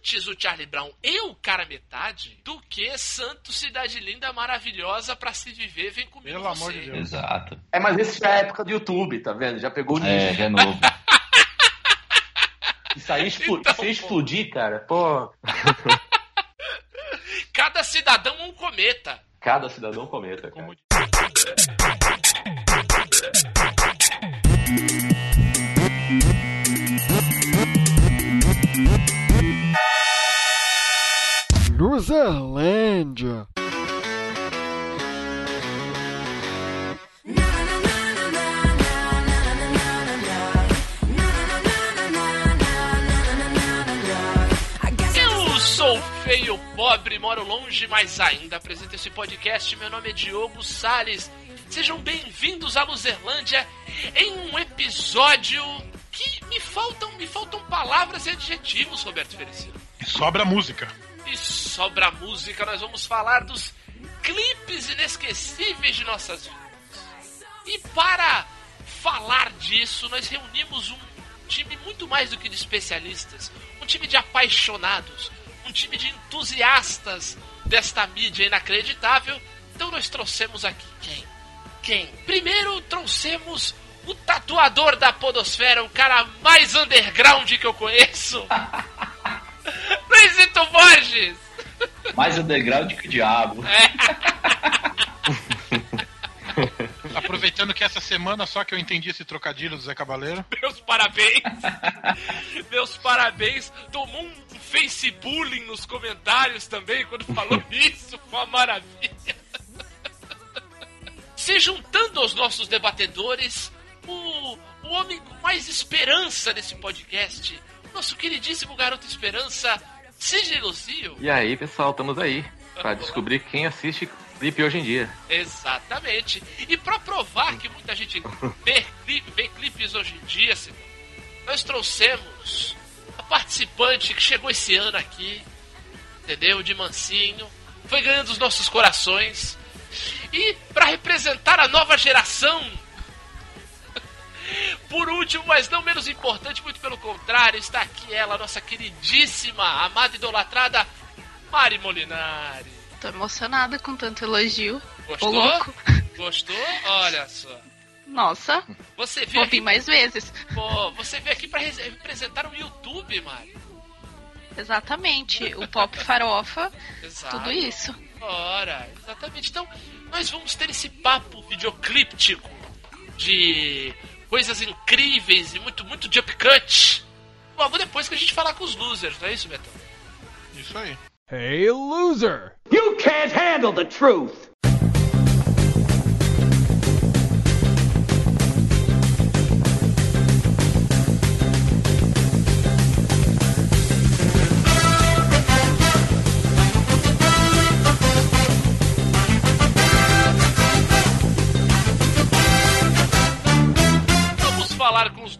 antes o Charlie Brown e o cara metade do que Santo Cidade Linda Maravilhosa pra se viver, vem comigo Pelo você. amor de Deus. Exato. É, mas esse já é época do YouTube, tá vendo? Já pegou o É, nicho. já é novo. Isso aí explo- Então, se explodir, cara, pô, Cada cidadão um cometa. cada cidadão cometa, cara. Como Luzerlândia. Eu sou feio, pobre, moro longe, mas ainda apresento esse podcast. Meu nome é Diogo Salles. Sejam bem-vindos à Luzerlândia em um episódio que me faltam, me faltam palavras e adjetivos, Roberto Feliciano. sobra música. E sobre a música, nós vamos falar dos clipes inesquecíveis de nossas vidas. E para falar disso, nós reunimos um time muito mais do que de especialistas, um time de apaixonados, um time de entusiastas desta mídia inacreditável. Então nós trouxemos aqui quem? Quem? Primeiro trouxemos o tatuador da podosfera, o cara mais underground que eu conheço. Luizito Borges! Mais underground que o diabo. Aproveitando que essa semana só que eu entendi esse trocadilho do Zé Cabaleiro. Meus parabéns! Meus parabéns! Tomou um face bullying nos comentários também quando falou isso, foi uma maravilha! Se juntando aos nossos debatedores, o, o homem com mais esperança nesse podcast, nosso queridíssimo garoto esperança, Sidney Lucio. E aí, pessoal, estamos aí pra descobrir quem assiste clipe hoje em dia. Exatamente. E pra provar que muita gente vê, clipe, vê clipes hoje em dia, nós trouxemos a participante que chegou esse ano aqui, entendeu? De mansinho, foi ganhando os nossos corações. E pra representar a nova geração, por último, mas não menos importante, muito pelo contrário, está aqui ela, nossa queridíssima, amada e idolatrada Mari Molinari. Tô emocionada com tanto elogio. Gostou? louco. Gostou? Olha só. Nossa, Você veio vou aqui, vir mais vezes. pô, você veio aqui pra res- representar o YouTube, Mari. Exatamente. O pop farofa, tudo isso. Ora, exatamente. Então, nós vamos ter esse papo videoclíptico de coisas incríveis e muito, muito jump cut. Logo depois que a gente falar com os losers, não é isso, Betão? Isso aí. Hey, loser! You can't handle the truth.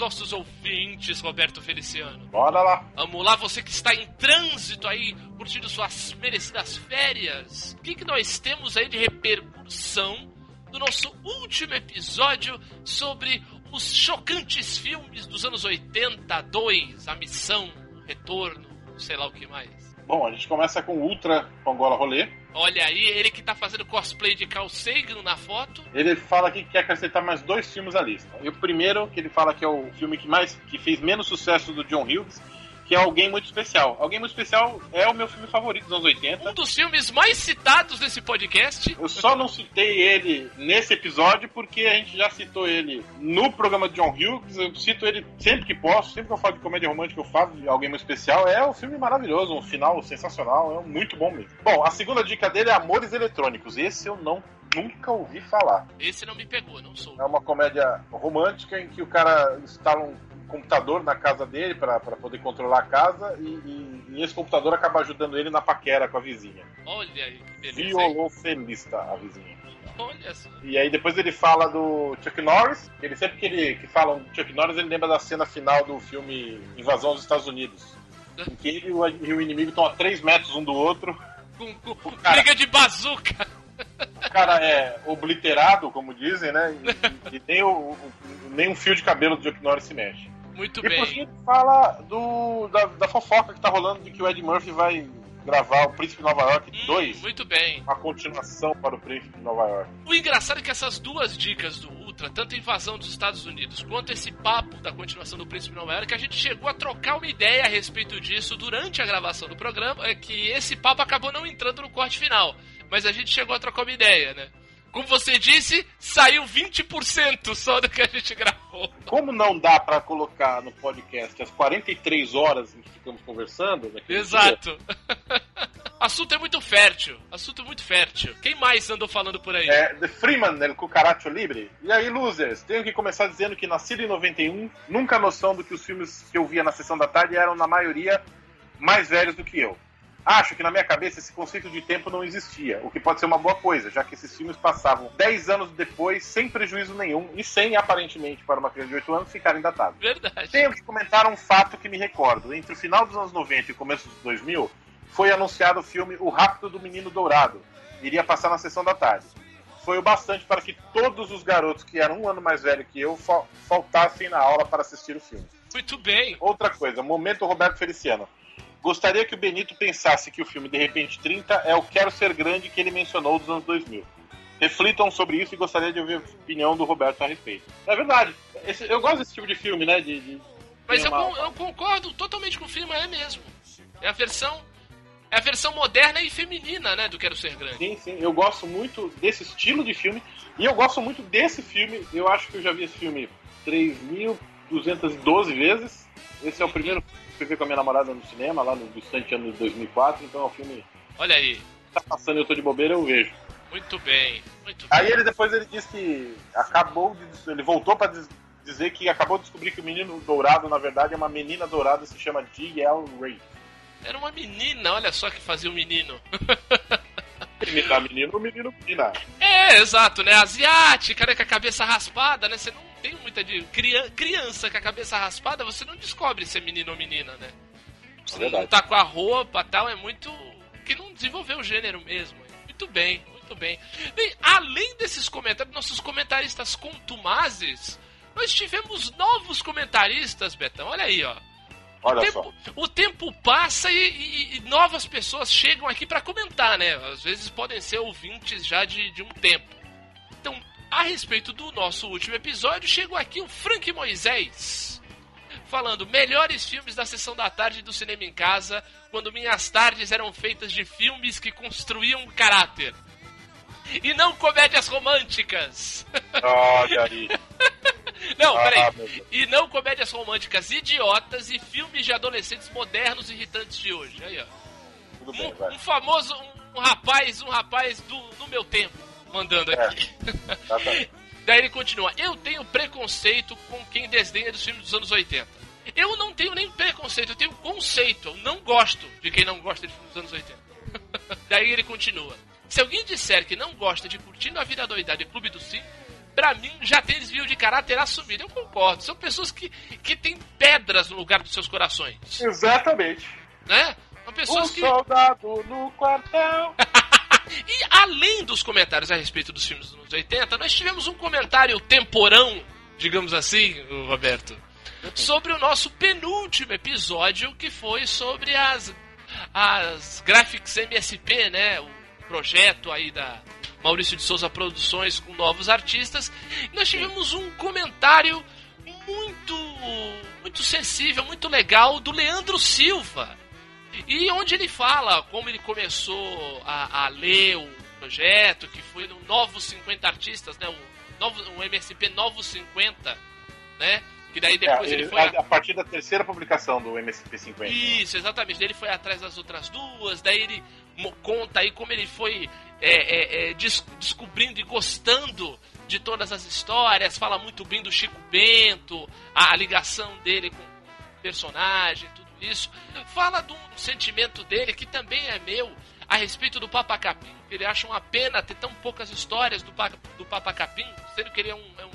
Nossos ouvintes, Roberto Feliciano. Bora lá. Vamos lá, você que está em trânsito aí, curtindo suas merecidas férias. O que, que nós temos aí de repercussão do nosso último episódio sobre os chocantes filmes dos anos 80, 2, A Missão, o Retorno, sei lá o que mais. Bom, a gente começa com Ultra Pongola Rolê. Olha aí, ele que tá fazendo cosplay de Carl Sagan na foto. Ele fala que quer acrescentar mais dois filmes à lista. E o primeiro, que ele fala que é o filme que mais que fez menos sucesso do John Hughes, que é Alguém Muito Especial. Alguém Muito Especial é o meu filme favorito dos anos 80. Um dos filmes mais citados nesse podcast. Eu só não citei ele nesse episódio porque a gente já citou ele no programa de John Hughes. Eu cito ele sempre que posso, sempre que eu falo de comédia romântica, eu falo de alguém muito especial. É um filme maravilhoso, um final sensacional, é muito bom mesmo. Bom, a segunda dica dele é Amores Eletrônicos. Esse eu não nunca ouvi falar. Esse não me pegou, não sou. É uma comédia romântica em que o cara instala um computador na casa dele para poder controlar a casa e, e- e esse computador acaba ajudando ele na paquera com a vizinha. Olha aí, que beleza. Violocelista, a vizinha. Olha só. E aí depois ele fala do Chuck Norris. Ele sempre que ele que fala do Chuck Norris, ele lembra da cena final do filme Invasão dos Estados Unidos. Em que ele e o e o inimigo estão a 3 metros um do outro. Com, com cara- briga de bazuca. O cara é obliterado, como dizem, né? E, e nem, o, o- nem um fio de cabelo do Chuck Norris se mexe. Muito E por bem. fim, fala do, da, da fofoca que tá rolando de que o Ed Murphy vai gravar o Príncipe de Nova York Hum, 2, muito bem. uma continuação para o Príncipe de Nova York. O engraçado é que essas duas dicas do Ultra, tanto a invasão dos Estados Unidos quanto esse papo da continuação do Príncipe de Nova York, a gente chegou a trocar uma ideia a respeito disso durante a gravação do programa, é que esse papo acabou não entrando no corte final, mas a gente chegou a trocar uma ideia, né? Como você disse, saiu 20% só do que a gente gravou. Como não dá para colocar no podcast as 43 horas em que ficamos conversando, dia, Exato. Assunto é muito fértil. Assunto muito fértil. Quem mais andou falando por aí? É, The Freeman, El Cucaracho Libre. E aí, losers, tenho que começar dizendo que nascido em 91, nunca a noção do que os filmes que eu via na sessão da tarde eram, na maioria, mais velhos do que eu. Acho que na minha cabeça esse conceito de tempo não existia, o que pode ser uma boa coisa, já que esses filmes passavam 10 anos depois, sem prejuízo nenhum e sem, aparentemente, para uma criança de 8 anos, ficarem datados. Verdade. Tenho que comentar um fato que me recordo. Entre o final dos anos 90 e o começo dos 2000, foi anunciado o filme O Rápido do Menino Dourado. Iria passar na sessão da tarde. Foi o bastante para que todos os garotos que eram um ano mais velhos que eu fa- faltassem na aula para assistir o filme. Muito bem. Outra coisa, momento Roberto Feliciano. Gostaria que o Benito pensasse que o filme De Repente 30 é o Quero Ser Grande que ele mencionou dos anos 2000. Reflitam sobre isso e gostaria de ouvir a opinião do Roberto a respeito. É verdade. Esse- eu gosto desse tipo de filme, né? De, de- Mas eu, uma- eu concordo totalmente com o filme, é mesmo. É a versão. É a versão moderna e feminina, né, do Quero Ser Grande. Sim, sim. Eu gosto muito desse estilo de filme. E eu gosto muito desse filme. Eu acho que eu já vi esse filme 3.212 vezes. Esse é o primeiro eu vi com a minha namorada no cinema, lá no distante ano de 2004. Então é um filme Olha aí. que tá passando e eu tô de bobeira, eu vejo. Muito bem. Muito bem. Aí ele depois ele disse que acabou de. Ele voltou pra diz- dizer que acabou de descobrir que o menino dourado, na verdade, é uma menina dourada se chama D.L. Ray. Era uma menina, olha só que fazia o menino. Menina, menino, menino, menina. É, exato, né? Asiática, né? Com a cabeça raspada, né? Você não tem muita de. Crian- Criança com a cabeça raspada, você não descobre se é menino ou menina, né? É Se verdade. não tá com a roupa tal, é muito. que não desenvolveu o gênero mesmo. Muito bem, muito bem. Bem, além desses comentários, nossos comentaristas contumazes, nós tivemos novos comentaristas, Betão. Olha aí, ó. O Olha só. tempo, o tempo passa e, e- e novas pessoas chegam aqui pra comentar, né? Às vezes podem ser ouvintes já de, de um tempo. Então, a respeito do nosso último episódio, chegou aqui o Frank Moisés falando melhores filmes da sessão da tarde do cinema em casa, quando minhas tardes eram feitas de filmes que construíam caráter. E não comédias românticas. Olha aí. Não, Ah, peraí. E não comédias românticas idiotas e filmes de adolescentes modernos e irritantes de hoje. Aí, ó. Bem, Um, um famoso, um, um rapaz, um rapaz do, do meu tempo, mandando aqui. Exatamente. Daí ele continua: Eu tenho preconceito com quem desdenha dos filmes dos anos 80. Eu não tenho nem preconceito, eu tenho conceito. Eu não gosto de quem não gosta de filmes dos anos 80. Daí ele continua: Se alguém disser que não gosta de Curtindo a Vida Doidada e Clube do Sim, pra mim já tem desvio de caráter assumido. Eu concordo. São pessoas que, que têm pedras no lugar dos seus corações. Exatamente. Né? São Um pessoas que. soldado no quartel. E além dos comentários a respeito dos filmes dos anos 80, nós tivemos um comentário temporão, digamos assim, Roberto, sobre o nosso penúltimo episódio, que foi sobre as, as Graphics MSP, né? O projeto aí da Maurício de Souza Produções com novos artistas. E nós tivemos um comentário muito, muito sensível, muito legal do Leandro Silva. E onde ele fala como ele começou a, a ler o projeto, que foi no Novos 50 Artistas, né? O, novo, o MSP Novos 50, né? Que daí depois É, ele ele- foi. a, a partir da terceira publicação do MSP 50. Isso, exatamente. Daí Ele foi atrás das outras duas, daí ele conta aí como ele foi é, é, é, des- descobrindo e gostando de todas as histórias, fala muito bem do Chico Bento, a, a ligação dele com o personagem, tudo isso. Fala de um sentimento dele que também é meu a respeito do Papa Capim. que Ele acha uma pena ter tão poucas histórias do, Pa- do Papa Capim, sendo que ele é um, é um,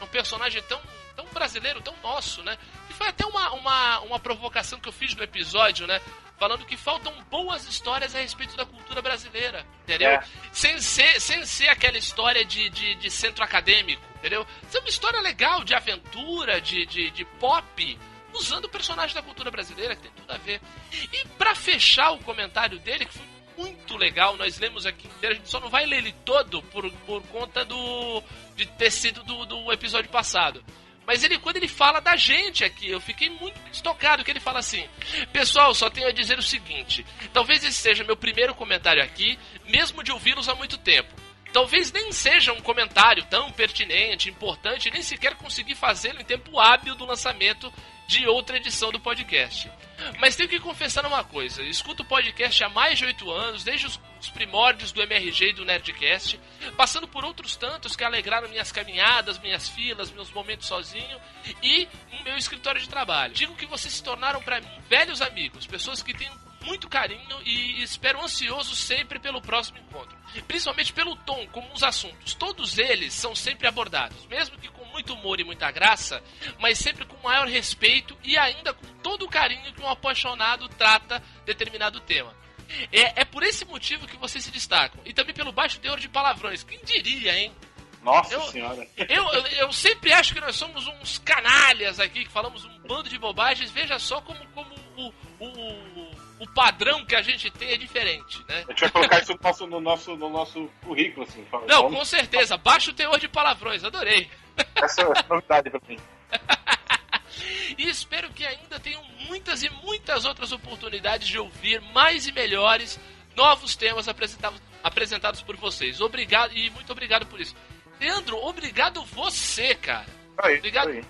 é um personagem tão, tão brasileiro, tão nosso, né? E foi até uma, uma, uma provocação que eu fiz no episódio, né? falando que faltam boas histórias a respeito da cultura brasileira, entendeu? É. Sem, ser, sem ser aquela história de, de, de centro acadêmico, entendeu? Ser uma história legal, de aventura, de, de, de pop, usando o personagem da cultura brasileira, que tem tudo a ver. E pra fechar o comentário dele, que foi muito legal, nós lemos aqui inteiro, a gente só não vai ler ele todo por, por conta do de ter sido do, do episódio passado. Mas ele, quando ele fala da gente aqui, eu fiquei muito estocado que ele fala assim: Pessoal, só tenho a dizer o seguinte: talvez esse seja meu primeiro comentário aqui, mesmo de ouvi-los há muito tempo. Talvez nem seja um comentário tão pertinente, importante, nem sequer consegui fazê-lo em tempo hábil do lançamento de outra edição do podcast. Mas tenho que confessar uma coisa: escuto o podcast há mais de oito anos, desde os os primórdios do MRG e do Nerdcast, passando por outros tantos que alegraram minhas caminhadas, minhas filas, meus momentos sozinho e o meu escritório de trabalho. Digo que vocês se tornaram para mim velhos amigos, pessoas que têm muito carinho e espero ansioso sempre pelo próximo encontro. Principalmente pelo tom, como os assuntos. Todos eles são sempre abordados, mesmo que muito humor e muita graça, mas sempre com maior respeito e ainda com todo o carinho que um apaixonado trata determinado tema. É, é por esse motivo que vocês se destacam. E também pelo baixo teor de palavrões. Quem diria, hein? Nossa Eu- senhora. Eu, eu, eu sempre acho que nós somos uns canalhas aqui, que falamos um bando de bobagens. Veja só como, como o, o, o padrão que a gente tem é diferente, né? A gente vai colocar isso no nosso, no nosso, no nosso currículo, assim. Não, vamos- com certeza. Baixo teor de palavrões. Adorei. Essa é novidade pra mim. E espero que ainda tenham muitas e muitas outras oportunidades de ouvir mais e melhores novos temas apresentados, apresentados por vocês. Obrigado e muito obrigado por isso. Leandro, obrigado você, cara. Aí, Obrigado. aí.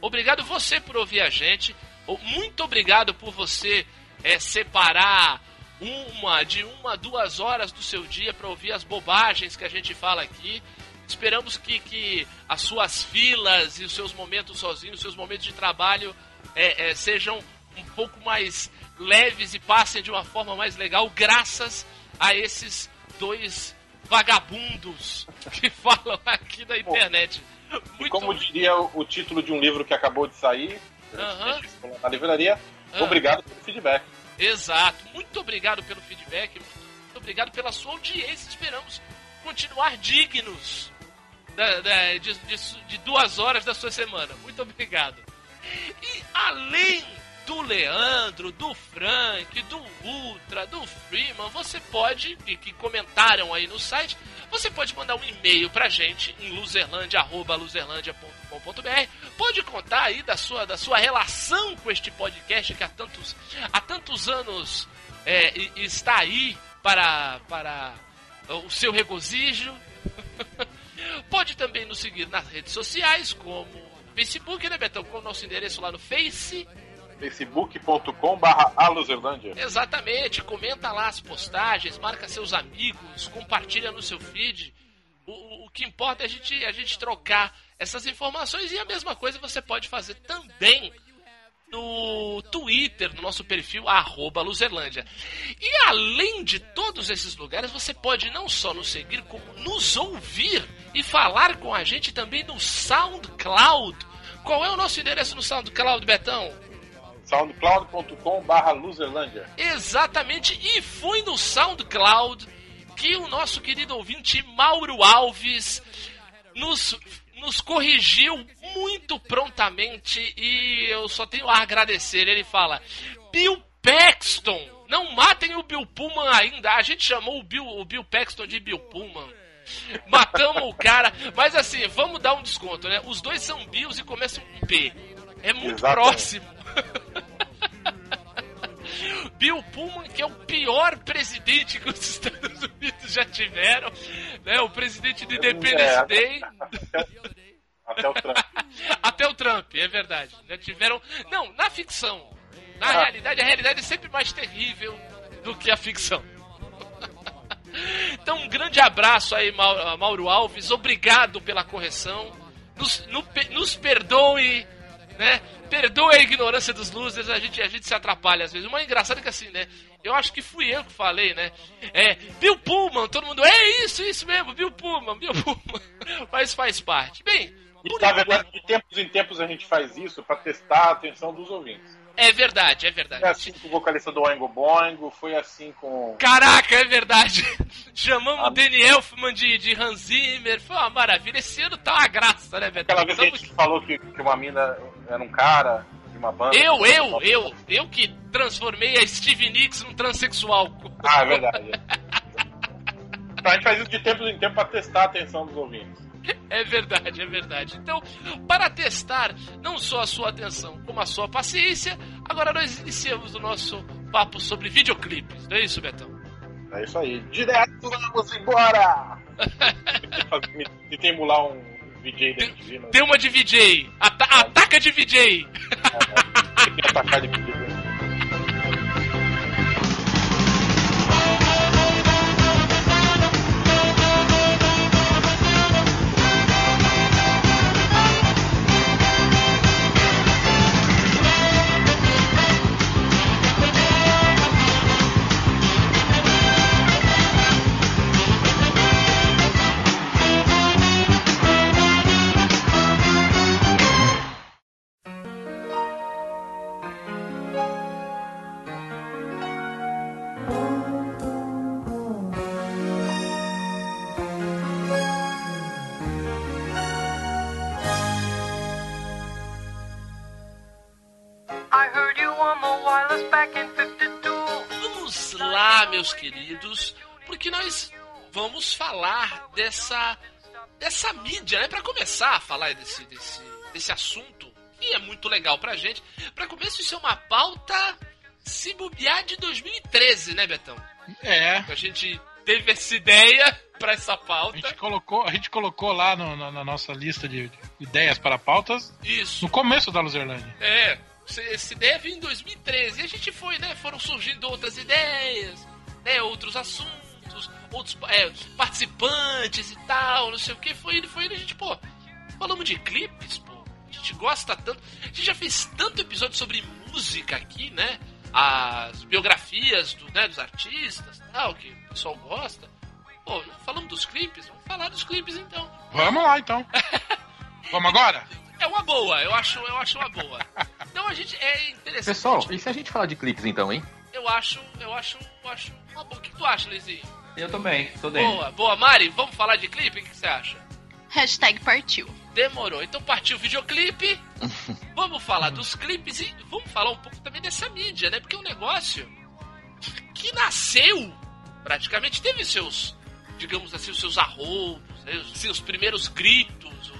Obrigado você por ouvir a gente. Muito obrigado por você é, separar uma de uma duas horas do seu dia para ouvir as bobagens que a gente fala aqui. Esperamos que, que as suas filas e os seus momentos sozinhos, os seus momentos de trabalho é, é, sejam um pouco mais leves e passem de uma forma mais legal, graças a esses dois vagabundos que falam aqui na internet. E Muito como diria o, título de um livro que acabou de sair, na livraria, obrigado pelo feedback. Exato. Muito obrigado pelo feedback, muito obrigado pela sua audiência. Esperamos continuar dignos da- da- de, de- de duas horas da sua semana. Muito obrigado. E além do Leandro, do Frank, do Ultra, do Freeman, você pode, e que comentaram aí no site, você pode mandar um e-mail pra gente em luzerlandia.luzerlandia.com.br. Pode contar aí da sua, da sua relação com este podcast que há tantos, há tantos anos é, está aí para, para o seu regozijo. Pode também nos seguir nas redes sociais, como Facebook, né, Betão? Com o nosso endereço lá no Face. facebook.com barra. Exatamente, comenta lá as postagens, marca seus amigos, compartilha no seu feed. O, o- o que importa é a gente, a gente trocar essas informações e a mesma coisa você pode fazer também no Twitter, no nosso perfil, arroba Luzerlândia. E além de todos esses lugares, você pode não só nos seguir, como nos ouvir e falar com a gente também no SoundCloud. Qual é o nosso endereço no SoundCloud, Betão? soundcloud.com barra luzerlândia. Exatamente, e foi no SoundCloud que o nosso querido ouvinte Mauro Alves nos, nos corrigiu muito prontamente e eu só tenho a agradecer. Ele fala: Bill Paxton, não matem o Bill Pullman ainda. A gente chamou o Bill, o Bill Paxton de Bill Pullman. Matamos o cara, mas assim, vamos dar um desconto, né? Os dois são Bills e começam com P. É muito Exatamente. próximo. Bill Pullman, que é o pior presidente que os Estados Unidos já tiveram, né? O presidente de Independence É. Day Até o Trump. até o Trump, é verdade. Já tiveram. Não, na ficção. Na Ah. realidade, a realidade é sempre mais terrível do que a ficção. Então, um grande abraço aí, Mauro, Mauro Alves. Obrigado pela correção. Nos, no- nos perdoe, né? Perdoe a ignorância dos losers. A gente, a gente se atrapalha às vezes. Uma engraçada é que assim, né? Eu acho que fui eu que falei, né? É, Bill Pullman, todo mundo, é isso, isso mesmo, Bill Pullman, Bill Pullman. Mas faz parte. Bem, E na verdade, de tempos em tempos a gente faz isso para testar a atenção dos ouvintes. É verdade, é verdade. Foi assim com o vocalista do Oingo Boingo, foi assim com. Caraca, é verdade. Chamamos Ah. o Danny Elfman de, de Hans Zimmer. Foi uma maravilha. Esse ano tá uma graça, né, Betão? Aquela vez que a gente falou que, que uma mina era um cara de uma banda. Eu, eu, eu, eu que transformei a Stevie Nicks num transexual. Ah, é verdade. Então, a gente faz isso de tempo em tempo pra testar a atenção dos ouvintes. É verdade, é verdade. Então, para testar não só a sua atenção, como a sua paciência, agora nós iniciamos o nosso papo sobre videoclipes. Não é isso, Betão? É isso aí. Direto, vamos embora! tem emular um VJ da MTV, mas Tem uma de VJ. Ata ataca de VJ. tem que atacar de VJ. Vamos falar dessa dessa mídia, né? Para começar a falar desse, desse, desse assunto, que é muito legal pra gente. Pra começo, isso é uma pauta se bobear de 2013, né, Betão? É. A gente teve essa ideia pra essa A pauta. gente colocou, a gente colocou lá no- na, na nossa lista de de ideias para pautas Isso. no começo da Luzerlândia. É, essa ideia veio em 2013 e a gente foi, né? Foram surgindo outras ideias, né? Outros assuntos, outros é, participantes e tal, não sei o que. Foi indo, foi indo, a gente, pô, falamos de clipes, pô. A gente gosta tanto. A gente já fez tanto episódio sobre música aqui, né? As biografias do, né, dos artistas e tal, que o pessoal gosta. Pô, falamos dos clipes? Vamos falar dos clipes então. Vamos lá então. Vamos agora? É uma boa, eu acho, eu acho uma boa. Então a gente é interessante. Pessoal, e se a gente falar de clipes então, hein? Eu acho, eu acho, eu acho uma boa. O que tu acha, Luizinho? Eu também, tô dentro. Boa, boa. Mari, vamos falar de clipe? O que você acha? Hashtag partiu. Demorou. Então partiu o videoclipe. vamos falar dos clipes e vamos falar um pouco também dessa mídia, né? Porque é um negócio que nasceu, praticamente, teve seus, digamos assim, os seus arroubos, né? os seus primeiros gritos,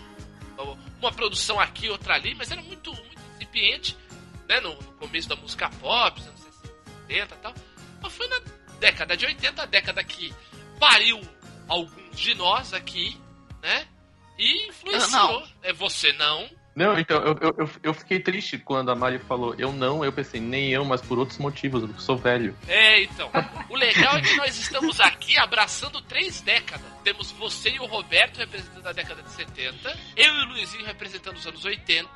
uma produção aqui, outra ali, mas era muito, muito incipiente, né? No, no começo da música pop, nos anos 70 e tal. Mas foi na década de 80, a década que pariu alguns de nós aqui, né? E influenciou. não. É você não. Não, então, eu, eu, eu- fiquei triste quando a Mari falou eu não, eu pensei, nem eu, mas por outros motivos, eu sou velho. É, então. O legal é que nós estamos aqui abraçando três décadas. Temos você e o Roberto representando a década de 70, eu e o Luizinho representando os anos 80.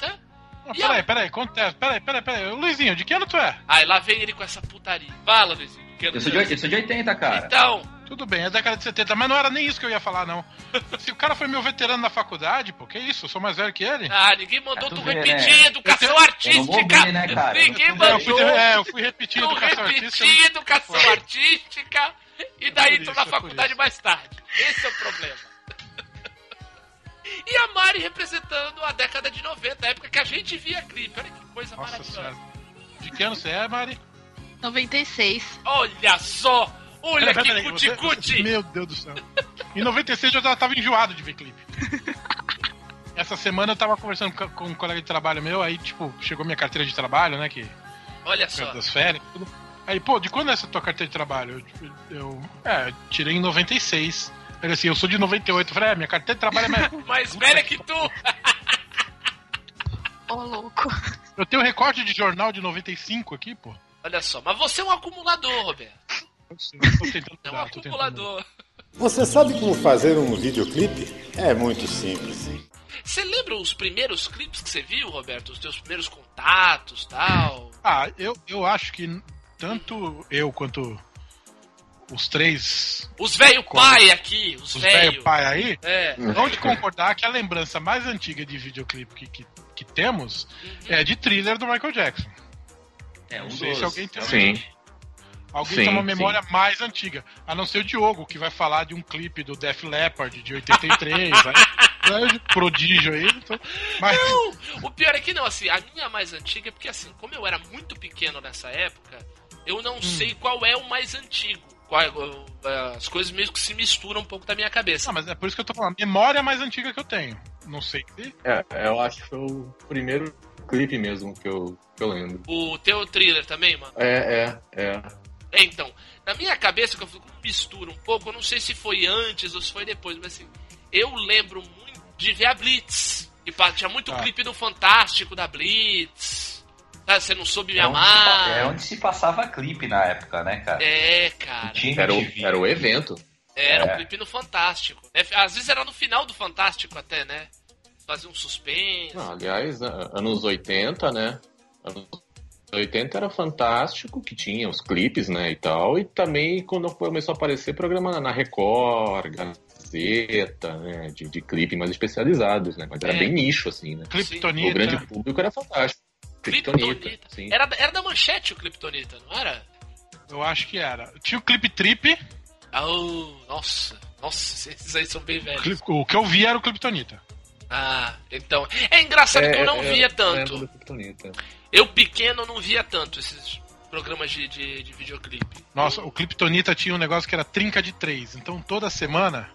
Ah, peraí, a- peraí, acontece. Peraí, peraí, peraí. Luizinho, de que ano tu é? Aí lá vem ele com essa putaria. Fala, Luizinho. Que Eu sou, de, eu sou de 80, cara. Então, Tudo bem, é década de 70, mas não era nem isso que eu ia falar, não. Se o cara foi meu veterano na faculdade, pô, que isso? Eu sou mais velho que ele? ah, ninguém mandou É, tu tu repetir né? educação Eu artística. eu né, cara? Ninguém Eu eu fui, mandou. é, eu fui repetir Tu educação artística. repetir educação artística e daí isso, na é faculdade mais tarde. Esse é o problema. E a Mari representando a década de 90, a época que a gente via clipe. Olha que coisa Nossa maravilhosa. senhora. De que ano você é, Mari? 96. Olha só! Olha Peraí, que peraí, você- cuti-cuti! Meu Deus do céu. Em 96 eu já tava enjoado de ver clipe. Essa semana eu tava conversando com, um colega de trabalho meu, aí, tipo, chegou minha carteira de trabalho, né, que Olha só. das férias tudo. Aí, pô, de quando é essa tua carteira de trabalho? Eu, eu, é, tirei em 96. Ele assim, eu sou de 98. Eu falei, é, minha carteira de trabalho é mais... Mais velha que tu! Ô, louco. Eu tenho recorte de jornal de 95 aqui, pô. Olha só, mas você é um acumulador, Roberto. É um acumulador. Você sabe como fazer um videoclipe? É muito simples. Você lembra os primeiros clipes que você viu, Roberto? Os teus primeiros contatos tal? Ah, eu, eu acho que tanto eu quanto os três, Os velho pai aqui, os, os velho. velho pai aí, É. vão de concordar que a lembrança mais antiga de videoclipe que, que, que temos é de thriller do Michael Jackson. É, um Não sei dos. se alguém tem, Sim. alguém Sim, tem uma memória mais antiga. A não ser o Diogo, que vai falar de um clipe do Def Leppard de 83, aí, né, prodígio aí. então- mas Não! O pior é que não, assim, a minha mais antiga é porque, assim, como eu era muito pequeno nessa época, eu não sei qual é o mais antigo. Qual- é, as coisas mesmo que se misturam um pouco da minha cabeça. Não, mas é por isso que eu tô falando. A memória mais antiga que eu tenho. Não sei se. É, eu acho que foi o primeiro clipe mesmo que eu, que eu lembro. O teu thriller também, mano? É, é, é. É, então, na minha cabeça, que eu fico mistura um pouco, eu não sei se foi antes ou se foi depois, mas assim, eu lembro muito de ver a Blitz. E tinha muito Ah. clipe do Fantástico da Blitz. Ah, você não soube me É onde, se, amar. é onde se passava clipe na época, né, cara? É, cara. Tinha Era o, era o evento. Era um É. clipe no Fantástico. É, Às vezes era no final do Fantástico até, né? Fazia um suspense. Não, aliás, a- anos 80, né? Anos 80 era fantástico, que tinha os clipes, né, e tal. E também quando começou a aparecer programa na Record, Gazeta, né, de, de clipe mais especializados, né? Mas era É. bem nicho, assim, né? O Kryptonita. grande público era fantástico. Kryptonita. sim. Era, era da manchete o Kryptonita, não era? Eu acho que era. Tinha o clipe Trip. Oh, nossa. Nossa, esses aí são bem velhos. O que eu vi era o Kryptonita. Ah, então. É engraçado que eu não é, via eu tanto. Kryptonita. Eu pequeno não via tanto esses programas de, de, de videoclipe. Nossa, o Kryptonita tinha um negócio que era trinca de três. Então toda semana,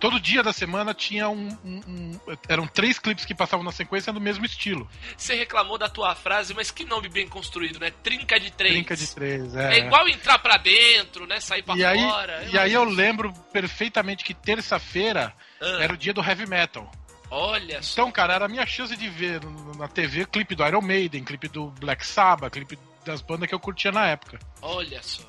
todo dia da semana tinha um, um- um- eram três clipes que passavam na sequência do mesmo estilo. Você reclamou da tua frase, mas que nome bem construído, né? Trinca de três. Trinca de três, É, é. igual entrar pra dentro, né? Sair pra E aí, fora. e aí eu lembro perfeitamente que terça-feira Ah, era o dia do heavy metal. Olha só. Então, cara, era a minha chance de ver na TV clipe do Iron Maiden, clipe do Black Sabbath, clipe das bandas que eu curtia na época. Olha só.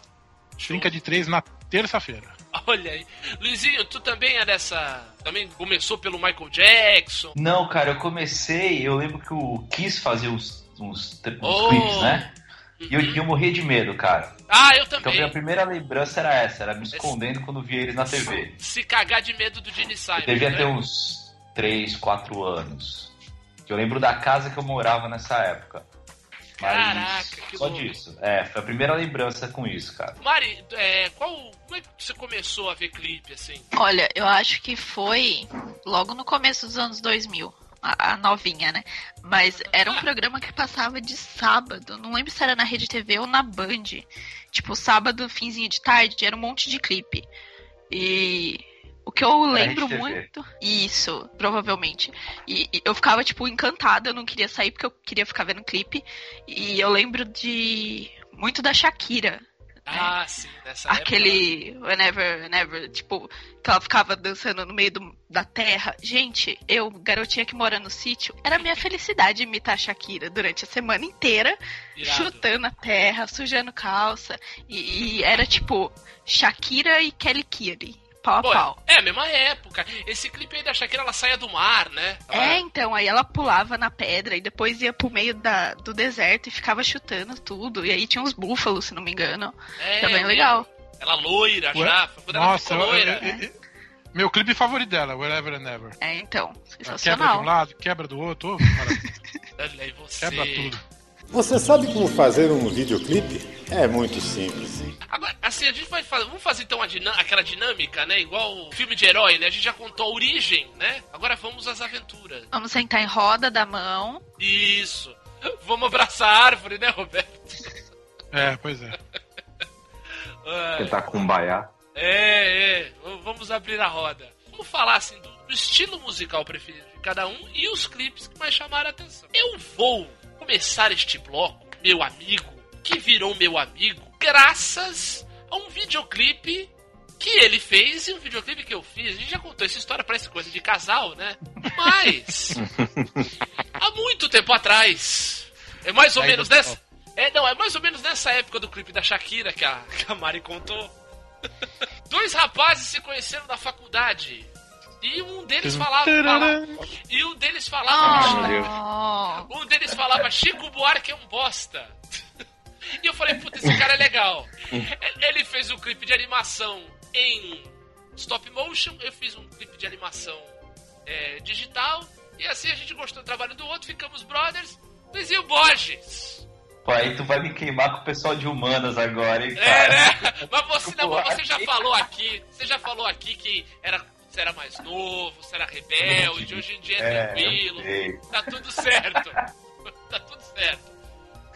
Show. Trinca de três na terça-feira. Olha aí. Luizinho, tu também é dessa. Também começou pelo Michael Jackson. Não, cara, eu comecei, eu lembro que o Kiss fazia uns, uns, uns Oh. clipes, né? E eu, e eu morria de medo, cara. Ah, eu Então também. minha primeira lembrança era essa, era me escondendo quando via eles na TV. Se cagar de medo do Gene Simon. Eu devia né? ter uns 3, 4 anos. Eu lembro da casa que eu morava nessa época. Mas Caraca, que só louco. disso. É, foi a primeira lembrança com isso, cara. Mari, é, qual, como é que você começou a ver clipe, assim? Olha, eu acho que foi logo no começo dos anos 2000. A, a novinha, né? Mas era um programa que passava de sábado. Não lembro se era na Rede TV ou na Band. Tipo, sábado, finzinho de tarde, era um monte de clipe. E o que eu lembro Rede TV. muito. Isso, provavelmente. E, e eu ficava, tipo, encantada. Eu não queria sair porque eu queria ficar vendo clipe. E eu lembro de. Muito da Shakira. Ah, sim, nessa época. Aquele whenever, whenever, tipo, que ela ficava dançando no meio do- da terra. Gente, eu, garotinha que mora no sítio, era minha felicidade imitar a Shakira durante a semana inteira, Irado. chutando a terra, sujando calça. E, e era tipo Shakira e Kelly Kiri, pau a Pô, pau. é a mesma época. Esse clipe aí da Shakira, ela saia do mar, né? Ela- É, então, aí ela pulava na pedra e depois ia pro meio da, do deserto e ficava chutando tudo. E aí tinha uns búfalos, se não me engano. é, Era bem legal. Ela loira Ué? já, foi quando ela Nossa, ficou eu- loira. eu- eu- meu clipe favorito dela, Wherever and Ever. É, então, Ela Quebra de sensacional. um lado, quebra do outro. Olha aí você. quebra tudo. Você sabe como fazer um videoclipe? É muito simples. Agora, assim, a gente vai fazer. Vamos fazer então a dinam- aquela dinâmica, né? Igual o filme de herói, né? A gente já contou a origem, né? Agora vamos às aventuras. Vamos sentar em roda da mão. Isso. Vamos abraçar a árvore, né, Roberto? É, pois é. Tentar cumbaiar. É, é. Vamos abrir a roda. Vamos falar assim do, do estilo musical preferido de cada um e os clipes que mais chamaram a atenção. Eu vou começar este bloco, meu amigo, que virou meu amigo, graças a um videoclipe que ele fez e um videoclipe que eu fiz. A gente já contou essa história, parece coisa de casal, né? Mas. há muito tempo atrás. É mais ou Aí menos nessa. É, não, é mais ou menos nessa época do clipe da Shakira que a, que a Mari contou. Dois rapazes se conheceram na faculdade. E um deles falava. falava e um deles falava. Oh, Um deles falava, Chico Buarque é um bosta. E eu falei, puta, esse cara é legal. Ele fez um clipe de animação em stop motion, eu fiz um clipe de animação é, digital. E assim a gente gostou do trabalho do outro, ficamos brothers. Luizinho Borges. Pô, aí tu vai me queimar com o pessoal de humanas agora, hein, É, cara? né? Mas você, não, mas você já falou aqui, você já falou aqui que era, você era mais novo, você era rebelde, hoje em dia é, É, tranquilo. Tá tudo certo. tá tudo certo.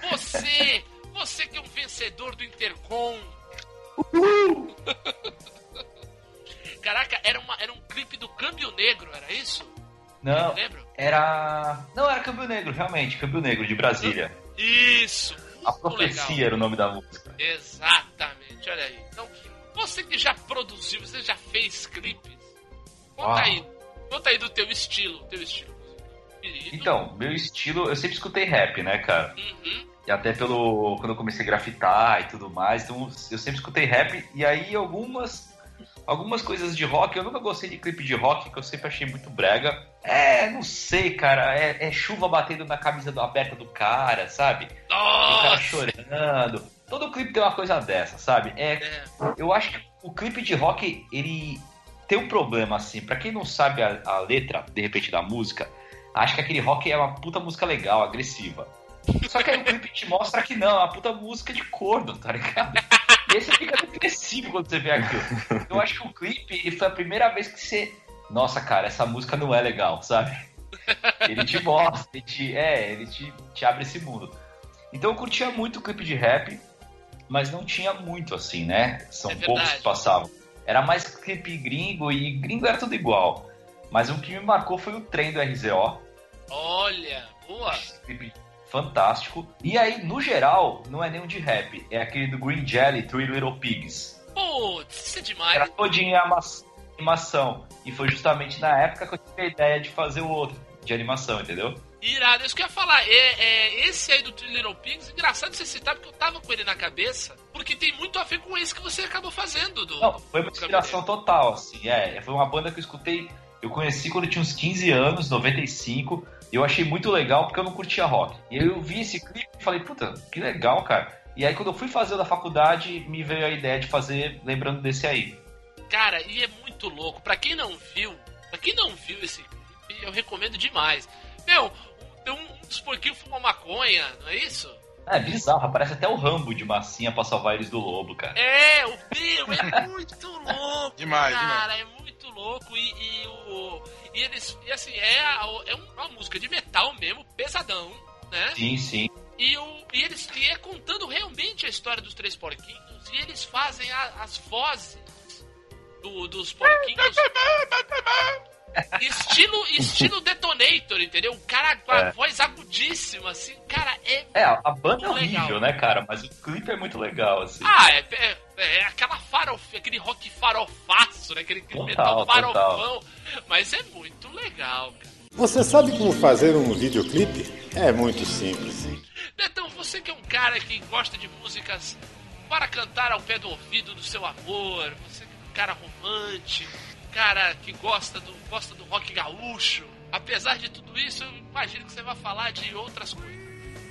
Você, você que é um vencedor do Intercom. Caraca, era, uma, era um clipe do Câmbio Negro, era isso? Não, Lembra? era. Não, era Câmbio Negro, realmente, Câmbio Negro, de Brasília. Isso! A Profecia legal. era o nome da música. Exatamente, olha aí. Então, você que já produziu, você já fez clipes, conta aí. Conta aí do teu estilo, teu estilo. Querido. Então, meu estilo, eu sempre escutei rap, né, cara? Uhum. E até pelo. Quando eu comecei a grafitar e tudo mais, então eu sempre escutei rap, e aí algumas. Algumas coisas de rock, eu nunca gostei de clipe de rock, que eu sempre achei muito brega. É, não sei, cara, é, é chuva batendo na camisa do, aberta do cara, sabe? O cara Nossa! chorando. Todo clipe tem uma coisa dessa, sabe? É, É, eu acho que o clipe de rock, ele tem um problema, assim. Pra quem não sabe a, a letra, de repente, da música, acha que aquele rock é uma puta música legal, agressiva. Só que aí o clipe te mostra que não, é uma puta música de corno, tá ligado? E aí você fica depressivo quando você vê aquilo. Eu acho que o clipe foi a primeira vez que você. Nossa, cara, essa música não é legal, sabe? Ele te mostra, ele te, é, ele te, te abre esse mundo. Então eu curtia muito o clipe de rap, mas não tinha muito assim, né? São É poucos que passavam. Era mais clipe gringo e gringo era tudo igual. Mas o que me marcou foi o trem do RZO, olha, boa. clipe fantástico. E aí, no geral, não é nenhum de rap, é aquele do Green Jelly, Three Little Pigs. Putz, isso é demais. Era todinho animação. E foi justamente na época que eu tive a ideia de fazer o outro, de animação, entendeu? Irado, isso que eu ia falar. É, é, esse aí do Three Little Pigs, engraçado você citar, porque eu tava com ele na cabeça, porque tem muito a ver com esse que você acabou fazendo. Do, Não, foi uma inspiração total, assim, é. Foi uma banda que eu escutei, eu conheci quando eu tinha uns 15 anos, 95, e eu achei muito legal porque eu não curtia rock. E aí eu vi esse clipe e falei, puta, que legal, cara. E aí quando eu fui fazer da faculdade, me veio a ideia de fazer lembrando desse aí. Cara, e é muito louco. Pra quem não viu, pra quem não viu esse clipe, eu recomendo demais. Meu, tem um, um dos porquinhos fuma maconha, não é isso? É bizarro, parece até o Rambo de massinha pra salvar eles do lobo, cara. É, o meu é muito louco. Demais, cara, é muito louco. E, e o. E eles. E assim, é, é uma música de metal mesmo, pesadão, né? Sim, sim. E, o, e eles e é contando realmente a história dos três porquinhos. E eles fazem a- as vozes do- dos porquinhos. estilo, estilo Detonator, entendeu? O cara com a É. voz agudíssima, assim, cara, é. É, a banda é Muito legal. horrível, né, cara? Mas o clipe é muito legal, assim. Ah, é, é, é aquela farofa, aquele rock farofaço, né? Aquele, Total, metal total. farofão. Mas é muito legal, cara. Você sabe como fazer um videoclipe? É muito simples. Betão, você que é um cara que gosta de músicas para cantar ao pé do ouvido do seu amor, você que é um cara romântico, cara que gosta do, gosta do rock gaúcho. Apesar de tudo isso, eu imagino que você vai falar de outras coisas.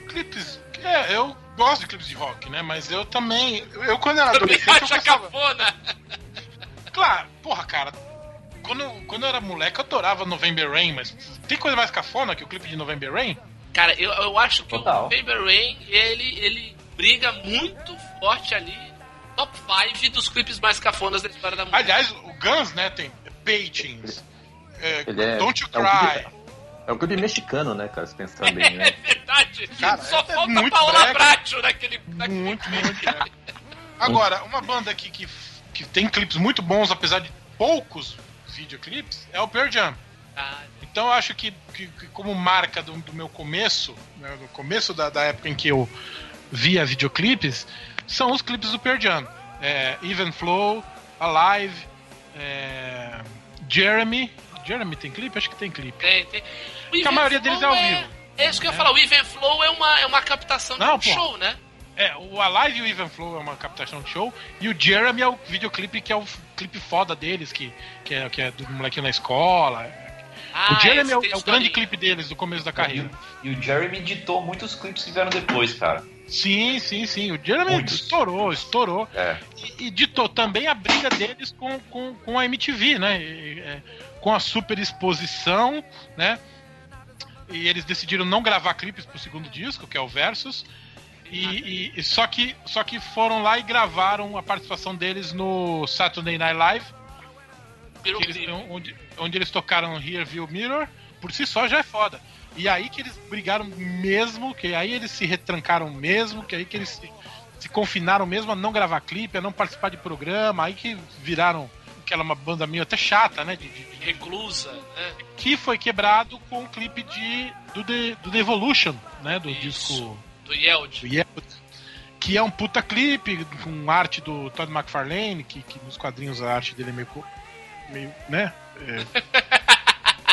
Clipes. É, eu gosto de clipes de rock, né? Mas eu também. Eu, quando era Também adolescente. Eu acha gostava. cafona? Claro, porra, cara. Quando, quando eu era moleque, eu adorava November Rain, mas tem coisa mais cafona que o clipe de November Rain? Cara, eu, eu acho que Total. o November Rain, ele, ele briga muito forte ali, top 5 dos clipes mais cafonas da história da música. Aliás, o Guns, né, tem Paintings, é, é- Don't You é um Cry. clipe- É um clube mexicano, né, cara? Se pensar bem, É né? verdade. Cara, Só é falta muito Paola. Bracho naquele, naquele Muito, muito. é. Agora, uma banda aqui que, que tem clipes muito bons, apesar de poucos videoclipes, é o Pearl Jam. Ah, Então eu acho que, que- que como marca do, do meu começo, né, no começo da, da época em que eu via videoclipes, são os clipes do Pearl Jam. É, Even Flow, Alive, é, Jeremy. Jeremy tem clipe? Acho que tem clipe. Tem, tem. O Que a maioria deles é Flow ao vivo. É isso que eu ia falar, o Even Flow é uma, é uma captação Não, de um pô. show, né? É, o Alive e o Even Flow é uma captação de show, e o Jeremy é o videoclipe que é o clipe foda deles, que, que, é, que é do molequinho na escola. Ah, o Jeremy é o, é o grande clipe deles do começo da carreira. E o Jeremy ditou muitos clipes que vieram depois, cara. Sim, sim, sim. O Jeremy Muitos. estourou, estourou. É. E, e ditou também a briga deles com, com, com a MTV, né? E, é, com a super exposição, né? E eles decidiram não gravar clipes pro segundo disco, que é o Versus. E, e- e só, que, só que foram lá e gravaram a participação deles no Saturday Night Live, eles- onde, onde eles tocaram Here View Mirror. Por si só já é foda. E aí que eles brigaram mesmo, que aí eles se retrancaram mesmo, que aí que eles se, se confinaram mesmo a não gravar clipe, a não participar de programa, aí que viraram aquela uma banda meio até chata, né? de- de- de- Reclusa, né? que foi quebrado com o clipe de, do, The, do The Evolution, né? Do Isso. disco Do Yeld. do Yeld, que é um puta clipe com arte do Todd McFarlane, que, que nos quadrinhos a arte dele é meio, meio né? É,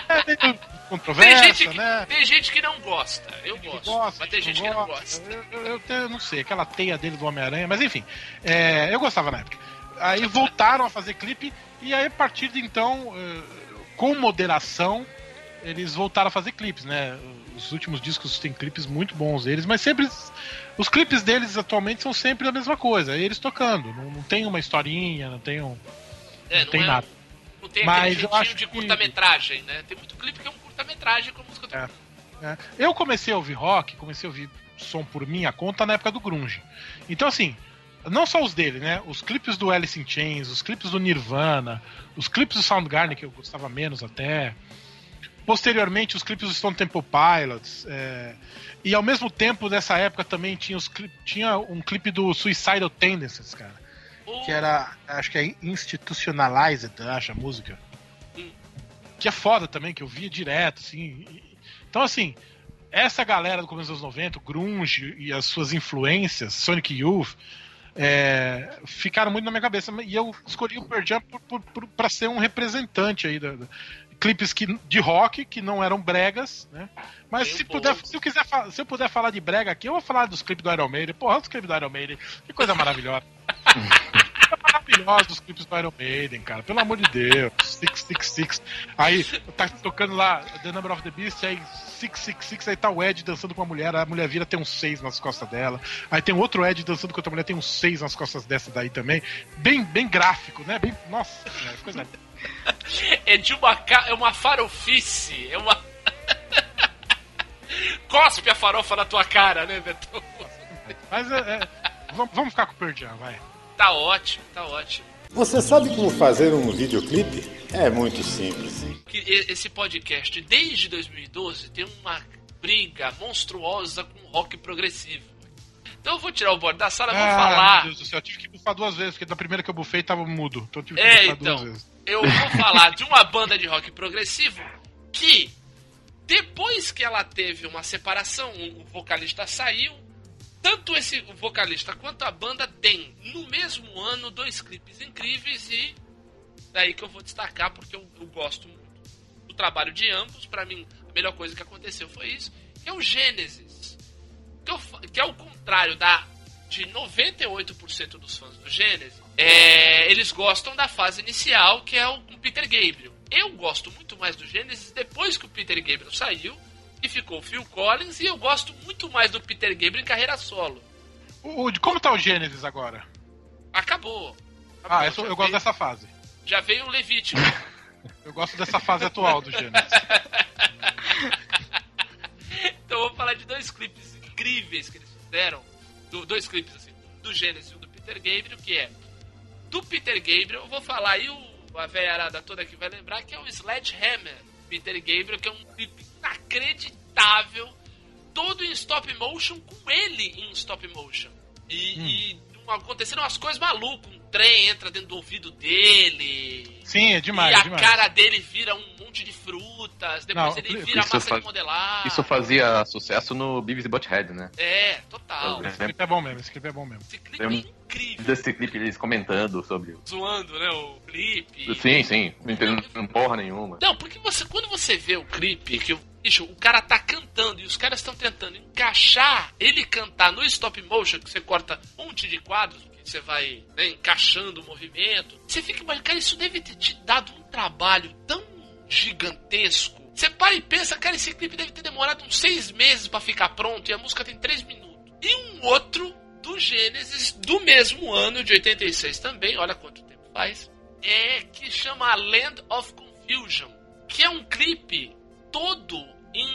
é meio Tem controversa, gente, que, né? tem gente que não gosta. Eu que gosto. gosta, mas tem gente que não gosta. Eu, eu, eu até não sei, aquela teia dele do Homem-Aranha, mas enfim, é, eu gostava na época. Aí voltaram a fazer clipe, e aí a partir de então, eh, com moderação, eles voltaram a fazer clipes, né? Os últimos discos têm clipes muito bons deles, mas sempre. Os clipes deles atualmente são sempre a mesma coisa, é eles tocando. Não, não tem uma historinha, não tem um. É, não tem é- nada. Não tem Mas aquele eu acho de que- curta-metragem, né? Tem muito clipe que é um com música do É. né? Eu comecei a ouvir rock, comecei a ouvir som por minha conta na época do Grunge. Então, assim, não só os dele, né? Os clipes do Alice in Chains, os clipes do Nirvana, os clipes do Soundgarden, que eu gostava menos até. Posteriormente, os clipes do Stone Temple Pilots. é, E ao mesmo tempo, nessa época também tinha, os tinha um clipe do Suicidal Tendencies, cara. O- Que era, acho que é Institutionalized, acho, a música. Que é foda também, que eu via direto, assim. Então, assim, essa galera do começo dos anos 90, o Grunge e as suas influências, Sonic Youth, é, ficaram muito na minha cabeça. E eu escolhi o Pearl Jam pra ser um representante aí da, da- clipes que, de rock que não eram bregas, né? Mas se, puder, se, eu quiser, se eu puder falar de brega aqui, eu vou falar dos clipes do Iron Maiden. Porra, os clipes do Iron Maiden, que coisa maravilhosa. maravilhosa os clipes do Iron Maiden, cara. Pelo amor de Deus. 666. Aí tá tocando lá The Number of the Beast, aí 666, aí tá o Ed dançando com uma mulher, a mulher vira tem um 6 nas costas dela. Aí tem outro Ed dançando com outra mulher, tem um 6 nas costas dessa daí também. Bem, bem gráfico, né? Bem, nossa, cara, coisa É de uma, ca- é uma farofice. É uma. Cospe a farofa na tua cara, né, Beto? Mas é, é, vamos, ficar com o Pearl Jam, vai. Tá ótimo, tá ótimo. Você sabe como fazer um videoclipe? É muito simples. Esse podcast, desde 2012, tem uma briga monstruosa com rock progressivo. Então eu vou tirar o borde da sala e vou Ah, falar. Meu Deus do céu, eu tive que bufar duas vezes, porque da primeira que eu bufei tava mudo. Então eu tive que É, bufar então. duas vezes. Eu vou falar de uma banda de rock progressivo que, depois que ela teve uma separação, o vocalista saiu, tanto esse vocalista quanto a banda tem, no mesmo ano, dois clipes incríveis e daí que eu vou destacar porque eu, eu gosto muito do trabalho de ambos. Pra mim, a melhor coisa que aconteceu foi isso, que é o Gênesis. Que, fa- que é o contrário da de 98% dos fãs do Gênesis, é, eles gostam da fase inicial, que é o Peter Gabriel. Eu gosto muito mais do Gênesis depois que o Peter Gabriel saiu e ficou o Phil Collins, e eu gosto muito mais do Peter Gabriel em carreira solo. O, de como tá o Gênesis agora? Acabou. Ah, Acabou, essa- já eu gosto veio- dessa fase. Já veio o Levítico. Eu gosto dessa fase atual do Gênesis. Então eu vou falar de dois clipes incríveis que eles fizeram. Do- dois clipes assim, do Gênesis e do Peter Gabriel, que é do Peter Gabriel, eu vou falar aí o, a velharada toda que vai lembrar, que é o Sledgehammer Peter Gabriel, que é um clipe inacreditável, todo em stop motion, com ele em stop motion. E, e aconteceram umas coisas malucas, um trem entra dentro do ouvido dele. Sim, é demais, e a demais. cara dele vira um monte de frutas, depois Não, ele isso vira massa faz- de modelar. Isso fazia sucesso no Beavis e Butthead, né? É, total. Eu Esse clipe é bom mesmo, esse clipe é bom mesmo. Esse clipe Tem é incrível. Desse clipe eles comentando sobre. Zoando, né? O clipe. Sim, sim, não entendendo porra nenhuma. Não, porque você, quando você vê o clipe, que o, bicho, o cara tá cantando e os caras estão tentando encaixar ele cantar no stop motion, que você corta um monte de quadros, que você vai né, encaixando o movimento. Você fica imaginando, cara, isso deve ter te dado um trabalho tão gigantesco. Você para e pensa, cara, esse clipe deve ter demorado uns seis meses pra ficar pronto e a música tem três minutos. E um outro do Gênesis, do mesmo ano, de 86 também, olha quanto tempo faz, é que chama Land of Confusion, que é um clipe todo em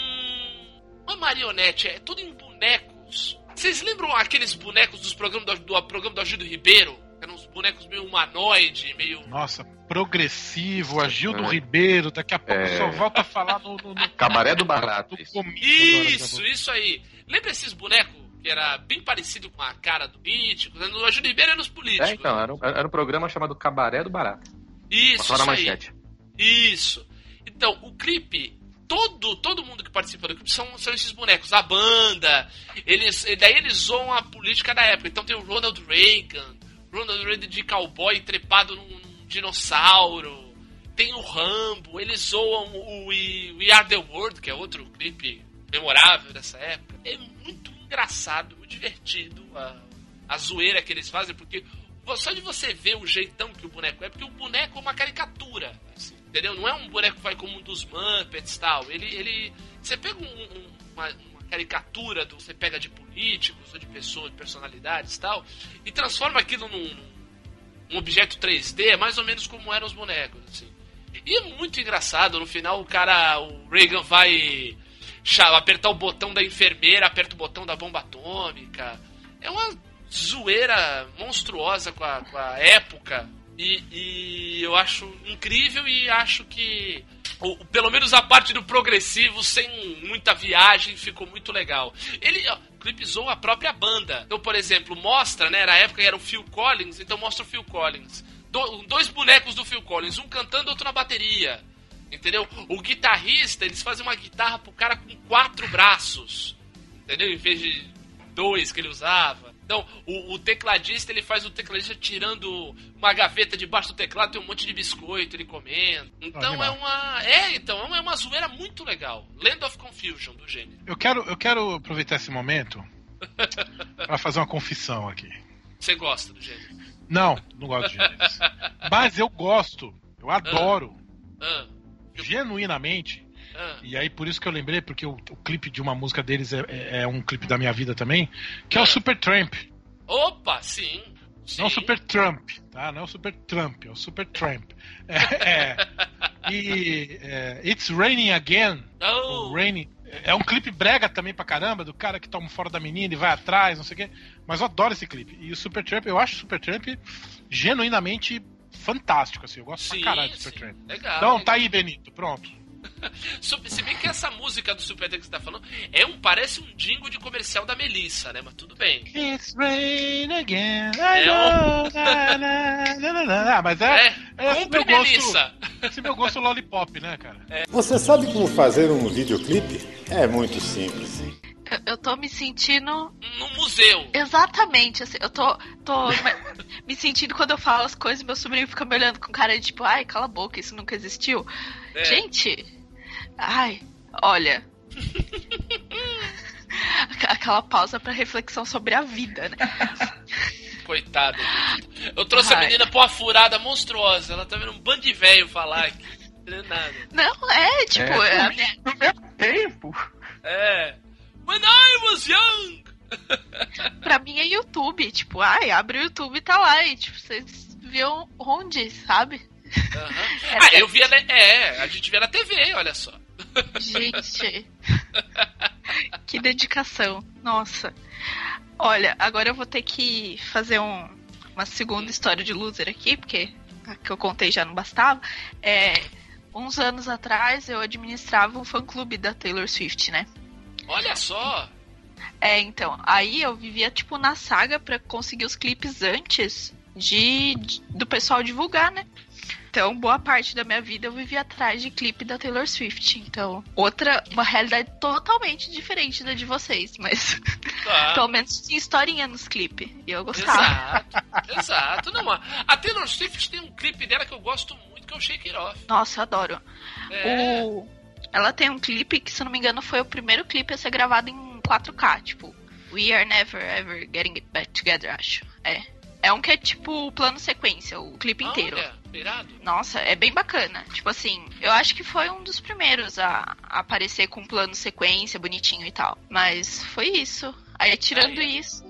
uma marionete, é tudo em bonecos Vocês lembram aqueles bonecos dos programas do, do programa do Agildo Ribeiro? Eram uns bonecos meio humanoide, meio. Nossa, progressivo, Agildo É. Ribeiro, daqui a pouco É. só volta a falar no, no, no Cabaré do Barato. no isso. Isso, isso aí. Lembra esses bonecos que era bem parecido com a cara do político? No Agildo Ribeiro era nos políticos. É, então, era um, era um programa chamado Cabaré do Barato. Isso, Passava na isso aí. manchete. Isso. Então, o clipe, todo, todo mundo que participa do clipe são, são esses bonecos. A banda, eles, daí eles zoam a política da época. Então tem o Ronald Reagan, Ronald Reagan de cowboy trepado num, num dinossauro. Tem o Rambo, eles zoam o We, We Are The World, que é outro clipe memorável dessa época. É muito engraçado, muito divertido a, a zoeira que eles fazem, porque só de você ver o jeitão que o boneco é, porque o boneco é uma caricatura, assim, entendeu? Não é um boneco que vai como um dos Muppets e tal. Ele, ele, você pega um- um- uma, uma caricatura do, você pega de políticos ou de pessoas, de personalidades e tal, e transforma aquilo num, num objeto 3D, mais ou menos como eram os bonecos, assim. E é muito engraçado, no final o cara, o Reagan vai apertar o botão da enfermeira, aperta o botão da bomba atômica. É uma zoeira monstruosa com a, com a época. E, e eu acho incrível e acho que o- o- pelo menos a parte do progressivo, sem muita viagem, ficou muito legal. Ele ó, clipizou a própria banda. Então, por exemplo, mostra, né? Na época era o Phil Collins, então mostra o Phil Collins. Do- dois bonecos do Phil Collins, um cantando, outro na bateria. Entendeu? O guitarrista, eles fazem uma guitarra pro cara com quatro braços. Entendeu? Em vez de dois que ele usava. Então, o, o tecladista, ele faz o tecladista tirando uma gaveta debaixo do teclado, tem um monte de biscoito, ele comendo. Então é uma. É, então, é uma, zoeira muito legal. Land of Confusion, do gênero. Eu quero, eu quero aproveitar esse momento pra fazer uma confissão aqui. Você gosta do gênero? Não, não gosto de gêneros. Mas eu gosto, eu adoro, Ah, genuinamente. Ah. E aí por isso que eu lembrei, porque o, o clipe de uma música deles é, é- é um clipe da minha vida também, que é o Ah. Super Tramp. Opa, sim. sim. Não o Super Trump, tá? Não é o Super Trump, é o Super Tramp. É, é. E é, It's Raining Again. Oh, Raining. É um clipe brega também pra caramba, do cara que toma fora da menina e vai atrás, não sei o quê. Mas eu adoro esse clipe. E o Super Tramp, eu acho o Super Tramp genuinamente fantástico, assim. Eu gosto sim, pra caralho do sim. Super Tramp. Legal. Então, tá aí, Benito, pronto. Se bem que essa música do Super que você tá falando é um, parece um jingle de comercial da Melissa, né? Mas tudo bem. It's rain again. I É know, na, na, na, na, na. Ah, mas é, É, é esse meu gosto, Melissa. esse meu gosto lollipop, né, cara? Você sabe como fazer um videoclipe? É muito simples. Eu, eu tô me sentindo No museu. exatamente assim. Eu tô, tô me- me sentindo quando eu falo as coisas, meu sobrinho fica me olhando com cara de tipo, ai, cala a boca, isso nunca existiu. É. Gente, ai, olha. Aqu- Aquela pausa pra reflexão sobre a vida, né? Coitada. gente. Eu trouxe a Ai. menina pra uma furada monstruosa. Ela tá vendo um bando de velho falar aqui. Não entendendo nada. Não, é, tipo, É. é a minha- No meu tempo. É. When I was young. pra mim é YouTube. Tipo, ai, abre o YouTube e tá lá. E tipo, vocês viam onde, sabe? Aham. Ah, eu via. É, a gente via na TV, olha só. Gente. que dedicação. Nossa. Olha, agora eu vou ter que fazer um- uma segunda história de loser aqui, porque a que eu contei já não bastava. É, uns anos atrás eu administrava um fã-clube da Taylor Swift, né? Olha só. É, então, aí eu vivia, tipo, na saga pra conseguir os clipes antes de, de- do pessoal divulgar, né? Então, boa parte da minha vida eu vivia atrás de clipe da Taylor Swift. Então, outra, uma realidade totalmente diferente da de vocês, mas Tá. pelo menos tinha historinha nos clipes. E eu gostava. Exato, exato. Não, a Taylor Swift tem um clipe dela que eu gosto muito, que é o Shake It Off. Nossa, eu adoro. É. O... Ela tem um clipe que, se não me engano, foi o primeiro clipe a ser gravado em 4K, tipo, We Are Never Ever Getting It Back Together, acho. É. É um que é tipo plano sequência, o clipe inteiro. Olha, irado. Nossa, é bem bacana. Tipo assim, eu acho que foi um dos primeiros a, a aparecer com plano sequência, bonitinho e tal. Mas foi isso. Aí, tirando é. isso,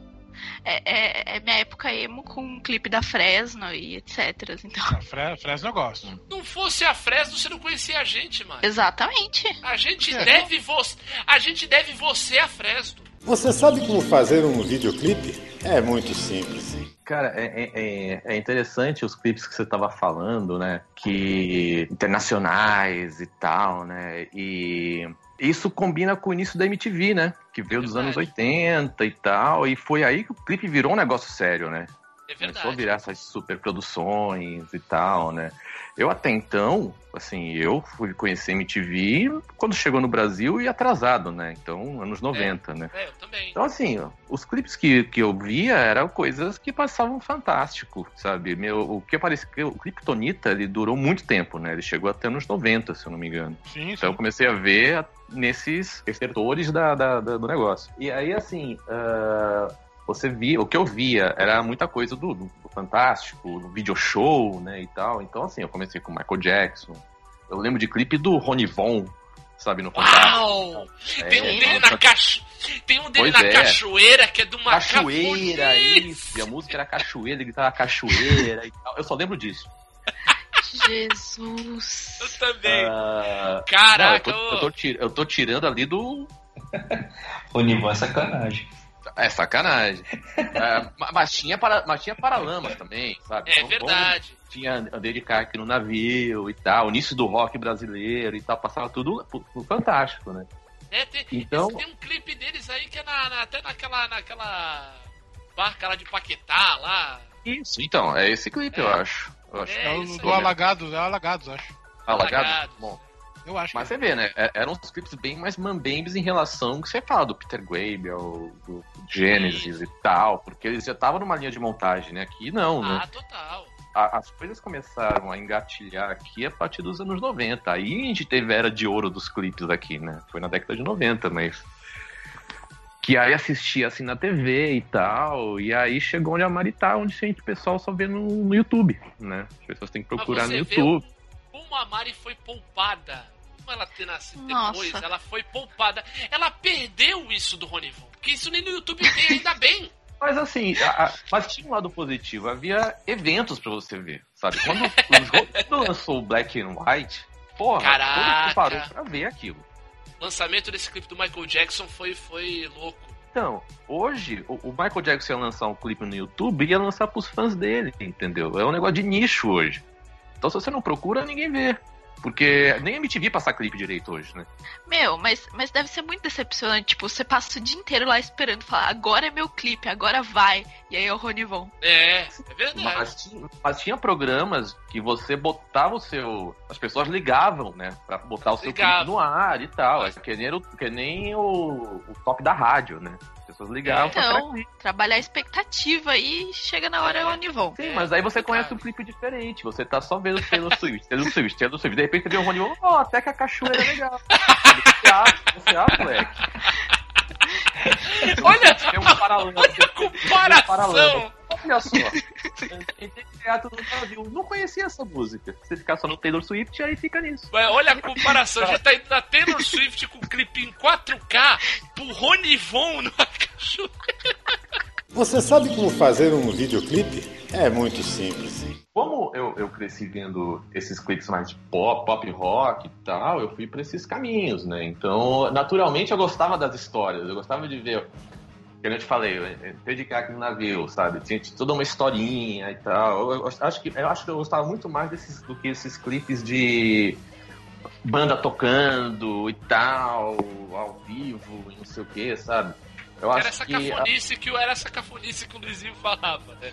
é, é- é minha época emo com um clipe da Fresno e etc. Então, A Fre Fresno eu gosto. Não fosse a Fresno, você não conhecia a gente, mano. exatamente. A gente É. deve você. A gente deve você a Fresno. Você sabe como fazer um videoclipe? É muito simples. Cara, é, é- é interessante os clipes que você estava falando, né? Que internacionais e tal, né? E isso combina com o início da MTV, né? Que veio dos anos 80 e tal. E foi aí que o clipe virou um negócio sério, né? É Começou a verdade. virar essas superproduções e tal, né? Eu até então, assim, eu fui conhecer MTV quando chegou no Brasil e atrasado, né? Então, anos 90, né? É, eu também. Então, assim, ó, os clipes que, que eu via eram coisas que passavam fantástico, sabe? Meu, o que apareceu, o clipe Tonita, ele durou muito tempo, né? Ele chegou até nos 90, se eu não me engano. Sim, Então eu sim. comecei a ver nesses setores da, da- da- do negócio. E aí, assim, ah, você via, o que eu via era muita coisa do, do Fantástico, do video show, né, e tal. Então, assim, eu comecei com Michael Jackson. Eu lembro de clipe do Rony Von, sabe, no Fantástico. Uau! Tem um É, dele nossa, na cacho... Tem um dele na é. cachoeira que é de uma Cachoeira, isso. E a música era cachoeira, ele gritava cachoeira e tal. Eu só lembro disso. Jesus. Eu também. Ah, Caraca, não, eu, tô, eu, tô, tir- eu tô tirando ali do, Onivan é sacanagem. É sacanagem. É, ma- mas, tinha para, mas tinha paralamas também, sabe? É Então, verdade. como Tinha andei de kart no navio e tal, início do rock brasileiro e tal, passava tudo fantástico, né? É, tem, Então- tem um clipe deles aí que é na, na- até naquela, naquela barca lá de Paquetá, lá. Isso, então, é esse clipe, eu acho. Eu acho É, que É o isso do. Alagados, é Alagados, acho. Alagado? Alagados. Bom, Eu acho mas que você vê, né? é- Eram uns clipes bem mais mambembes em relação ao que você fala do Peter Gabriel, do Genesis e tal, porque eles já estavam numa linha de montagem, né? Aqui não, né? Ah, total. a- as coisas começaram a engatilhar aqui a partir dos anos 90. Aí a gente teve a era de ouro dos clipes aqui, né? Foi na década de 90, mas. Que aí assistia assim na TV e tal. E aí chegou onde a Mari tá, onde gente, o pessoal só vê no, no YouTube, né? As pessoas têm que procurar no YouTube. Como a Mari foi poupada. Como ela ter nascido Nossa. depois, ela foi poupada. Ela perdeu isso do Ronivon. Porque isso nem no YouTube tem, ainda bem. Mas assim, a- a- mas tinha um lado positivo. Havia eventos pra você ver, sabe? Quando, quando lançou o Black and White, porra, todo Caraca. mundo parou pra ver aquilo. O lançamento desse clipe do Michael Jackson foi, foi louco. Então, hoje, o, o Michael Jackson ia lançar um clipe no YouTube e ia lançar pros fãs dele, entendeu? É um negócio de nicho hoje. Então, se você não procura, ninguém vê. Porque nem a MTV passa clipe direito hoje, né? Meu, mas, mas deve ser muito decepcionante. Tipo, você passa o dia inteiro lá esperando falar, agora é meu clipe, agora vai. E aí é o Ronivon. É, é verdade. Mas tinha, mas tinha programas que você botava o seu. As pessoas ligavam, né? Pra botar o seu Ligavam. clipe no ar e tal. É que nem, o, que nem o, o top da rádio, né? As pessoas ligavam Então, trabalhar a expectativa e chega na hora é o Ronivon. Sim, É, mas aí você complicado. conhece um clipe diferente. Você tá só vendo Taylor Swift, Taylor Swift, Taylor Swift. De repente você vê o Rony Von, oh, até que a cachoeira é legal. Você acha, você acha, moleque. Olha Tem um paralelo. olha um comparação. Olha só. Não conhecia essa música. Você ficar só no Taylor Swift, aí fica nisso. Mas olha a comparação. Gente tá indo da Taylor Swift com o clipe em 4K pro Ronivon no Você sabe como fazer um videoclipe? É muito simples. Como eu, eu cresci vendo esses clipes mais de pop, pop rock e tal, eu fui pra esses caminhos, né? Então, naturalmente, eu gostava das histórias. Eu gostava de ver. Que eu te falei, eu entrei de aqui no navio, sabe? Tinha toda uma historinha e tal. Eu, eu acho que, eu acho que eu gostava muito mais desses do que esses clipes de banda tocando e tal, ao vivo e não sei o que, sabe? Eu Era essa que. a- cafonice que era essa cafonice que o Luizinho falava, né?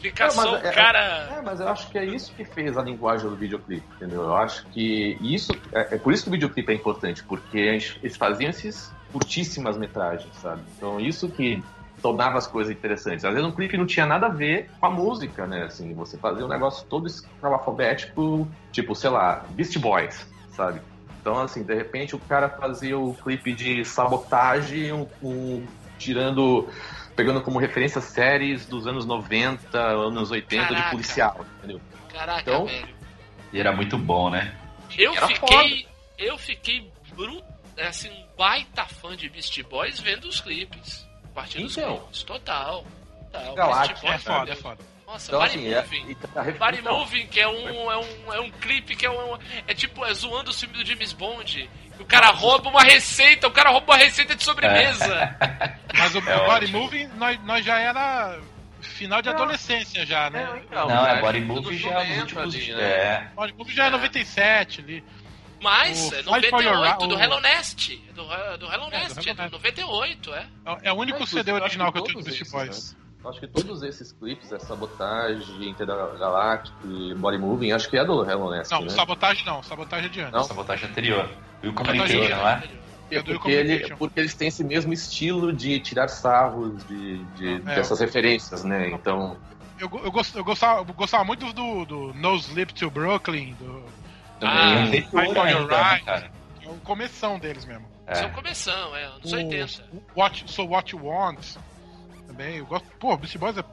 Ficar só o é- cara. É, mas eu acho que é isso que fez a linguagem do videoclipe, entendeu? Eu acho que isso. É, é por isso que o videoclipe é importante, porque eles faziam esses curtíssimas metragens, sabe? Então isso que tornava as coisas interessantes. Às vezes um clipe não tinha nada a ver com a música, né? Assim, você fazia um negócio todo alfabético, tipo, sei lá, Beast Boys, sabe? Então, assim, de repente o cara fazia o clipe de sabotagem, um, um- tirando pegando como referência séries dos anos 90, anos 80 Caraca. de policial, entendeu? Caraca, Então- velho. E era muito bom, né? Eu Era fiquei. Eu fiquei bruto, assim, um baita fã de Beast Boys vendo os clipes. A partir dos Então. clipes. Total. Total. Galáctica, Beast É Boys, foda, meu é foda. Nossa, Então, Body assim, é- Moving. e tá- Body então, Moving, que é um, é um, é um clipe que é um. É tipo, é zoando o filme do James Bond. O cara rouba uma receita, o cara rouba uma receita de sobremesa. Mas o, É o Body ótimo. Moving, nós, nós já era final de adolescência já, né? então, Não, é acho Body Movie anos já é os 90 últimos. ali, né? É. Body Moving já é 97 ali. Mas, O é Fight for Your 98, Right- do o- Hello Nest. Do, do Hello É, do Nest, Hello é do Nest. 98, é. É- É o único CD original que eu tenho do Beast esses, Boys. Acho que todos esses clipes, é Sabotagem, Intergalactic, Body Moving, acho que é do Hello Nest, Não, né? sabotagem não, sabotagem é de antes. Não? Sabotagem anterior. E o Sabotagem Communication, não é? É do porque, ele, porque eles têm esse mesmo estilo de tirar sarros de, de- É. dessas referências, né? Então, Eu, eu, gost- eu gostava, eu gostava muito do, do No Sleep to Brooklyn, do, Ah, E Fight anterior for Your ainda, né, Right. cara? que é o começão deles mesmo. Isso é É. um começão, é, anos O 80. What, so What You Want também. Eu gosto. Pô, Beast Boys é.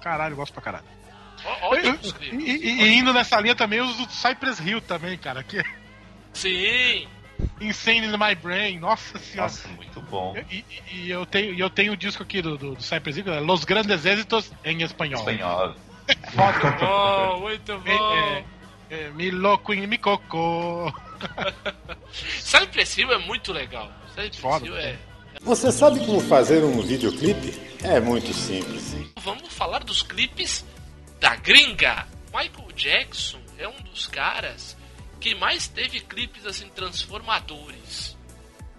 Caralho, eu gosto pra caralho. E, e- e indo nessa linha também, os do Cypress Hill também, cara. Que é Sim. Insane in My Brain, nossa senhora. Nossa, muito bom. E, e- e eu, tenho, e eu tenho o disco aqui do, do, do Cypress Hill, é Los Grandes Éxitos em espanhol. Espanhol. Foda. Oh, muito bom. É, é, me louco em mi coco. Cypress Hill é muito legal. Cypress. Hill é. Você sabe como fazer um videoclipe? É muito simples. Vamos falar dos clipes da gringa. Michael Jackson é um dos caras que mais teve clipes assim transformadores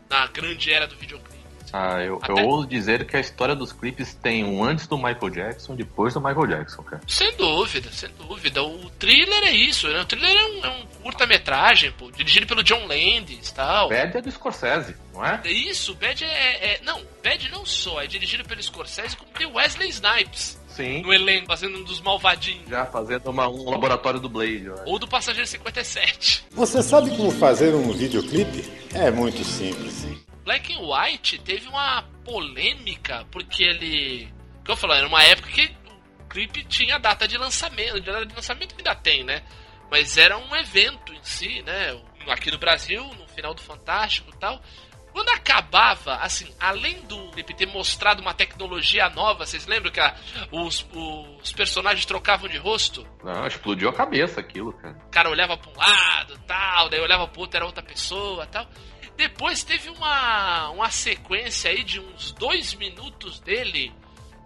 na grande era do videoclipe. Ah, eu, eu Até- ouso dizer que a história dos clipes tem um antes do Michael Jackson, depois do Michael Jackson, cara. Sem dúvida, sem dúvida. O thriller é isso, né? O thriller é um, é um curta-metragem, pô, dirigido pelo John Landis e tal. Bad é do Scorsese, não é? É Isso, Bad é, é- Não, Bad não só, é dirigido pelo Scorsese, como tem Wesley Snipes Sim. no elenco, fazendo um dos malvadinhos. Já fazendo uma- um laboratório do Blade, eu acho. Ou do Passageiro 57. Você sabe como fazer um videoclipe? É muito simples. Black and White teve uma polêmica, porque ele. Que eu falo, era uma época que o clipe tinha data de lançamento. De data de lançamento ainda tem, né? Mas era um evento em si, né? Aqui no Brasil, no final do Fantástico e tal. Quando acabava, assim, além do clipe ter mostrado uma tecnologia nova, vocês lembram que a- os, os personagens trocavam de rosto? Não, explodiu a cabeça aquilo, cara. O cara olhava pra um lado, tal, daí olhava pro outro, era outra pessoa, tal. Depois teve uma, uma sequência aí de uns dois minutos dele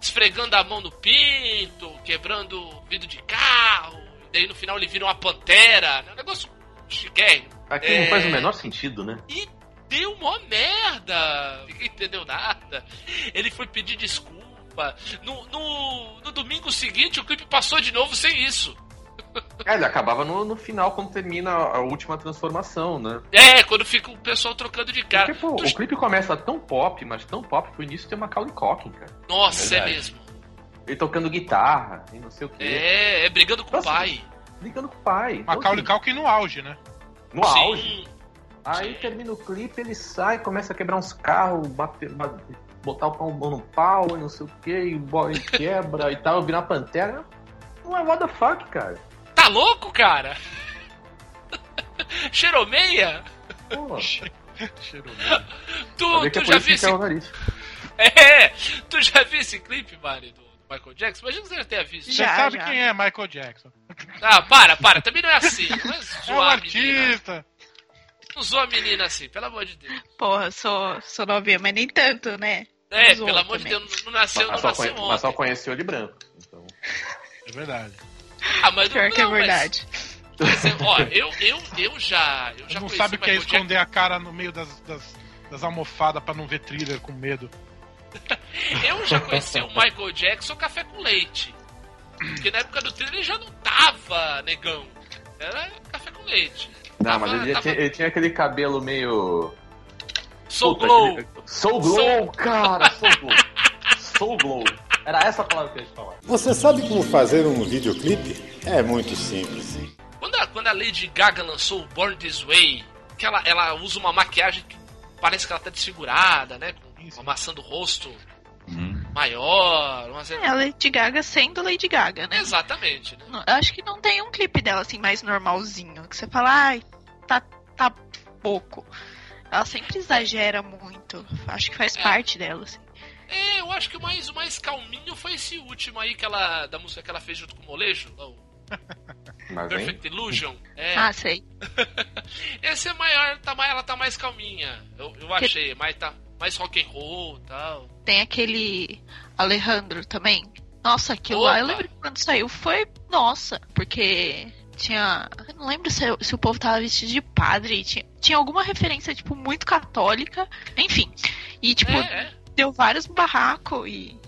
esfregando a mão no pinto, quebrando vidro de carro, e daí no final ele vira uma pantera, né? um negócio chiquérrimo. Aqui É. não faz o menor sentido, né? E deu mó merda. Ninguém entendeu nada. Ele foi pedir desculpa. No, no, no domingo seguinte, o clipe passou de novo sem isso. É, ele acabava no, no final, quando termina a última transformação, né? É, quando fica o pessoal trocando de cara. Porque, pô, Tu- o clipe começa tão pop, mas tão pop que o início tem uma Macaulay Culkin, cara. Nossa, é Verdade. mesmo. Ele tocando guitarra e não sei o quê. É, é brigando com o Nossa, pai. Ligando com o pai. Então, Macaulay assim, Culkin no auge, né? No auge. Sim. Aí Sim. termina o clipe, ele sai, começa a quebrar uns carros, bater, ba- botar o pau no pau e não sei o que, e, e quebra e tal, virar pantera. Não é what the fuck, cara. Tá louco, cara? Cheiromeia? Pô, Cheiro Tu, tu é já viu esse... É, tu já viu esse clipe, Mari, do, do Michael Jackson? Imagina que você já tenha visto. Você Já, sabe já. quem é Michael Jackson. Ah, para, para. Também não é assim. Não é É um zoar a menina. artista. Não zoa a menina assim, pelo amor de Deus. Porra, sou, sou novinha, mas nem tanto, né? É, pelo amor de também. Deus, não nasceu, não Mas só, nasceu conhe- mas só ontem. conheceu de branco. Então, É verdade. Ah, mas Pior não, que é mas- verdade. mas é- ó, eu, eu, eu já. Eu já não sabe o que é esconder a cara no meio das, das, das almofadas pra não ver thriller com medo. Eu já conheci o Michael Jackson café com leite. Porque na época do thriller ele já não tava negão. Era café com leite. não, mas Tava- ele, tava- tinha, ele tinha aquele cabelo meio. Soul Puta, Glow. aquele- Soul Glow, cara, Soul Glow. Soul Glow. Era essa a palavra que eu ia falar. Você sabe como fazer um videoclipe? É muito simples. Quando a, quando a Lady Gaga lançou o Born This Way, que ela, ela usa uma maquiagem que parece que ela tá desfigurada, né? Com uma maçã do rosto maior. Umas... É a Lady Gaga sendo Lady Gaga, né? Exatamente, né? Não- Acho que não tem um clipe dela assim mais normalzinho. Que você fala, ai, tá, tá pouco. Ela sempre exagera muito. Acho que faz É. parte dela, assim. É, eu acho que o mais, o mais calminho foi esse último aí que ela, da música que ela fez junto com o Molejo, lá, o Mas, hein? Perfect Illusion. É. Ah, sei. Esse é maior, tá, ela tá mais calminha. Eu, eu achei, mas tá mais rock and roll e tal. Tem aquele Alejandro também. Nossa, aquilo Opa. lá, eu lembro que quando saiu foi. Nossa, porque tinha. Eu não lembro se, se o povo tava vestido de padre. Tinha, tinha alguma referência, tipo, muito católica. Enfim. E, tipo, É, é. Deu vários barracos e.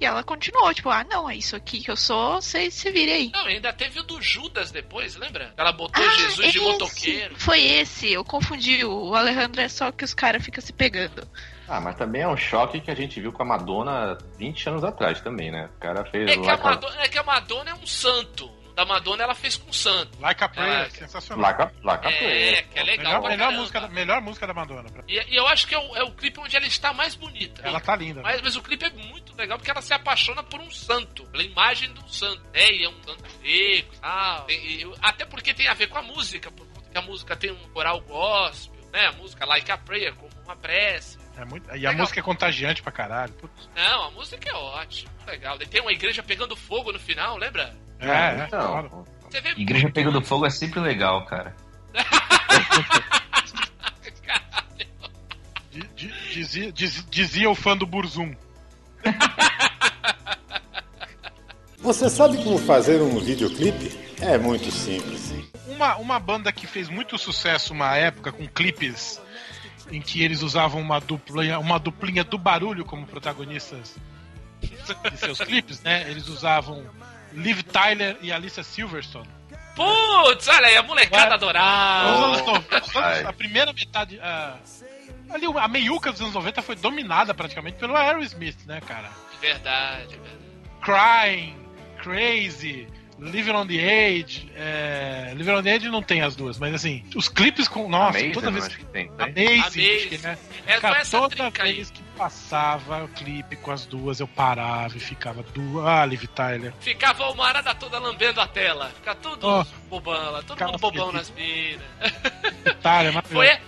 E ela continuou, tipo, ah, não, é isso aqui que eu sou, vocês se virem aí. Não, ainda teve o do Judas depois, lembra? Ela botou Ah, Jesus de esse. motoqueiro. Foi esse, eu confundi. O Alejandro é só que os caras ficam se pegando. Ah, mas também é um choque que a gente viu com a Madonna 20 anos atrás também, né? O cara fez É que, a- Madonna, é que a Madonna é um santo. Da Madonna ela fez com um santo. Like a Prayer, Ah, sensacional. Like a- Like a É, Prayer. que é legal. melhor, melhor música, da- melhor música da Madonna. E, e eu acho que é o, é o clipe onde ela está mais bonita. Ela tá linda. Mas, mas o clipe é muito legal porque ela se apaixona por um santo, pela imagem de um santo. É, e é um santo seco e tal. Tem- e- até porque tem a ver com a música, por conta que a música tem um coral gospel, né? A música Like a Prayer, como uma prece. É muito, e a Legal. música é contagiante pra caralho. Putz. Não, a música é ótima, legal. E tem uma igreja pegando fogo no final, lembra? É, é, então. claro. Você vê Igreja pegando fogo é sempre legal, cara. Di- di- Dizia, diz- dizia o fã do Burzum. Você sabe como fazer um videoclipe? É muito simples. Uma, uma banda que fez muito sucesso uma época com clipes em que eles usavam uma duplinha, uma duplinha do barulho como protagonistas de seus clipes, né? Eles usavam Liv Tyler e Alicia Silverstone. Putz, olha aí, a molecada adorava. anos 90, os anos- ai. a primeira metade. A, ali, a meiuca dos anos 90 foi dominada praticamente pelo Aerosmith, né, cara? Verdade, verdade. Crying, Crazy, Living on the Edge. É, Living on the Edge não tem as duas, mas assim, os clipes com. Nossa, Amazing, toda vez que. que tem. Amazing, Amazing. que, né? É com Cara, essa toda trinca aí. vez que passava o clipe com as duas, eu parava e ficava duas. Ah, Liv Tyler. Ficava uma arada toda lambendo a tela. Fica tudo Oh. bobão lá, todo Ficava mundo bobão nas minas. Tyler, maravilhoso. Foi,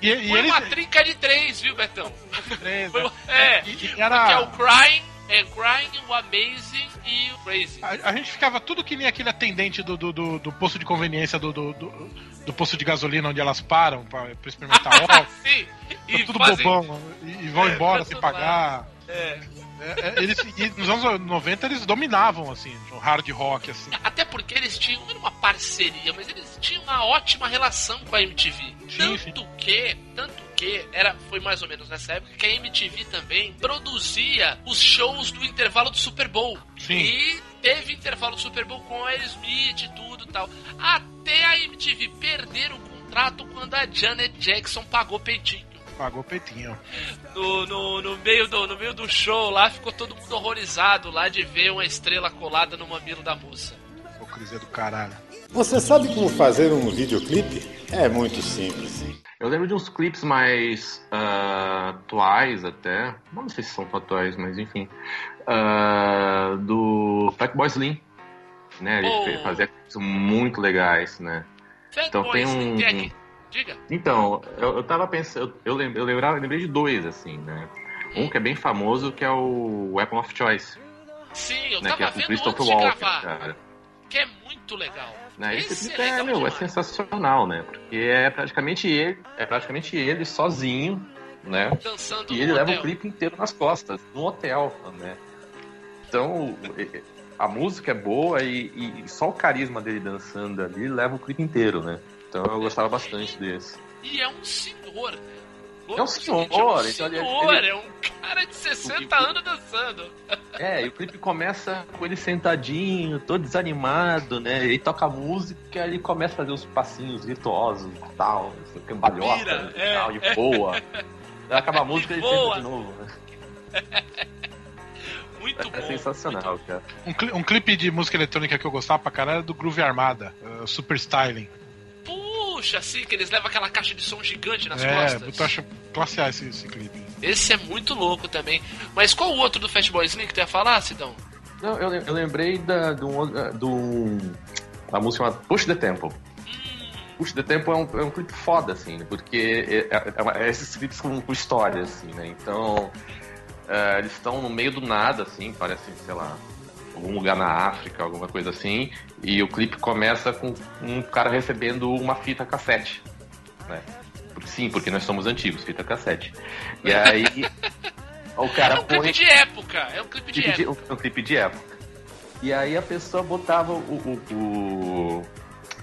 E, e foi eles. uma trinca de três, viu, Betão? três, Foi, né? é, E- e era- é o Crying, é Crying, o Amazing e o Crazy. A, a gente ficava tudo que nem aquele atendente do, do, do, do posto de conveniência do, do, do, do posto de gasolina onde elas param pra, pra experimentar óleo. Sim, Tá tudo fazem- bobão e, e vão É, embora sem pagar. É. É, é, eles, e nos anos 90 eles dominavam, assim, o hard rock, assim. Até porque eles tinham, não era uma parceria, mas eles tinham uma ótima relação com a MTV. Sim, tanto que, tanto que, era, foi mais ou menos nessa época que a MTV também produzia os shows do intervalo do Super Bowl. Sim. E teve intervalo do Super Bowl com a Aerosmith e tudo e tal. Até a MTV perder o contrato quando a Janet Jackson pagou peitinho. Pagou peitinho. No, no, no, meio do, no meio do show lá, ficou todo mundo horrorizado lá de ver uma estrela colada no mamilo da moça. Hipocrisia do caralho. Você sabe como fazer um videoclipe? É muito simples. Eu lembro de uns clipes mais ah, atuais até. Não sei se são atuais, mas enfim. Ah, do Fatboy Slim. Né? Ele Oh. fazia clipes muito legais, né? Então Fatboy tem Slim um- aqui. Diga. Então, eu, eu tava pensando. Eu, eu, lembrava, eu lembrei de dois, assim, né? Um que é bem famoso, que é o Weapon of Choice. Sim, eu Né? Que é tava vendo Christopher antes de Walken, gravar. cara. Que é muito legal. Né? Esse, Esse clipe é é, meu, é sensacional, né? Porque é praticamente ele, é praticamente ele sozinho, né? Dançando E ele leva hotel. o clipe inteiro nas costas, no hotel, né? Então, a música é boa e, e só o carisma dele dançando ali leva o clipe inteiro, né? Então eu gostava bastante desse. E é um senhor, né? É um senhor, é um então ele- senhor, ele- é um cara de 60 anos dançando. É, e o clipe começa com ele sentadinho, todo desanimado, né? Ele toca a música e ele começa a fazer os passinhos virtuosos e tal, cambalhota e é, tal, e é. voa. Aí acaba a música e ele senta de novo, né? Muito É bom. sensacional, cara. Um, cli- um clipe de música eletrônica que eu gostava pra caralho era do Groove Armada, uh, Super Styling. Puxa, assim, que eles levam aquela caixa de som gigante nas é, costas. eu acho classe A esse, esse clipe. Esse é muito louco também. Mas qual o outro do Fatboy Slim que tu ia falar, Sidão? Não, eu, eu lembrei da, do, do, da música chamada Push the Temple. Push the Temple é um, é um clipe foda, assim, né? porque é, é- é é esses clipes com, com história, assim, né? Então, é, eles estão no meio do nada, assim, parece, sei lá, algum lugar na África, alguma coisa assim, e o clipe começa com um cara recebendo uma fita cassete, né? Sim, porque nós somos antigos, fita cassete. E aí o cara É um clipe põe de época, é um clipe de época. um clipe de época. E aí a pessoa botava o, o- o-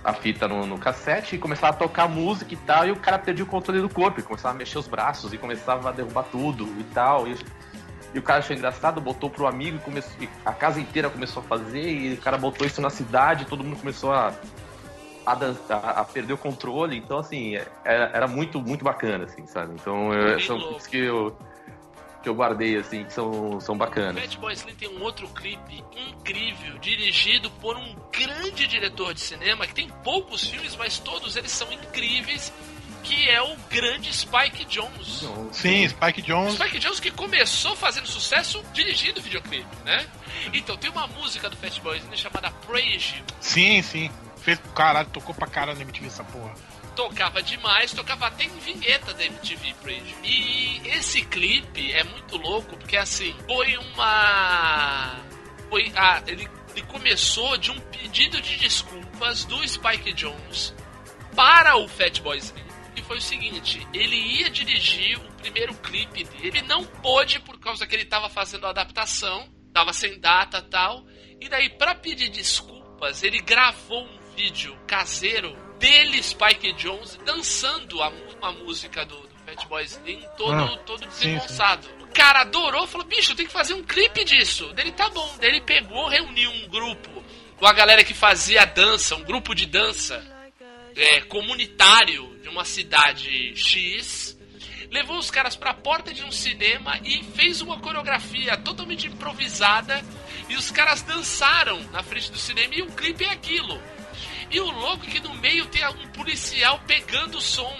a fita no, no cassete e começava a tocar música e tal, e o cara perdia o controle do corpo, e começava a mexer os braços e começava a derrubar tudo e tal. E, e o cara achou engraçado, botou pro amigo e, começou, e a casa inteira começou a fazer, e o cara botou isso na cidade, todo mundo começou a, a, dan- a- perder o controle. Então, assim, era, era muito, muito bacana, assim, sabe? Então, eu, são clipes que eu, que eu guardei, assim, que são, são bacanas. Fatboy Slim tem um outro clipe incrível, dirigido por um grande diretor de cinema, que tem poucos filmes, mas todos eles são incríveis, que é o grande Spike Jones. Sim, Spike Jones. Spike Jones que começou fazendo sucesso dirigindo videoclipe, né? Então tem uma música do Fatboy Slim chamada Praise. Sim, sim. Fez caralho, tocou pra caralho na MTV essa porra. tocava demais, tocava até em vinheta da MTV Praise. E esse clipe é muito louco, porque assim, foi uma. Foi. Ah, ele, ele começou de um pedido de desculpas do Spike Jones para o Fatboy Slim. Foi o seguinte, ele ia dirigir o primeiro clipe dele, ele não pôde por causa que ele estava fazendo a adaptação, tava sem data tal. E daí, para pedir desculpas, ele gravou um vídeo caseiro dele, Spike Jones, dançando a, mu- a música do, do Fatboy Slim, todo, Ah, todo sim, desengonçado. O cara adorou, falou, bicho, tem que fazer um clipe disso. Dele tá bom. Daí ele pegou, reuniu um grupo com a galera que fazia dança, um grupo de dança é, comunitário de uma cidade X, levou os caras pra porta de um cinema e fez uma coreografia totalmente improvisada e os caras dançaram na frente do cinema e o clipe é aquilo. E o louco é que no meio tem um policial pegando o som,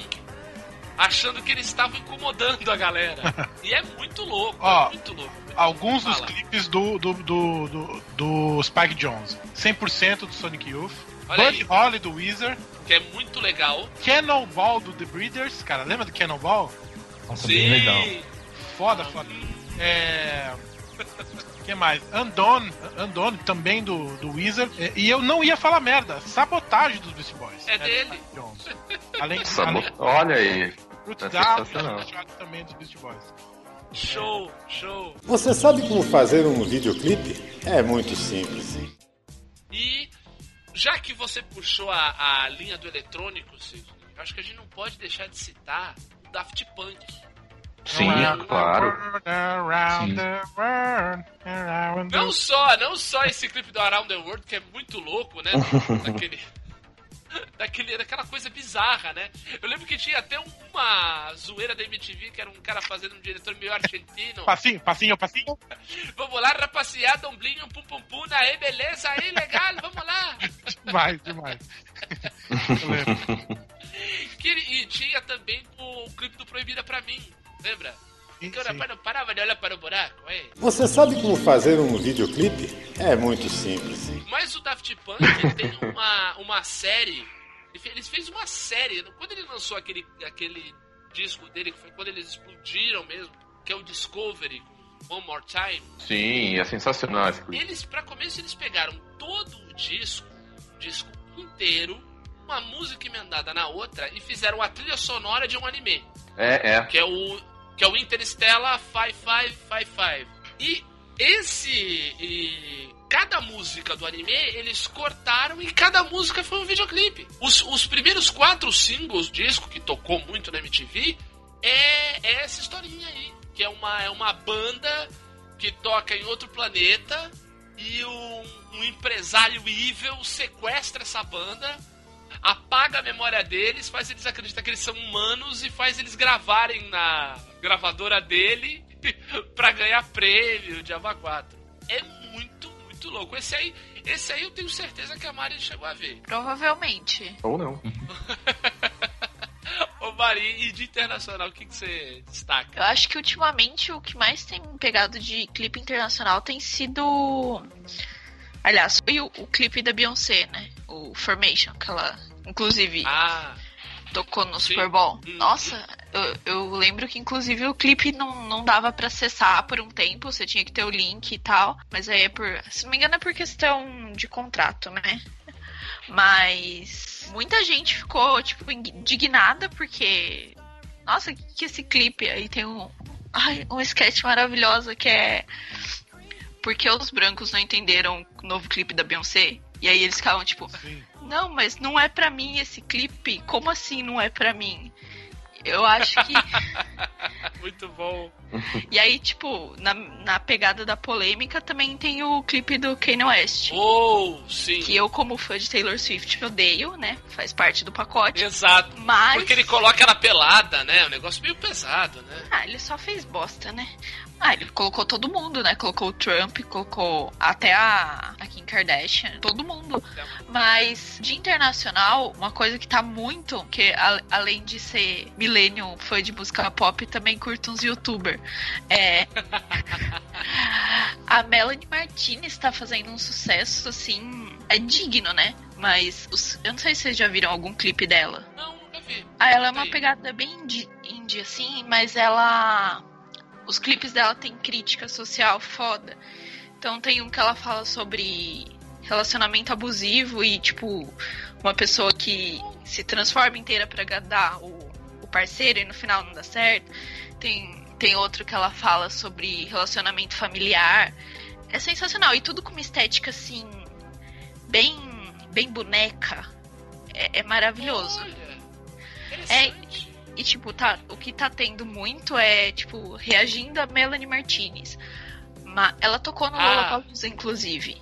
achando que eles estavam incomodando a galera. E é muito louco, Ó, é muito louco. Alguns dos clipes do, do, do, do, do Spike Jones. 100% do Sonic Youth. Olha Buddy. Holly do Weezer. Que é muito legal. Cannonball do The Breeders. Cara, lembra do Cannonball? Nossa, bem legal. Foda, foda. É. que mais? Undone, Undone também do, do Weezer. É, E eu não ia falar merda. Sabotagem dos Beast Boys. É dele. Além de Sabo- além- Olha aí. Fruit É também dos Beast Boys. Show, show. Você sabe como fazer um videoclipe? É muito simples. E já que você puxou a, a linha do eletrônico, Cid, eu acho que a gente não pode deixar de citar o Daft Punk. Sim, Around claro. world, around Sim. the world, around the Não só, não só esse clipe do Around the World, que é muito louco, né? Daquele. Daquele, daquela coisa bizarra, né? Eu lembro que tinha até uma zoeira da MTV, que era um cara fazendo um diretor meio argentino. Passinho, passinho, passinho. Vamos lá, rapaziada, omblinho, pum pum pum, aí, beleza, aí, legal, vamos lá. Demais, demais. Eu lembro. Que, e tinha também o clipe do Proibida pra mim, lembra? Sim. não parava de olhar para o buraco, é. Você sabe como fazer um videoclipe? É muito simples. Mas o Daft Punk tem uma, uma série. ele fe- Ele fez uma série. Quando ele lançou aquele, aquele disco dele, que foi quando eles explodiram mesmo, que é o Discovery, One More Time. Sim, é sensacional esse clipe. Eles, pra começo, eles pegaram todo o disco, o disco inteiro, uma música emendada na outra e fizeram a trilha sonora de um anime É, é. que é o que é o Interstellar 5555. E esse e cada música do anime eles cortaram e cada música foi um videoclipe. Os, os primeiros quatro singles disco que tocou muito na MTV é, é essa historinha aí, que é uma é uma banda que toca em outro planeta e um, um empresário evil sequestra essa banda apaga a memória deles, faz eles acreditar que eles são humanos e faz eles gravarem na gravadora dele pra ganhar prêmio de Ava 4. É muito, muito louco. Esse aí, esse aí eu tenho certeza que a Mari chegou a ver. Provavelmente. Ou não. Ô Mari, e de internacional, o que, que você destaca? Eu acho que ultimamente o que mais tem pegado de clipe internacional tem sido. Aliás, foi o, o clipe da Beyoncé, né? O Formation, que ela, inclusive, Ah, tocou no sim. Super Bowl. Hum. Nossa, Eu, eu lembro que, inclusive, o clipe não, não dava pra acessar por um tempo, você tinha que ter o link e tal. Mas aí é por. Se não me engano, é por questão de contrato, né? Mas muita gente ficou, tipo, indignada porque. Nossa, que, que esse clipe aí tem um. Ai, um sketch maravilhoso que é. Porque os brancos não entenderam o novo clipe da Beyoncé? E aí eles ficavam tipo, não, mas não é pra mim esse clipe. Como assim não é pra mim? Eu acho que. Muito bom. E aí, tipo, na, na pegada da polêmica também tem o clipe do Kanye West. Oh, sim. Que eu, como fã de Taylor Swift, odeio, né? Faz parte do pacote. Exato. Mas. Porque ele coloca ela pelada, né? Um negócio meio pesado, né? Ah, ele só fez bosta, né? Ah, ele colocou todo mundo, né? Colocou o Trump, colocou até a, a Kim Kardashian, todo mundo. Mas de internacional, uma coisa que tá muito, que a- além de ser millennium fã de música pop, também curto uns youtubers. É. a Melanie Martinez tá fazendo um sucesso, assim. É digno, né? Mas os- eu não sei se vocês já viram algum clipe dela. Não, nunca vi. Ah, ela é uma pegada bem indie, indie, assim, mas ela. Os clipes dela tem crítica social foda. Então tem um que ela fala sobre relacionamento abusivo e, tipo, uma pessoa que se transforma inteira pra agradar o, o parceiro e no final não dá certo. Tem, tem outro que ela fala sobre relacionamento familiar. É sensacional. E tudo com uma estética, assim, bem, bem boneca. É, é maravilhoso. Olha, É. e, tipo, tá, o que tá tendo muito é, tipo, reagindo a Melanie Martinez. Ma- ela tocou no Ah. Lollapalooza, inclusive.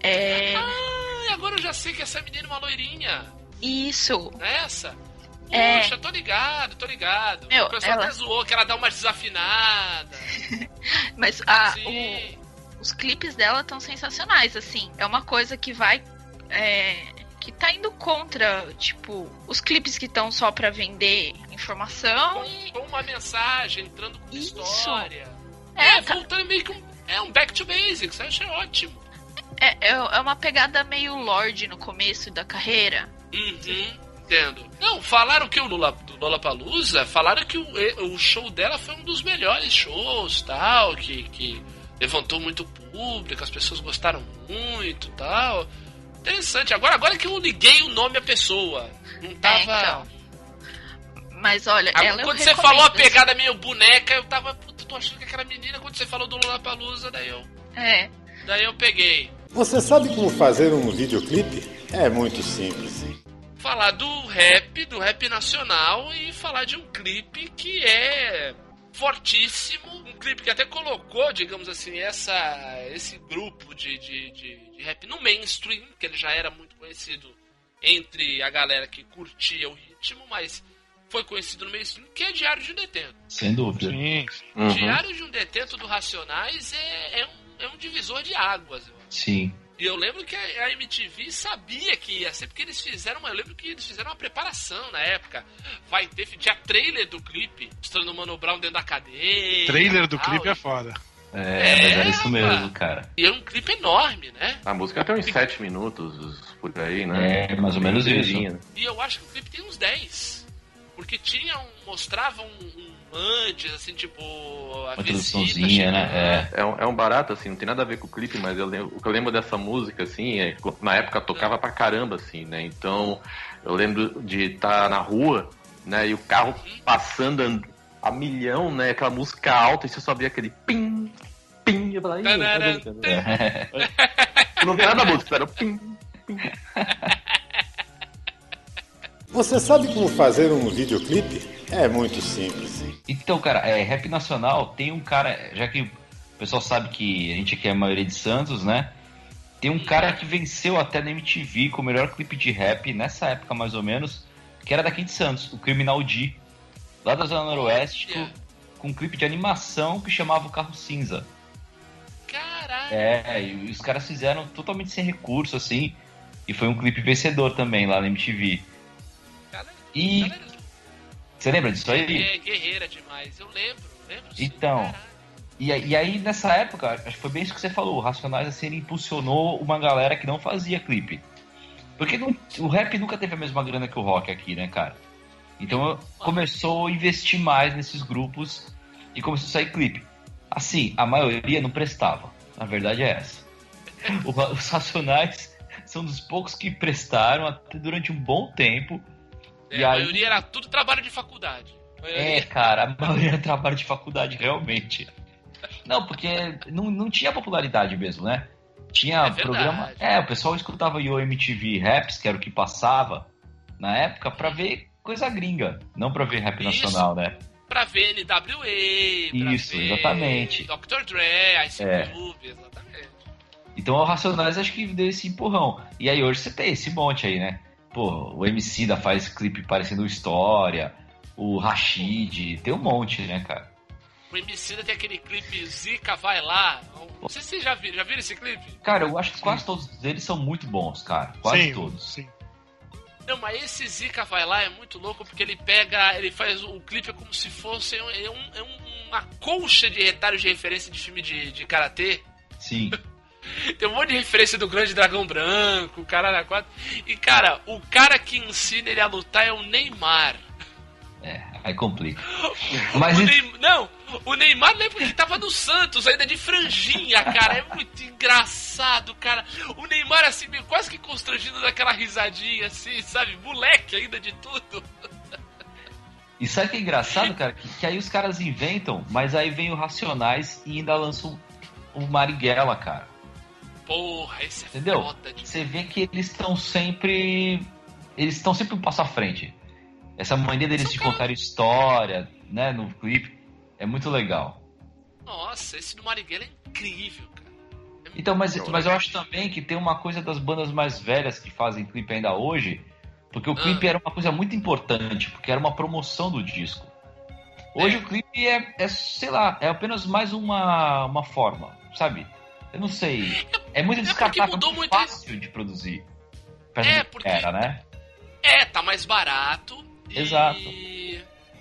É... Ah, agora eu já sei que essa menina é uma loirinha. Isso. Não é essa? É. Puxa, tô ligado, tô ligado. Meu, o pessoal ela- até zoou que ela dá uma desafinada. Mas a, Sim. o- os clipes dela estão sensacionais, assim. É uma coisa que vai... é, que tá indo contra, tipo, os clipes que estão só pra vender informação e... Com, com uma mensagem, entrando com Isso. história. É, É, tá- voltando meio que um, é um back to basics, eu achei ótimo. é, é é uma pegada meio Lorde no começo da carreira. Uhum, entendo. Não, falaram que o Lula, do Lollapalooza, falaram que o, o show dela foi um dos melhores shows, tal, que, que levantou muito público, as pessoas gostaram muito, tal. Interessante. Agora, agora que eu liguei o nome à pessoa, não tava... É, então. Mas olha, Ah, ela eu quando você recomendo, falou a assim. pegada meio boneca, eu tava, puta, tô achando que aquela menina, quando você falou do Lollapalooza, daí eu, É. daí eu peguei. Você sabe como fazer um videoclipe? É muito simples. falar do rap, do rap nacional e falar de um clipe que é fortíssimo, um clipe que até colocou, digamos assim, essa, esse grupo de, de, de, de rap no mainstream, que ele já era muito conhecido entre a galera que curtia o ritmo, mas foi conhecido no mainstream, que é Diário de um Detento. Sem dúvida. Sim. Uhum. Diário de um Detento do Racionais é, é, um, é um divisor de águas. eu acho. Sim. E eu lembro que a MTV sabia que ia ser, porque eles fizeram, uma- eu lembro que eles fizeram uma preparação na época. Vai ter, tinha trailer do clipe, mostrando o Mano Brown dentro da cadeia. Trailer do tal, clipe é foda. É, mas era isso É, mesmo, cara. E é um clipe enorme, né? A música tem uns 7 minutos por aí, né? É, mais ou menos isso. E eu acho que o clipe tem uns 10. Porque tinha um. mostrava um, um antes, assim, tipo. A Uma visita né? É um, é um barato, assim, não tem nada a ver com o clipe, mas eu lembro, o que eu lembro dessa música, assim, é, que na época tocava pra caramba, assim, né? Então, eu lembro de estar na rua, né? E o carro passando an- a milhão, né? Aquela música alta, e você só via aquele pim, pim, eu falava, "Ih, Tararam, tá brincando." Eu não via nada da música, era pim, pim. Você sabe como fazer um videoclipe? É muito simples. Então, cara, é, rap nacional tem um cara, já que o pessoal sabe que a gente aqui é a maioria de Santos, né? Tem um cara que venceu até na MTV com o melhor clipe de rap nessa época mais ou menos, que era daqui de Santos, o Criminal D, lá da Zona Noroeste, com, um clipe de animação que chamava o Carro Cinza. Caralho. É, e os caras fizeram totalmente sem recurso, assim, e foi um clipe vencedor também lá na MTV. Galera, E galera você lembra disso aí? é guerreira demais. Eu lembro, lembro sim. Então. Caralho. E, e aí, nessa época, acho que foi bem isso que você falou, o Racionais assim, ele impulsionou uma galera que não fazia clipe. Porque não- o rap nunca teve a mesma grana que o rock aqui, né, cara? Então começou a investir mais nesses grupos e começou a sair clipe. Assim, a maioria não prestava. A verdade é essa. Os Racionais são dos poucos que prestaram até durante um bom tempo. É, E a aí- maioria era tudo trabalho de faculdade. A É, maioria- cara, a maioria era trabalho de faculdade, realmente. Não, porque não, não tinha popularidade mesmo, né? Tinha É programa. É, o pessoal escutava o MTV Raps, que era o que passava na época, pra ver coisa gringa, não pra ver rap Isso. nacional, né? Pra ver NWA, pra Isso, ver exatamente. Dr. Dre, Ice É. Cube, exatamente. Então o Racionais acho que deu esse empurrão. E aí hoje você tem esse monte aí, né? Pô, o MC da faz clipe parecendo história, o Rashid, tem um monte, né, cara? O Emicida tem aquele clipe Zica Vai Lá. Não sei se vocês já viram. Já viram esse clipe? Cara, eu acho que quase todos eles são muito bons, cara. Quase sim, todos. sim. Não, mas esse Zica Vai Lá é muito louco porque ele pega. Ele faz o clipe é como se fosse um- é um- é um- uma colcha de retalhos de referência de filme de, de karatê. Sim. Tem um monte de referência do Grande Dragão Branco, o cara na quatro. E cara, o cara que ensina ele a lutar é o Neymar. É, aí complica. Mas o Neymar, não, o Neymar lembra que tava no Santos, ainda de franjinha, cara. É muito engraçado, cara. O Neymar, assim, meio quase que constrangido daquela risadinha, assim, sabe? Moleque ainda de tudo. E sabe o que é engraçado, cara? Que, que aí os caras inventam, mas aí vem o Racionais e ainda lançam o Marighella, cara. Porra, esse é Entendeu? foda de... Você vê que eles estão sempre. Eles estão sempre um passo à frente. Essa mania deles de contar história, né, no clipe, é muito legal. Nossa, esse do Marighella é incrível, cara. É Então, mas, mas eu acho também que tem uma coisa das bandas mais velhas que fazem clipe ainda hoje, porque o Ah. clipe era uma coisa muito importante, porque era uma promoção do disco. Hoje É. o clipe é, é, sei lá, é apenas mais uma, uma forma, sabe? Eu não sei. É muito É descartável, mudou muito fácil de produzir. É, porque- Era, né? É, tá mais barato. e- Exato.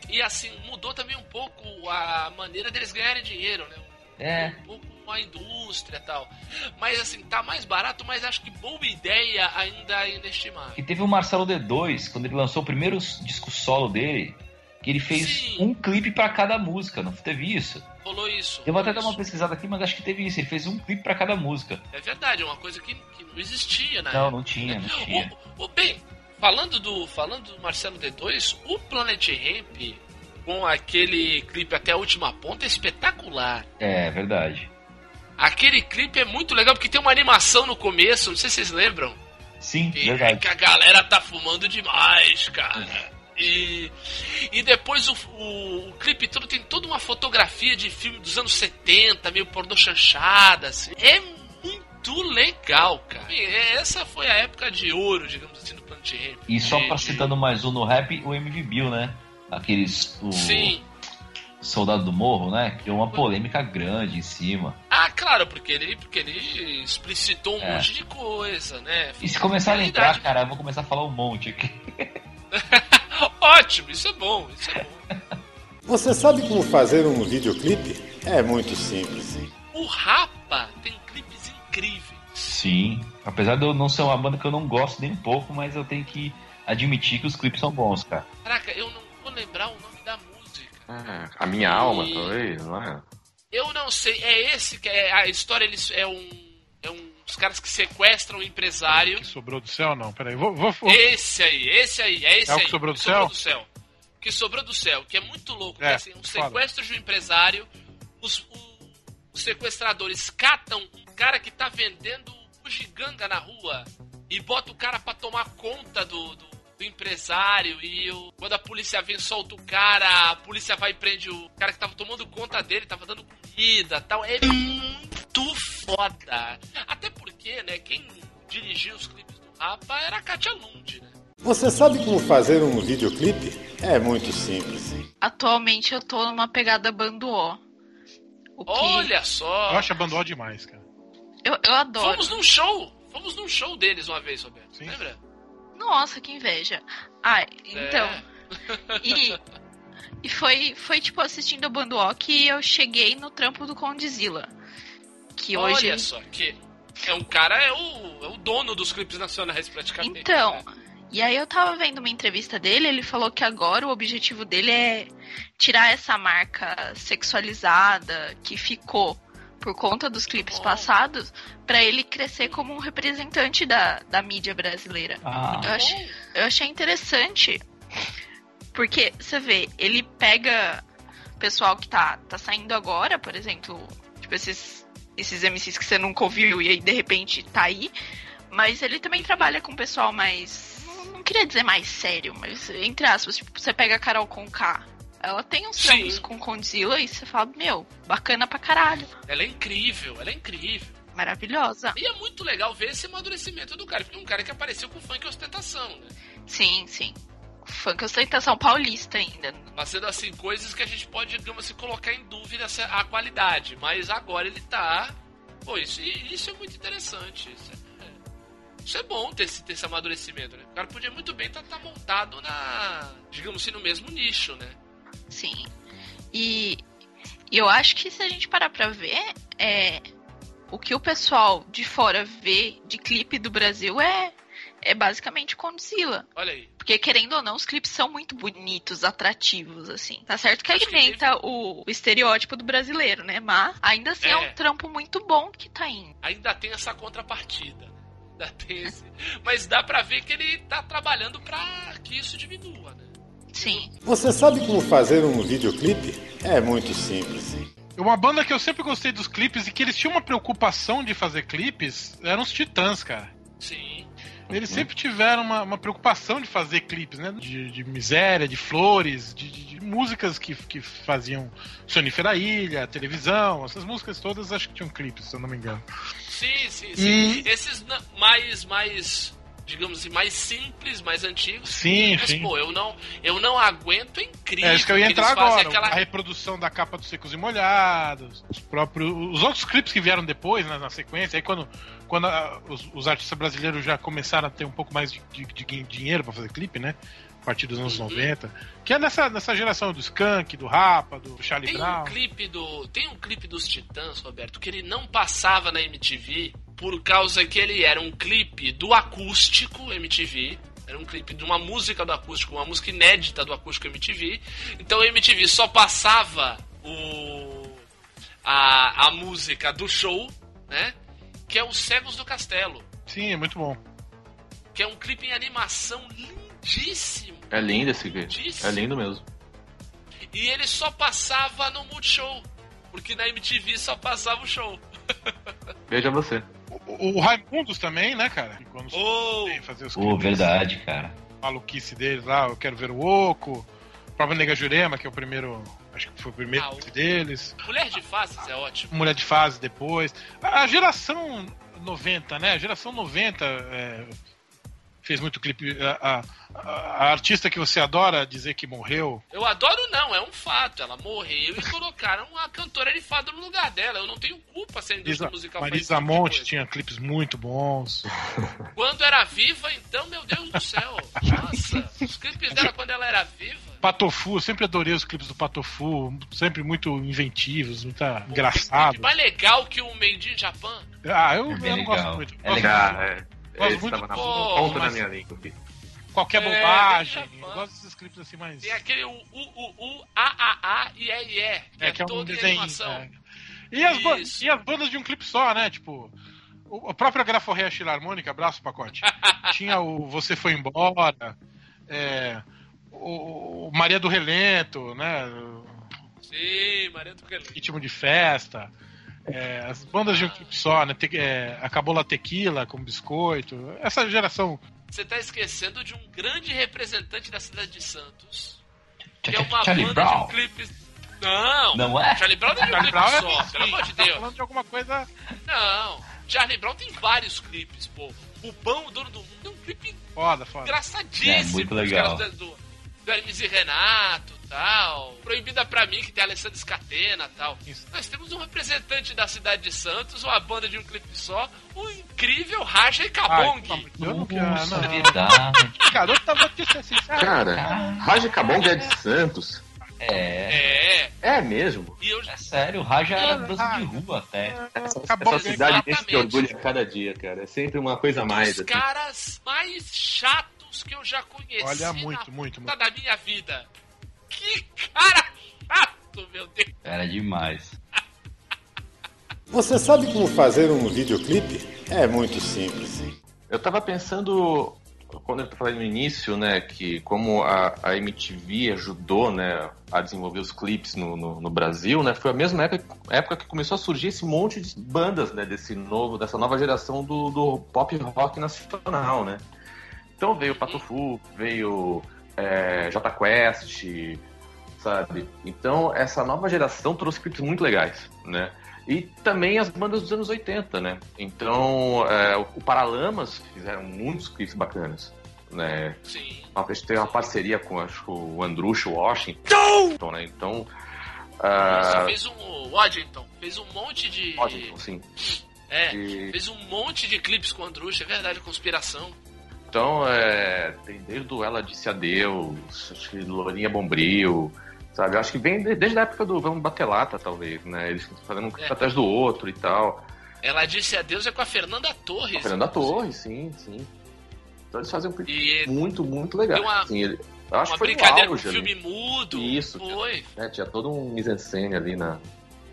E assim, mudou também um pouco a maneira deles ganharem dinheiro, né? É. Um pouco a indústria e tal. Mas assim, tá mais barato, mas acho que boa ideia ainda é inestimável. Que teve o Marcelo D2, quando ele lançou o primeiro disco solo dele, que ele fez Sim. um clipe pra cada música, não teve isso? Rolou isso. Eu vou até rolou dar uma isso. pesquisada aqui, mas acho que teve isso. Ele fez um clipe pra cada música. É verdade, é uma coisa que, que não existia, né? Não, não tinha, não tinha. O, o- bem, falando do, falando do Marcelo D2, o Planet Ramp, com aquele clipe até a última ponta, é espetacular. É, verdade. Aquele clipe é muito legal porque tem uma animação no começo, não sei se vocês lembram. Sim, E é verdade. que a galera tá fumando demais, cara. E, e depois o, o, o clipe todo tem toda uma fotografia de filme dos anos 70, meio pornô chanchada, assim. É muito legal, cara. E essa foi a época de ouro, digamos assim, do Planet Ramp. E só pra de- citando mais um no rap, o MV Bill, né? Aqueles. O Sim. Soldado do Morro, né? Criou uma polêmica grande em cima. Ah, claro, porque ele, porque ele explicitou um É. monte de coisa, né? E se começar a lembrar, cara, eu vou começar a falar um monte aqui. Ótimo, isso é bom, isso é bom. Você sabe como fazer um videoclipe? É muito simples. O Rapa tem clipes incríveis. Sim. Apesar de eu não ser uma banda que eu não gosto nem um pouco, mas eu tenho que admitir que os clipes são bons, cara. Caraca, eu não vou lembrar o nome da música. Ah, a minha alma, talvez, não é? Eu não sei, é esse que é a história, eles é um é um os caras que sequestram o empresário. Que sobrou do céu, não. Peraí, vou. vou, vou. Esse aí, esse aí, é esse É aí. que sobrou do sobrou céu? do céu. Que sobrou do céu, que é muito louco, É, que assim, um sequestro de um empresário, os, o- os sequestradores catam um cara que tá vendendo bugiganga na rua e bota o cara pra tomar conta do, do, do empresário e o- quando a polícia vem solta o cara, a polícia vai e prende o cara que tava tomando conta dele, tava dando comida tal. É muito foda. Até porque, né, quem dirigiu os clipes do Rapa era a Katia Lund, né? Você sabe como fazer um videoclipe? É muito simples. Atualmente eu tô numa pegada banduó. O que Olha só! Eu acho a Bandó demais, cara. eu, eu adoro. Fomos num show! Fomos num show deles uma vez, Roberto. Sim. Lembra? Nossa, que inveja. Ai, então. É. E, e foi, foi tipo assistindo a Banduó que eu cheguei no trampo do Condizila. Que hoje. Olha só, que é um cara, é o, é o dono dos clipes nacionais praticamente. Então, né? E aí eu tava vendo uma entrevista dele, ele falou que agora o objetivo dele é tirar essa marca sexualizada que ficou por conta dos clipes passados, pra ele crescer como um representante da, da mídia brasileira. Ah. Eu, achei, eu achei interessante, porque você vê, ele pega o pessoal que tá, tá saindo agora, por exemplo, tipo esses, esses MCs que você nunca ouviu e aí de repente tá aí, mas ele também trabalha com pessoal mais. Não queria dizer mais sério, mas entre aspas, tipo, você pega a Carol Conká. Ela tem uns trampos com Condzilla e você fala, meu, bacana pra caralho. Ela é incrível, ela é incrível. Maravilhosa. E é muito legal ver esse amadurecimento do cara, porque é um cara que apareceu com funk e ostentação, né? Sim, sim. Funk ostentação paulista ainda. Fazendo assim coisas que a gente pode, digamos assim, colocar em dúvida a qualidade. Mas agora ele tá. Pô, isso, isso é muito interessante. Isso é, isso é bom ter esse, ter esse amadurecimento, né? O cara podia muito bem estar montado na. digamos assim, no mesmo nicho, né? Sim. E, e eu acho que se a gente parar pra ver, é, o que o pessoal de fora vê de clipe do Brasil é, é basicamente Condzilla. Olha aí. Porque, querendo ou não, os clipes são muito bonitos, atrativos, assim. Tá certo que alimenta o, o estereótipo do brasileiro, né? Mas, ainda assim, é. É. um trampo muito bom que tá indo. Ainda tem essa contrapartida. Ainda tem esse. Mas dá pra ver que ele tá trabalhando pra que isso diminua, né? Sim. Você sabe como fazer um videoclipe? É muito simples. Uma banda que eu sempre gostei dos clipes e que eles tinham uma preocupação de fazer clipes eram os Titãs, cara. Sim. Eles sempre tiveram uma, uma preocupação de fazer clipes, né? De, de miséria, de flores, de, de- de músicas que, que faziam Sonífera Ilha, televisão, essas músicas todas acho que tinham clipes, se eu não me engano. Sim, sim, sim. Esses na- mais, mais, digamos assim, mais simples, mais antigos. Sim, Mas, sim. pô, eu não, eu não aguento, é incrível. É isso que eu ia entrar agora. Aquela... A reprodução da capa dos Secos e Molhados, os próprios. Os outros clipes que vieram depois, né, na sequência, aí quando, quando ah, os, os artistas brasileiros já começaram a ter um pouco mais de, de- de dinheiro pra fazer clipe, né? A partir dos anos Uhum. 90. Que é nessa, nessa geração do Skank, do Rapa, do Charlie Tem Brown. um clipe do. Tem um clipe dos Titãs, Roberto, que ele não passava na MTV por causa que ele era um clipe do acústico MTV. Era um clipe de uma música do acústico, uma música inédita do acústico MTV. Então a MTV só passava o. a, a música do show, né? Que é Os Cegos do Castelo. Sim, é muito bom. Que é um clipe em animação lindíssimo. É lindo esse clipe. Lindíssimo. É lindo mesmo. E ele só passava no Multishow. Porque na MTV só passava o show. Veja você. O, o Raimundos também, né, cara? Que Quando Oh! tem fazer os clipes, verdade, cara. maluquice deles lá, eu quero ver o Oco. O próprio Nega Jurema, que é o primeiro. Acho que foi o primeiro Ah, o- deles. Mulher de Faces é ótimo. Mulher de Fase depois. A, a geração 90, né? A geração 90 é, fez muito clipe. A, a- a artista que você adora dizer que morreu. Eu adoro não, é um fato. Ela morreu e colocaram a cantora de fado no lugar dela. Eu não tenho culpa se a indústria Marisa, musical Marisa tipo Monte coisa. tinha clipes muito bons. Quando era viva, então, meu Deus do céu. Nossa, os clipes dela quando ela era viva. Patofu, eu sempre adorei os clipes do Patofu, sempre muito inventivos, muito engraçados. mais legal que o Made in Japan. Ah, eu, É eu não gosto legal. muito. É legal. muito. é. Gosto Esse muito tava na ponta mas- da minha língua aqui. Qualquer É, bobagem. bem eu gosto desses clipes assim mais. Tem aquele U, U, U, U, A, A, A, I, E, I, E. Que é, que é um desenho. animação. é. E, as ba- Isso. e as bandas de um clipe só, né? Tipo, o- a própria Graforreia Filarmônica, abraço pacote. Tinha o Você Foi Embora, é, o, o Maria do Relento, né? Sim, Maria do Relento. Ritmo de Festa. É, as bandas de um clipe só, né? Te, é, Acabou La Tequila com biscoito. Essa geração. Você tá esquecendo de um grande representante da cidade de Santos. Que é uma Charlie banda Brown. de clipes. Não! Não é? Charlie Brown não é um Charlie clipe Brown é só, assim, pelo amor de tá Deus. falando de alguma coisa. Não, Charlie Brown tem vários clipes, pô. O Pão, o Dono do Mundo, é um clipe Foda, foda. engraçadíssimo. É, muito legal. Do, do Hermes e Renato tal. Proibida pra mim, que tem a Alessandra Scatena tal. Isso. Nós temos um representante da cidade de Santos, uma banda de um clipe só, o incrível Raja e Cabong. de eu não quero. Nossa, Não. verdade. Garoto tava. Cara, Raja Cabong é de Santos. É, É, É mesmo. e eu é sério, o Raja era dança de rua até. Essa, Cabong essa cidade exatamente. me orgulha a cada dia, cara. É sempre uma coisa a mais. os assim. caras mais chatos que eu já conheci Olha, na muito, muito, puta muito. da minha vida. Que cara chato, meu Deus. Era demais. Você sabe como fazer um videoclipe? É muito simples. Eu tava pensando, quando eu falei no início, né, que como a, a MTV ajudou, né, a desenvolver os clipes no, no, no Brasil, né, foi a mesma época, época que começou a surgir esse monte de bandas, né, desse novo, dessa nova geração do, do pop rock nacional, né. Então veio o Patofu, veio é, J Quest, sabe? Então essa nova geração trouxe clipes muito legais, né? E também as bandas dos anos 80, né? Então, é, o Paralamas fizeram muitos clipes bacanas, né? Sim. A gente tem uma parceria com acho, o Andrucho Washington, né? Então, ah, fez um. O Waddington fez um monte de. Washington, sim. É, fez um monte de clipes com o Andrucha, é verdade, conspiração. Então, é, tem desde o Ela Disse Adeus, acho que Lourinha Bombril, sabe? Acho que vem de- desde a época do Vamos Bater Lata, talvez, né? Eles fazendo um É. atrás do outro e tal. Ela disse adeus é com a Fernanda Torres. A Fernanda Torres, sim, sim. Então eles fazem um clipe E muito, muito legal. Uma- assim, ele- eu acho uma que foi brincadeira no com auge filme ali, mudo. Isso, Foi. né? Tinha todo um mise-en-scène ali na,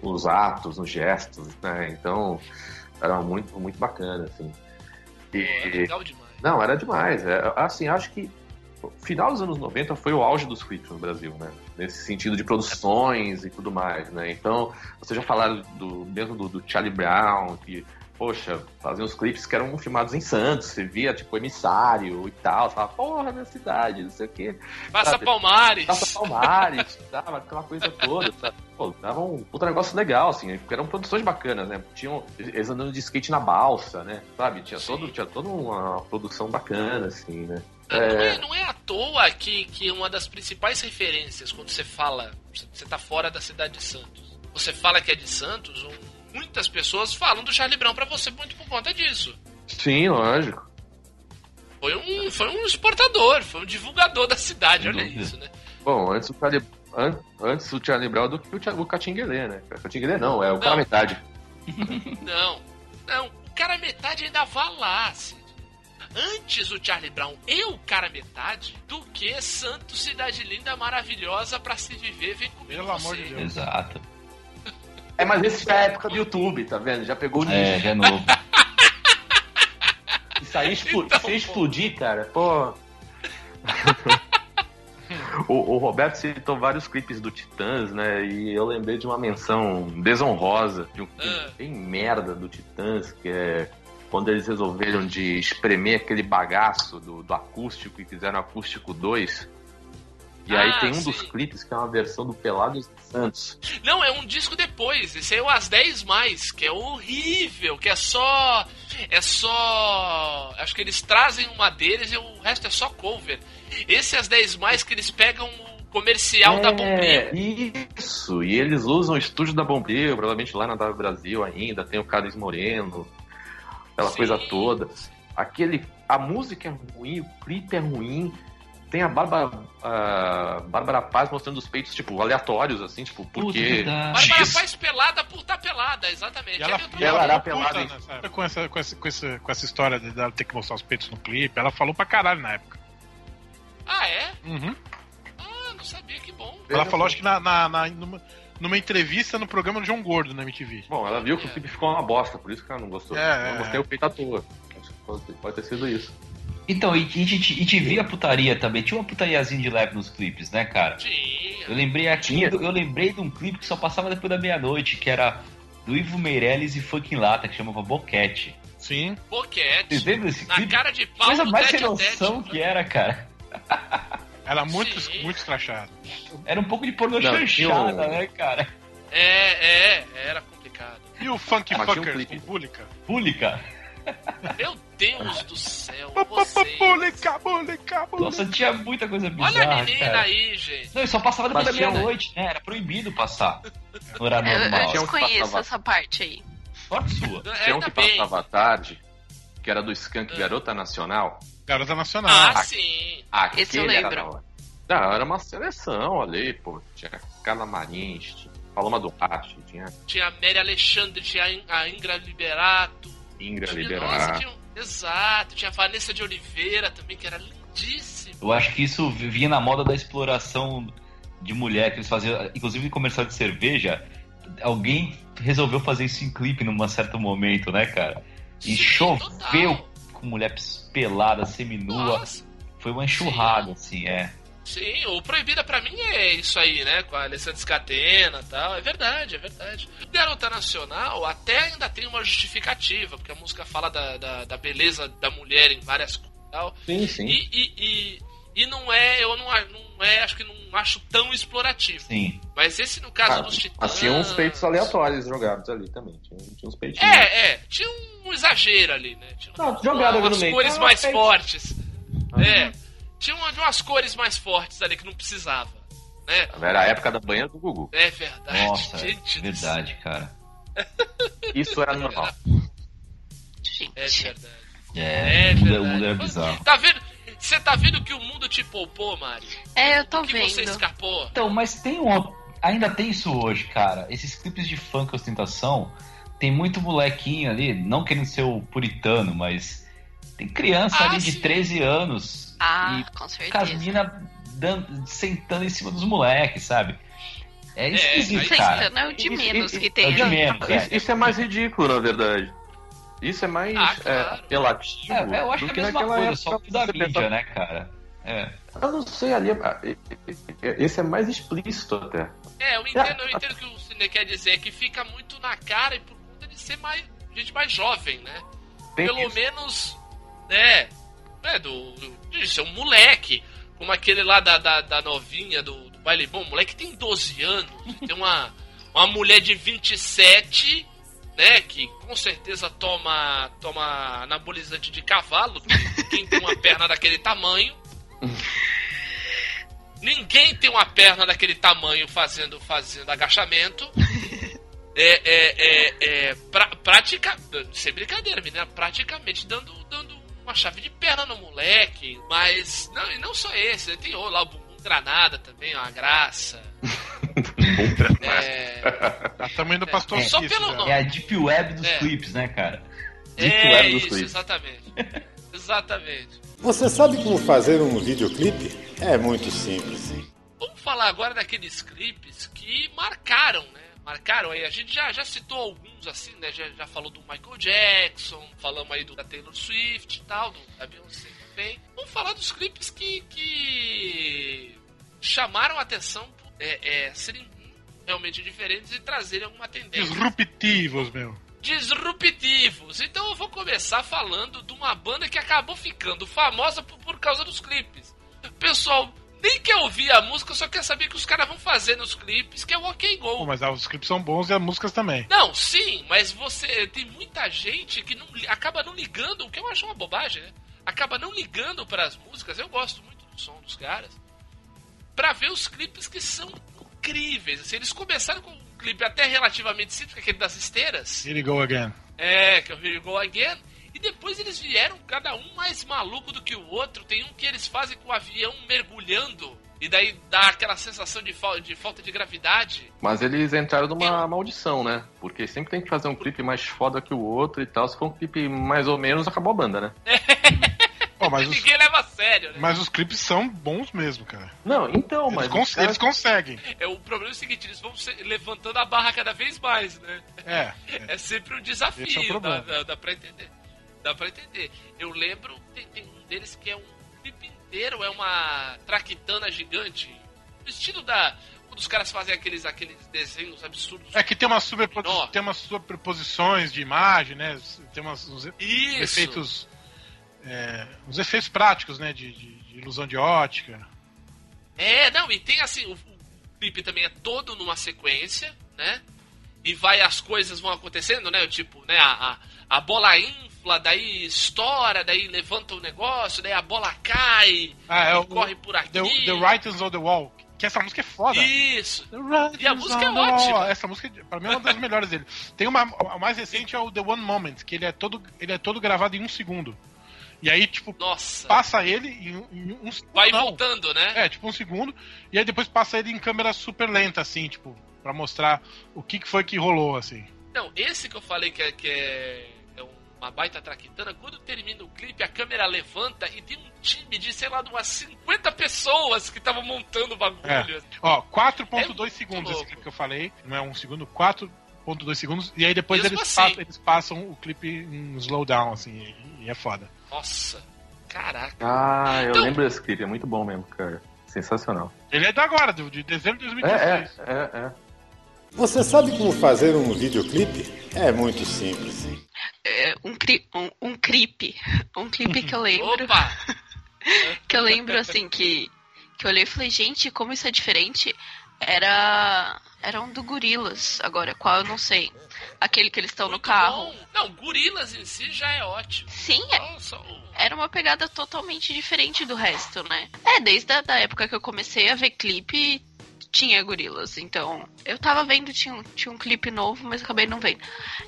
nos atos, nos gestos, né? Então, era muito, muito bacana, assim. Pô, é E, legal demais. Não, era demais. É, assim, acho que final dos anos 90 foi o auge dos clipes no Brasil, né? Nesse sentido de produções e tudo mais, né? Então, vocês já falaram do, mesmo do, do Charlie Brown, que, poxa, faziam os clipes que eram filmados em Santos, você via, tipo, emissário e tal, você falava, porra, minha cidade, não sei o quê. Passa sabe? Palmares. Taça Palmares, dava aquela coisa toda, sabe? Pô, dava um puta negócio legal, assim, porque eram produções bacanas, né? Tinham eles andando de skate na balsa, né? Sabe? Tinha, todo, tinha toda uma produção bacana, assim, né? Não, é, não é à toa que, que uma das principais referências quando você fala, você tá fora da cidade de Santos, você fala que é de Santos, um- muitas pessoas falam do Charlie Brown pra você muito por conta disso. Sim, lógico. Foi um, foi um exportador, foi um divulgador da cidade, olha isso, né? Bom, antes o Charlie, an- antes o Charlie Brown do que o, o Catinguelê, né? Catinguelê não, é o cara Não. metade. Não, não, o cara metade ainda vai lá, Cid. Antes o Charlie Brown e o cara metade do que Santos, cidade linda, maravilhosa pra se viver, vem comigo Pelo amor você. de Deus. Exato. É, mas esse já é a época do YouTube, tá vendo? Já pegou o nicho. É, já é novo. Isso aí explo- Então, se explodir, cara, pô. o, o Roberto citou vários clipes do Titãs, né? E eu lembrei de uma menção desonrosa de um clipe Ah. bem merda do Titãs, que é quando eles resolveram de espremer aquele bagaço do, do acústico e fizeram acústico 2. E aí Ah, tem um dos sim. clipes que é uma versão do Pelados Santos. Não, é um disco depois. Esse aí é o As 10 Mais, que é horrível, que é só. É só. Acho que eles trazem uma deles e o resto é só cover. Esse As 10 Mais que eles pegam o comercial da Bombril. É, Isso, e eles usam o estúdio da Bombril, provavelmente lá na W Brasil ainda, tem o Carlos Moreno, aquela Sim. coisa toda. Aquele, a música é ruim, o clipe é ruim, tem a Bárbara, a Bárbara Paz mostrando os peitos, tipo, aleatórios, assim, tipo, porque... verdade. Bárbara faz pelada por tá pelada, exatamente. E ela, É e ela, ela era pelada, puta nessa época com essa, com, essa, com, essa, com essa história de dela ter que mostrar os peitos no clipe. Ela falou pra caralho na época. Ah, é? Uhum. Ah, não sabia, que bom. Ela falou, acho que na, na, na- numa, numa entrevista no programa do João Gordo na MTV. Bom, ela viu que o clipe ficou uma bosta, por isso que ela não gostou. É, eu é. mostrei o peito à toa. Pode ter sido isso. Então, e, e, e, e te via putaria também. Tinha uma putariazinha de leve nos clipes, né, cara? Eu Tinha. lembrei aqui, Tinha. do- eu lembrei de um clipe que só passava depois da meia-noite, que era do Ivo Meirelles e Funk Lata, que chamava Boquete. Sim. Boquete. Vocês lembram desse Na clipe? cara de pau Coisa mais sem noção que era, cara. Era muito, Sim. muito escrachado. Era um pouco de pornô Não, chanchada, um- né, cara? É, é, era complicado. E o Funk Mas tinha um Pública? Pública. Meu Deus do céu, vocês. Pública. Nossa, tinha muita coisa bizarra, Olha a menina cara. aí, gente. Não, só passava depois Mas da meia-noite, né? Era proibido passar. No horário Eu, eu normal. Tinha um que desconheço passava- essa parte aí. Sorte sua. Tinha um que passava à tarde, que era do Skank Garota Nacional. Garota Nacional. Ah, sim. Aquele Esse eu era lembro. da hora. Não, era uma seleção ali, pô. Tinha Carla Marins, tinha Paloma Duarte, tinha Tinha a Mary Alexandre, tinha a In- a Ingra Liberato. Ingra Tinha, nossa, Liberato. tinha, um- exato. Tinha a Vanessa de Oliveira também, que era Divertidíssimo. Eu acho que isso vinha na moda da exploração de mulher, que eles faziam, inclusive em comercial de cerveja, alguém resolveu fazer isso em clipe num certo momento, né, cara? E Sim, choveu total. com mulher pelada, seminua. Nossa. Foi uma enxurrada, assim, é. Sim, o Proibida pra mim é isso aí, né? Com a Alessandra Scatena e tal. É verdade, é verdade. Garota Nacional até ainda tem uma justificativa, porque a música fala da, da, da beleza da mulher em várias coisas e tal. Sim, sim. E, e, e, e não é, eu não, não é, acho que não acho tão explorativo. Sim. Mas esse no caso Ah, dos Titãs. mas tinha uns peitos aleatórios jogados ali também. Tinha, tinha uns peitinhos. É, é, tinha um exagero ali, né? Tinha Não, jogado ali no meio. cores Ah, mais peito. fortes. É, tinha uma, umas cores mais fortes ali que não precisava, né? Era a época da banha do Gugu. É verdade, Nossa, gente. verdade, cara. Isso era normal. Gente. É verdade. É, É o mundo, verdade. o mundo é bizarro. Tá vendo? Você tá vendo que o mundo te poupou, Mari? É, eu tô que vendo. você escapou? Então, mas tem um. Ainda tem isso hoje, cara. Esses clipes de funk ostentação, tem muito molequinho ali, não querendo ser o puritano, mas tem criança Ah, ali de sim. 13 anos Ah, e com com as certeza. minas dando- sentando em cima dos moleques, sabe? É esquisito, cara. Sentando é o de Isso- menos isso- que É tem. o de menos, Isso, é. isso é mais ridículo, na verdade. Isso é mais Ah, é, claro. apelativo. É, eu acho do que é a mesma coisa, época só que da mídia, pensava- né, cara? É. Eu não sei, ali. ah, Esse é mais explícito até. É, eu entendo, eu entendo o que o Cine quer dizer, é que fica muito na cara e por conta de ser mais gente mais jovem, né? Tem Pelo isso. menos, né? né do, do- de ser um moleque, como aquele lá da, da, da novinha do, do baile bom. O moleque tem 12 anos, tem uma, uma mulher de 27, né? Que com certeza toma, toma anabolizante de cavalo, quem tem uma perna daquele tamanho. Ninguém tem uma perna daquele tamanho fazendo, fazendo agachamento. É, é, é, é pra, prática, sem brincadeira, menina, praticamente dando, dando uma chave de perna no moleque. Mas, não, e não só esse, tem o lá o bumbum granada também, é uma graça. É, Tá tamanho do pastor Só Kiss, pelo já. nome. É a deep web dos É. clipes, né, cara? Deep é web dos isso, clipes. exatamente. Exatamente. Você sabe como fazer um videoclipe? É muito simples. Vamos falar agora daqueles clipes que marcaram, né? Marcaram aí. A gente já, já citou alguns assim, né? Já, já falou do Michael Jackson, falamos aí do da Taylor Swift e tal, do da Beyoncé também. Vamos falar dos clipes que, que chamaram a atenção por é, é, serem realmente diferentes e trazerem alguma tendência. Disruptivos, meu. Disruptivos. Então eu vou começar falando de uma banda que acabou ficando famosa por, por causa dos clipes. Pessoal nem quer ouvir a música, só quer saber o que os caras vão fazer nos clipes, que é o OK Go. Pô, mas ah, os clipes são bons e as músicas também. Não, sim, mas você tem muita gente que não, acaba não ligando, o que eu acho uma bobagem, né? Acaba não ligando para as músicas. Eu gosto muito do som dos caras. Pra ver os clipes que são incríveis. Assim, eles começaram com um clipe até relativamente simples, aquele das esteiras. Here you go again. É, que é o Here You Go Again. E depois eles vieram, cada um mais maluco do que o outro. Tem um que eles fazem com o avião mergulhando. E daí dá aquela sensação de, fal de falta de gravidade. Mas eles entraram numa maldição, né? Porque sempre tem que fazer um clipe mais foda que o outro e tal. Se for um clipe mais ou menos, acabou a banda, né? Pô, mas, os, Ninguém leva a sério, né? mas os clipes são bons mesmo, cara. Não, então, Eles, mas. cons- os caras- eles conseguem. É, o problema é o seguinte, eles vão se- levantando a barra cada vez mais, né? É. É sempre um desafio, é dá, problema. dá, dá pra entender. Dá pra entender. Eu lembro, tem, tem um deles que é um clipe inteiro, é uma traquitana gigante. No estilo da. Quando os caras fazem aqueles, aqueles desenhos absurdos. É que tem umas, superpo- tem umas superposições de imagem, né? Tem umas, uns Isso! efeitos. É, uns efeitos práticos, né? De, de- de ilusão de ótica. É, não, e tem assim, o, o clipe também é todo numa sequência, né? E vai, as coisas vão acontecendo, né? Tipo, né, a, a, a bola infla, daí estoura, daí levanta o negócio, daí a bola cai, Ah, é e o corre por aqui. The, the Writings on the Wall. Que essa música é foda. Isso! E a música é ótima. Essa música, pra mim, é uma das melhores dele. Tem uma. A mais recente é o The One Moment, que ele é todo, ele é todo gravado em um segundo. E aí, tipo, Nossa! passa ele em, um- em um segundo. Vai não. voltando, né? É, tipo um segundo. E aí depois passa ele em câmera super lenta, assim, tipo, pra mostrar o que, que foi que rolou, assim. Não, esse que eu falei que é, que é, é uma baita traquitana. Quando termina o clipe, a câmera levanta e tem um time de, sei lá, de umas 50 pessoas que estavam montando o bagulho. É. Ó, 4.2 É segundos esse clipe que eu falei. Não é um segundo, 4.2 segundos. E aí depois eles, assim. passam, eles passam o clipe em slowdown, assim, e, e é foda. Nossa, caraca. Ah, eu Então- lembro desse clipe, é muito bom mesmo, cara. Sensacional. Ele é da agora, de dezembro de É, 2016. é, é, é. Você sabe como fazer um videoclipe? É muito simples. É, um, cri, um, um clipe. Um clipe que eu lembro. Opa! que eu lembro assim que, que eu olhei e falei, gente, como isso é diferente. Era. Era um do Gorilas, agora, qual eu não sei. Aquele que eles estão no carro. bom. Não, gorilas em si já é ótimo. Sim, é- Nossa, o- era uma pegada totalmente diferente do resto, né? É, desde a da época que eu comecei a ver clipe, tinha gorilas. Então, eu tava vendo, tinha, um- tinha um clipe novo, mas acabei não vendo.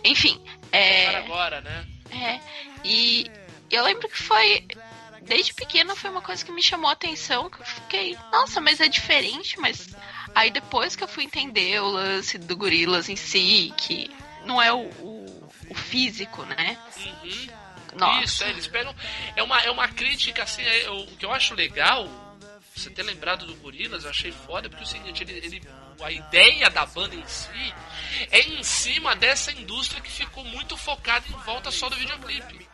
Enfim, é. para agora, né? É, e eu lembro que foi. Desde pequena foi uma coisa que me chamou a atenção, que eu fiquei, nossa, mas é diferente, mas. Aí depois que eu fui entender o lance do gorilas em si, que não é o, o, o físico, né? Uhum. Nossa. Isso, é, eles pegam. É uma, é uma crítica, assim, é, o que eu acho legal, você ter lembrado do Gorilas, eu achei foda, porque é o seguinte, ele, ele- a ideia da banda em si é em cima dessa indústria que ficou muito focada em volta só do videoclipe.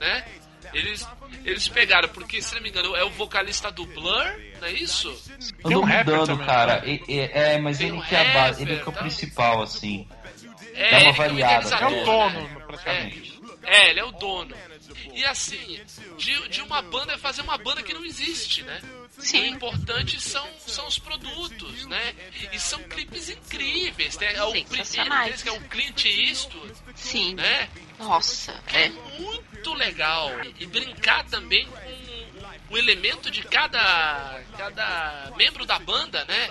Né? Eles, eles pegaram, porque, se não me engano, é o vocalista do Blur, não é isso? Andou um rapper mudando, também, cara. né? E- e- É, mas Tem ele um que é a base, ele rapper, que é o tá? principal, assim. É, Dá uma ele que é o variada, É idealizador, o É. dono, né? praticamente. É, ele é o dono. E assim, de, de uma banda é fazer uma banda que não existe, né? O Sim. importante são, são os produtos, né? E são clipes incríveis. Tem o primeiro deles, que é o Clint Eastwood, Sim. né? Nossa, é. Muito legal. E brincar também com o elemento de cada, cada membro da banda, né?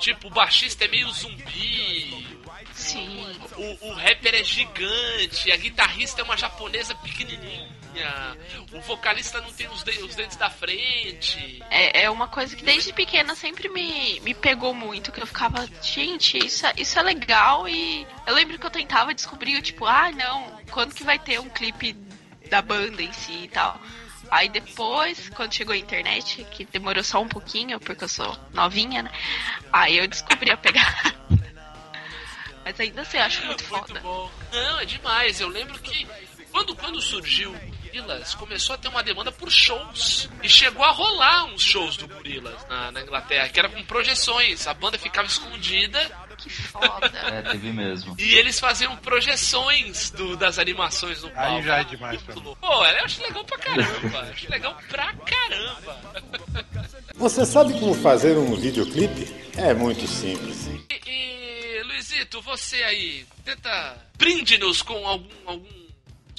Tipo, o baixista é meio zumbi, Sim. o, o rapper é gigante, a guitarrista é uma japonesa pequenininha, o vocalista não tem os, de- os dentes da frente. É, é uma coisa que desde pequena sempre me, me pegou muito, que eu ficava, gente, isso é, isso é legal e eu lembro que eu tentava descobrir, tipo, ah, não, quando que vai ter um clipe da banda em si e tal. Aí depois, quando chegou a internet, que demorou só um pouquinho, porque eu sou novinha, né? Aí eu descobri a pegar. Mas ainda assim, eu acho muito Muito foda. bom. Não, é demais. Eu lembro que quando, quando surgiu o Gorillaz, começou a ter uma demanda por shows. E chegou a rolar uns shows do Gorillaz na, na Inglaterra, que era com projeções. A banda ficava escondida Que foda. É, teve mesmo. e eles faziam projeções do- das animações no palco. Aí já é demais. Pô, eu acho legal pra caramba. acho legal pra caramba. Você sabe como fazer um videoclipe? É muito simples. E, e, Luizito, você aí, tenta brinde-nos com algum,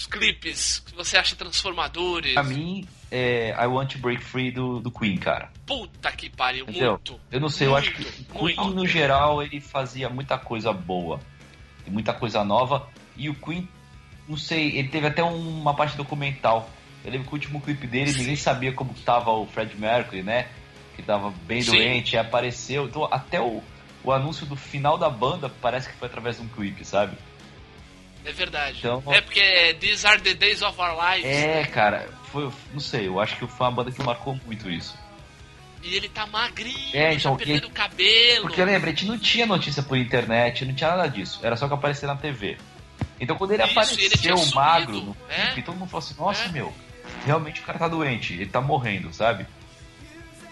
alguns clipes que você acha transformadores. Pra mim, é I Want to Break Free do, do Queen, cara. Puta que pariu, Entendeu? muito. Eu não sei, eu acho que Muito, o Queen, muito. no geral, ele fazia muita coisa boa. E muita coisa nova. E o Queen, não sei, ele teve até um- uma parte documental. Eu lembro que o último clipe dele, ninguém sabia como tava o Fred Mercury, né? Que tava bem Sim. doente, e apareceu. Então, até o, o anúncio do final da banda parece que foi através de um clipe, sabe? É verdade. Então- é porque é These Are the Days of Our Lives. É, né? cara, foi, não sei, eu acho que foi uma banda que marcou muito isso. E ele tá magrinho, É, então, perdendo que- o cabelo. Porque lembra, a gente não tinha notícia por internet, não tinha nada disso. Era só que aparecer na TV. Então quando ele Isso, ele apareceu sumido, magro no é. clipe, todo mundo falou assim, nossa, É. meu, realmente o cara tá doente, ele tá morrendo, sabe?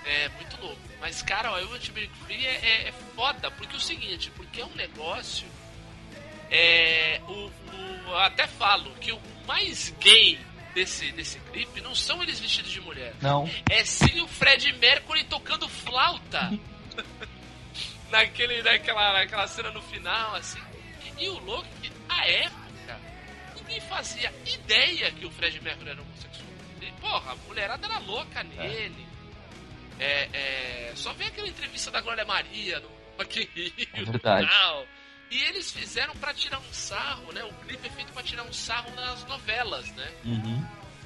É, muito louco. Mas, cara, o Break Free é, é, é foda, porque é o seguinte, porque é um negócio. É. O, o- até falo que o mais gay desse, desse clipe não são eles vestidos de mulher. Não. É sim o Fred Mercury tocando flauta. Naquele, naquela, naquela cena no final, assim. E o louco é que, à época, ninguém fazia ideia que o Fred Mercury era homossexual. E, porra, a mulherada era louca nele. É, é, só vê aquela entrevista da Glória Maria no Rock Rio É verdade. e tal. E eles fizeram pra tirar um sarro, né? O clipe é feito pra tirar um sarro nas novelas, né? Uhum.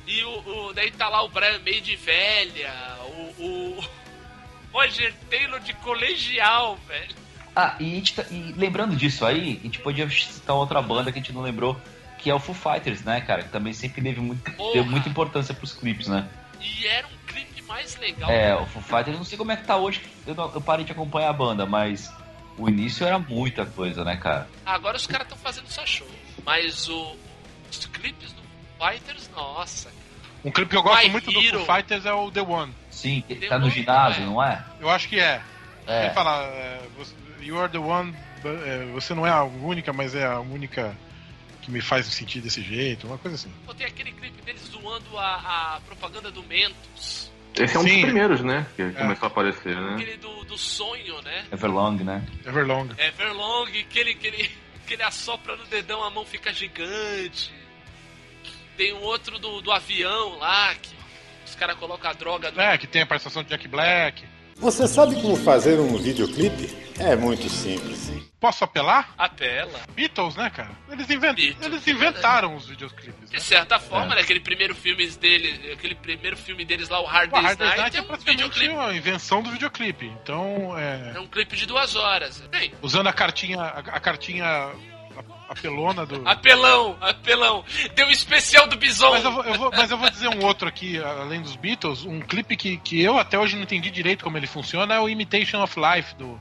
E o, o- daí tá lá o Brian May de velha, o, o Roger Taylor de colegial, velho. Ah, e, a gente tá- e lembrando disso aí, a gente podia citar outra banda que a gente não lembrou, que é o Foo Fighters, né, cara? Que também sempre teve, muito, Porra. deu muita importância pros clipes, né? E era um clipe mais legal. É, o Foo Fighters, não sei como é que tá hoje, eu, não- eu parei de acompanhar a banda, mas o início era muita coisa, né, cara? Agora os caras estão fazendo só show. Mas o, os clipes do Fighters, nossa. Um clipe que eu gosto My muito Hero. do Foo Fighters é o The One. Sim, que Tem tá no um- ginásio, é. não é? Eu acho que é. É. Ele fala, é, You are the one, but, é, você não é a única, mas é a única que me faz sentir desse jeito, uma coisa assim. Pô, tem aquele clipe deles zoando a, a propaganda do Mentos. Esse é um Sim. dos primeiros, né? Que começou a aparecer, né? Aquele do, do sonho, né? Everlong, né? Everlong. Everlong, que ele, que, ele, que ele assopra no dedão, a mão fica gigante. Tem um outro do, do avião lá, que os caras colocam a droga do. É, que tem a participação de Jack Black. Você sabe como fazer um videoclipe? É muito simples. Posso apelar? Apela. Beatles, né, cara? Eles, invent... Beatles, Eles inventaram os videoclipes. De Né? certa forma, É. né? Aquele primeiro filme deles, aquele primeiro filme deles lá, o Hard O Day's Hard Night, Night é é um praticamente videoclipe. a invenção do videoclipe. Então, é, É um clipe de duas horas. Bem, usando a cartinha, a, a cartinha apelona do. apelão, apelão. Tem um especial do Bison. Mas eu, vou, eu vou- mas eu vou dizer um outro aqui, além dos Beatles, um clipe que, que eu até hoje não entendi direito como ele funciona é o Imitation of Life do,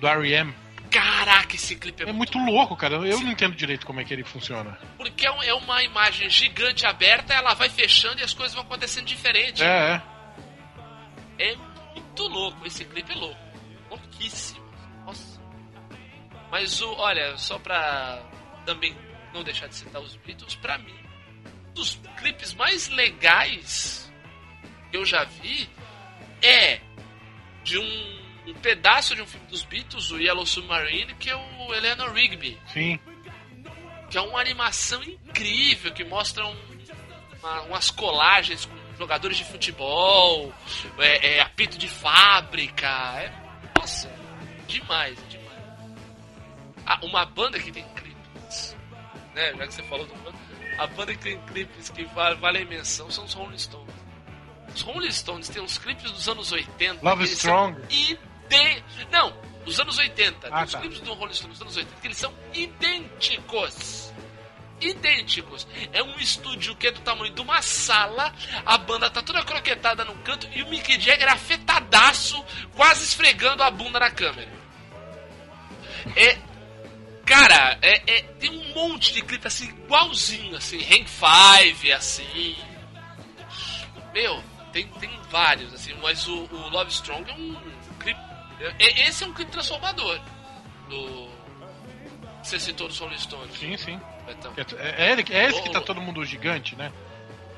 do R.E.M. Caraca, esse clipe é, É muito louco, cara. Eu não entendo direito como é que ele funciona. Porque é é uma imagem gigante aberta, ela vai fechando e as coisas vão acontecendo diferente. É, é. É muito louco, esse clipe é louco. Louquíssimo. Nossa. Mas o, olha, só pra também não deixar de citar os Beatles, pra mim, um dos clipes mais legais que eu já vi é de um, um pedaço de um filme dos Beatles, o Yellow Submarine, que é o Eleanor Rigby Sim. que é uma animação incrível que mostra um- uma- umas colagens com jogadores de futebol, é, é, apito de fábrica. É, nossa, demais, demais. Ah, uma banda que tem clipes, né? Já que você falou do banda, a banda que tem clipes que va- valem menção são os Rolling Stones. Os Rolling Stones têm uns clipes dos anos 80. Love Strong. são ide... Não, dos anos 80. Ah, os tá. clipes do Rolling Stones dos anos 80, que eles são idênticos. Idênticos. É um estúdio que é do tamanho de uma sala, a banda tá toda croquetada num canto e o Mick Jagger afetadaço, quase esfregando a bunda na câmera. É. Cara, é, é- tem um monte de clipe assim, igualzinho, assim, Hank Five, assim. Meu, tem, tem vários, assim, mas o, o Love Strong é um clipe. é- esse é um clipe transformador. Do. Você citou dos Rolling Stones. Sim, sim. Betão. É, é ele, é esse que tá todo mundo gigante, né?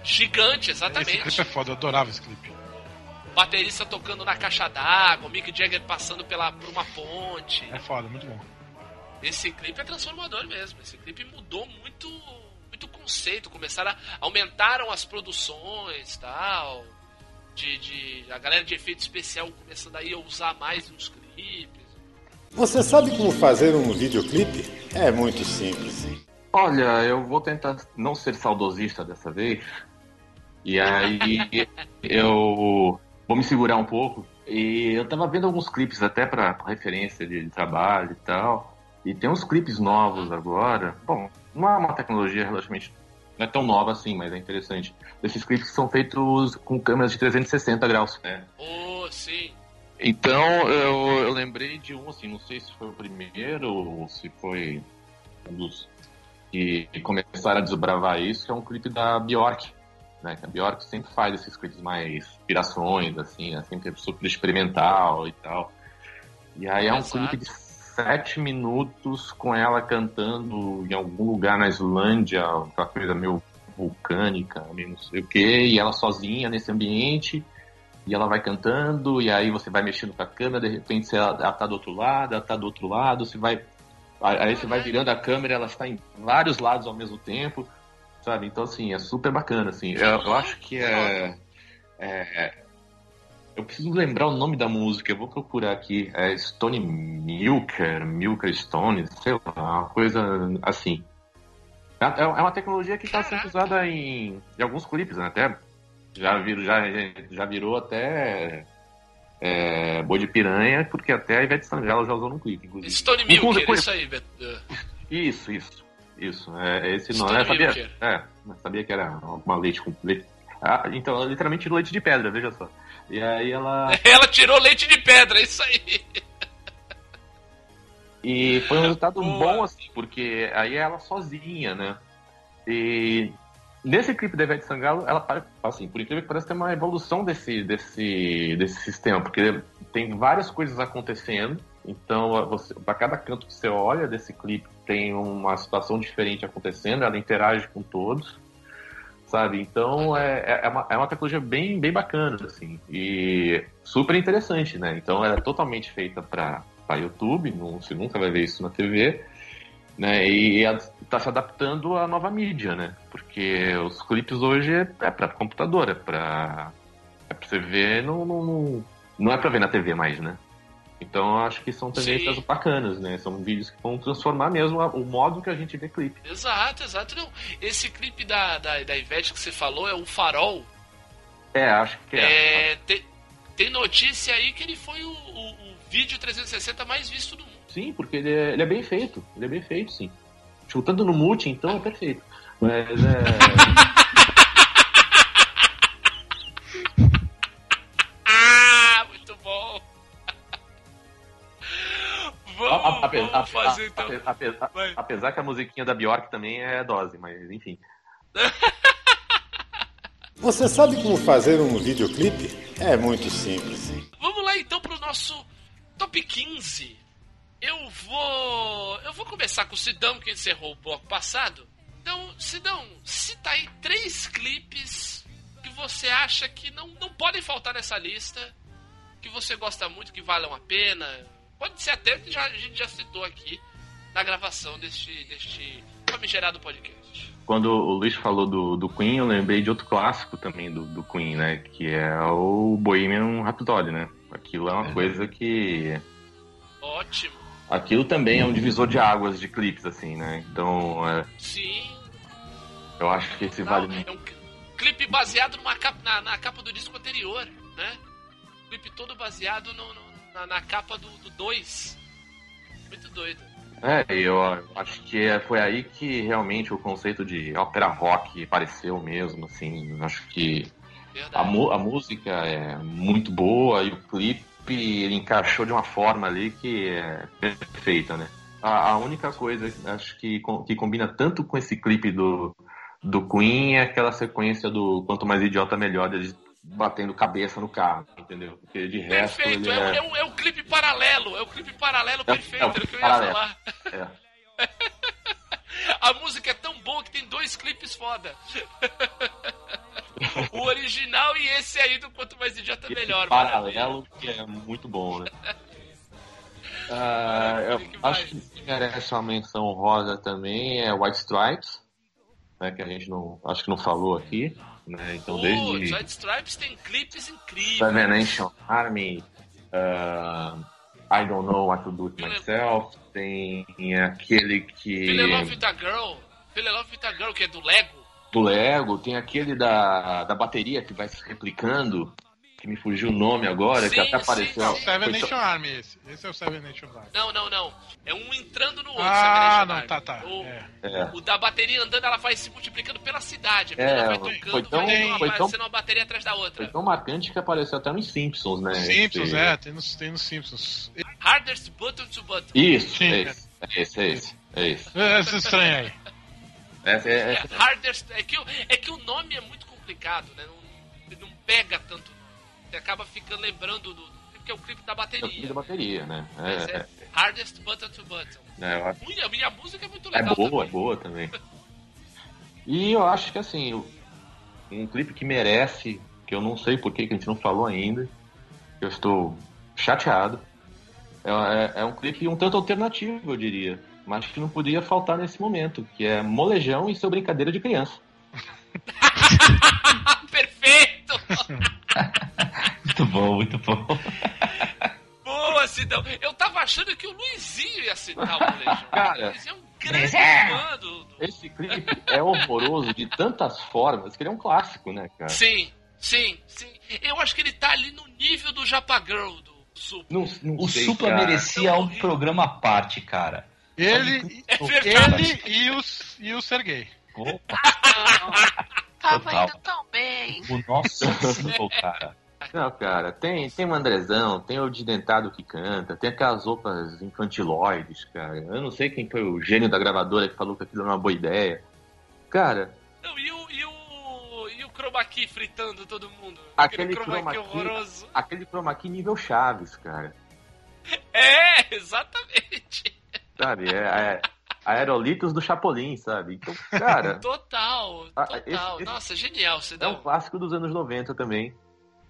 Gigante, Esse exatamente. clipe é foda, eu adorava esse clipe. Baterista tocando na caixa d'água, Mick Jagger passando pela, por uma ponte. É foda, muito bom. Esse clipe é transformador mesmo. Esse clipe mudou muito, muito o conceito. Começaram a aumentaram as produções, tal. De, de a galera de efeito especial começando aí a usar mais nos clipes. Você sabe como fazer um videoclipe? É muito simples. Olha, eu vou tentar não ser saudosista dessa vez. E aí eu vou me segurar um pouco. E eu tava vendo alguns clipes até pra, pra referência de, de trabalho e tal. E tem uns clipes novos agora. Bom, não é uma tecnologia relativamente. Não é tão nova assim, mas é interessante. Esses clipes são feitos com câmeras de 360 graus, né? Oh, sim. Então, eu, eu lembrei de um, assim, não sei se foi o primeiro ou se foi um dos que começaram a desbravar isso, que é um clipe da Bjork, né? A Bjork sempre faz esses clipes mais inspirações, assim, é sempre super experimental e tal. E aí é um Exato. clipe de sete minutos com ela cantando em algum lugar na Islândia, aquela coisa meio vulcânica, meio não sei o quê, e ela sozinha nesse ambiente e ela vai cantando, e aí você vai mexendo com a câmera, de repente ela, ela tá do outro lado, ela tá do outro lado, você vai. Aí você vai virando a câmera, ela está em vários lados ao mesmo tempo, sabe? Então, assim, é super bacana, assim. Eu, eu acho que é, é- Eu preciso lembrar o nome da música, eu vou procurar aqui. É Stone Milker, Milker Stone, sei lá, uma coisa assim. É é uma tecnologia que está sendo usada em, em alguns clipes, né? Até já virou, já, já virou até é, boi de piranha, porque até a Ivete Sangalo já usou num clipe, inclusive. Stone Milker, com- isso aí, Beto. Isso, isso. Isso, é é esse Stone nome. Eu sabia, Milker. é, sabia que era alguma leite com leite. Ah, então, literalmente leite de pedra, veja só. E aí ela. Ela tirou leite de pedra, é isso aí. E foi um resultado Boa. bom, assim, porque aí ela sozinha, né? E nesse clipe da Ivete Sangalo, ela assim, por incrível que pareça, tem uma evolução desse, desse, desse sistema, porque tem várias coisas acontecendo. Então, você, para cada canto que você olha desse clipe, tem uma situação diferente acontecendo, ela interage com todos, sabe? Então, é, é, é uma, é uma tecnologia bem, bem bacana, assim, e super interessante, né? Então, ela é totalmente feita para YouTube, não, você nunca vai ver isso na TV, né? E está se adaptando à nova mídia, né? Porque os clipes hoje é, para computador, é para é você ver, não, não, não é para ver na TV mais, né? Então eu acho que são tendências Sim. bacanas, né? São vídeos que vão transformar mesmo a- o modo que a gente vê clipe. Exato, exato. Não, esse clipe da, da, da Ivete que você falou é o Farol. É, acho que é. É, tem, tem notícia aí que ele foi o, o, o vídeo 360 mais visto do mundo. Sim, porque ele é, ele é bem feito. Ele é bem feito, sim. Chutando no multi, então é perfeito. Mas é. ape- vamos fazer a- então. ape- apesar, que a musiquinha da Bjork também é dose, mas enfim. Você sabe como fazer um videoclipe? É muito simples. Vamos lá então pro nosso top 15. Eu vou. Eu vou começar com o Sidão, que encerrou o bloco passado. Então, Sidão, cita aí três clipes que você acha que não, não podem faltar nessa lista. Que você gosta muito, que valham a pena. Pode ser até que já, a gente já citou aqui na gravação deste, deste famigerado podcast. Quando o Luiz falou do, do Queen, eu lembrei de outro clássico também do, do Queen, né? Que é o Bohemian Rhapsody, né? Aquilo é uma coisa que... Ótimo. Aquilo também é um divisor de águas de clipes, assim, né? Então, é, Sim. eu acho que esse Não, vale... é um cl- clipe baseado numa capa, na, na capa do disco anterior, né? Clipe todo baseado no- no- na, na capa do 2. Muito doido. É, eu acho que foi aí que realmente o conceito de ópera rock apareceu mesmo, assim. Acho que a, a música é muito boa e o clipe ele encaixou de uma forma ali que é perfeita, né? A, a única coisa, acho que, que combina tanto com esse clipe do, do Queen é aquela sequência do Quanto Mais Idiota Melhor, batendo cabeça no carro, entendeu? Porque de resto Perfeito, ele é, um- é... é um, é um clipe paralelo, é um clipe paralelo É- perfeito, é o que eu ia paralelo. falar. é. A música é tão boa que tem dois clipes foda. o original e esse aí do Quanto Mais Idiota Esse Melhor. paralelo que é muito bom, né? Ah, eu que acho que merece uma menção honrosa também é White Stripes, né, que a gente não acho que não falou aqui, né? Então desde Stripes tem clipes incríveis. Seven Army, ah, I Don't Know What to Do With Myself, tem aquele que Feel Love with a Girl. Feel Love with a Girl, que é do Lego. do Lego, tem aquele da, da bateria que vai se replicando, que me fugiu o nome agora, que Sim, até sim, apareceu. sim. Seven foi só- Nation Army esse. Esse é o Seven Nation Army. Não, não, não. É um entrando no outro. Ah, Seven não, Nation tá, Army. tá. O, É. É. o da bateria andando, ela vai se multiplicando pela cidade. A É, vai foi tocando, tão- vai uma- foi tão- aparecendo uma bateria atrás da outra. Foi tão marcante que apareceu até nos Simpsons, né? Simpsons, Esse- é, tem nos, tem nos Simpsons. Hardest button to button. Isso, Sim. é esse, é esse, é esse. É esse. Esse estranho aí. Essa é, É, essa- hardest, é, que, o- é que o nome é muito complicado, né? Não, não pega tanto. Você acaba ficando lembrando do. Porque é o clipe da é o bateria. fim da bateria, né? Mas É, é Hardest button to button. é, eu acho- Ui, A minha música é muito é legal. boa, também. é boa também. E eu acho que assim, um clipe que merece, que eu não sei por que que a gente não falou ainda, eu estou chateado. É, é- é um clipe um tanto alternativo, eu diria. Mas que não podia faltar nesse momento, que é Molejão e seu brincadeira de criança. Perfeito! Muito bom, muito bom. Boa, Sidão. Eu tava achando que o Luizinho ia citar o Molejão. Cara. o Luizinho é um grande fã do, Esse clipe é horroroso de tantas formas que ele é um clássico, né, cara? Sim, sim, sim. Eu acho que ele tá ali no nível do Japa Girl do Super. Não, não O sei, Supla cara. merecia Tão um horrível. programa à parte, cara. Ele, É ele e, os, e o Sergei. Opa, Tava Total. indo tão bem. o nosso single, cara. Não, cara, tem, tem o Andrezão, tem o de dentado que canta, tem aquelas roupas infantiloides, cara. Eu não sei quem foi o gênio da gravadora que falou que aquilo era uma boa ideia. Cara, Não, e o, e o, e o Chroma Key fritando todo mundo? Aquele Chroma Chroma Key Key- horroroso. aquele chroma key nível Chaves, cara. É, exatamente. Sabe? É, é aerolitos do Chapolin, sabe? Então, cara, Total, Ah, total. esse- esse- Nossa, genial, você é um clássico dos anos 90 também.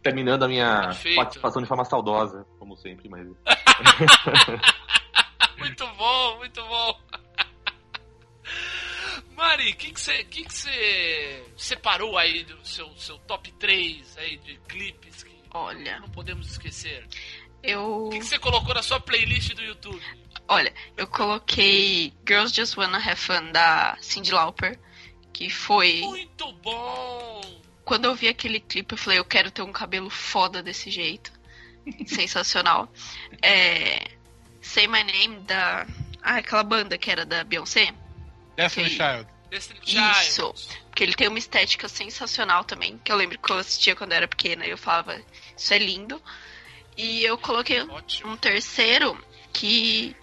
Terminando a minha Perfeito. participação de forma saudosa, como sempre, mas. Muito bom, muito bom. Mari, o que que você que que separou aí do seu, seu top 3 aí de clipes que Olha, não podemos esquecer? eu. O que você colocou na sua playlist do YouTube? Olha, eu coloquei Girls Just Wanna Have Fun da Cyndi Lauper, que foi. Muito bom! Quando eu vi aquele clipe, eu falei, eu quero ter um cabelo foda desse jeito. Sensacional. É, Say My Name da. Ah, aquela banda que era da Beyoncé. Destiny Sim. Child. Destiny Child. Isso. Porque ele tem uma estética sensacional também. Que eu lembro que eu assistia quando eu era pequena e eu falava, isso é lindo. E eu coloquei Ótimo. um terceiro que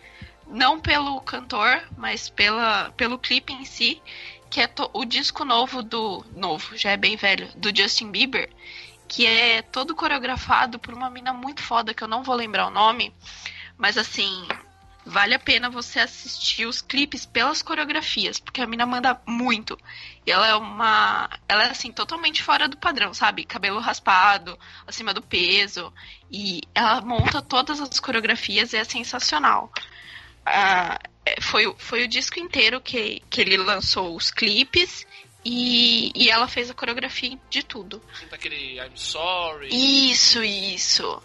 não pelo cantor, mas pela, pelo clipe em si, que é o disco novo do novo, já é bem velho, do Justin Bieber, que é todo coreografado por uma mina muito foda que eu não vou lembrar o nome, mas assim, vale a pena você assistir os clipes pelas coreografias, porque a mina manda muito. E ela é uma, ela é assim totalmente fora do padrão, sabe? Cabelo raspado, acima do peso, e ela monta todas as coreografias e é sensacional. Ah, é, foi, o- foi o disco inteiro que, que ele lançou os clipes e, e ela fez a coreografia de tudo. Junto aquele I'm Sorry. Isso, isso.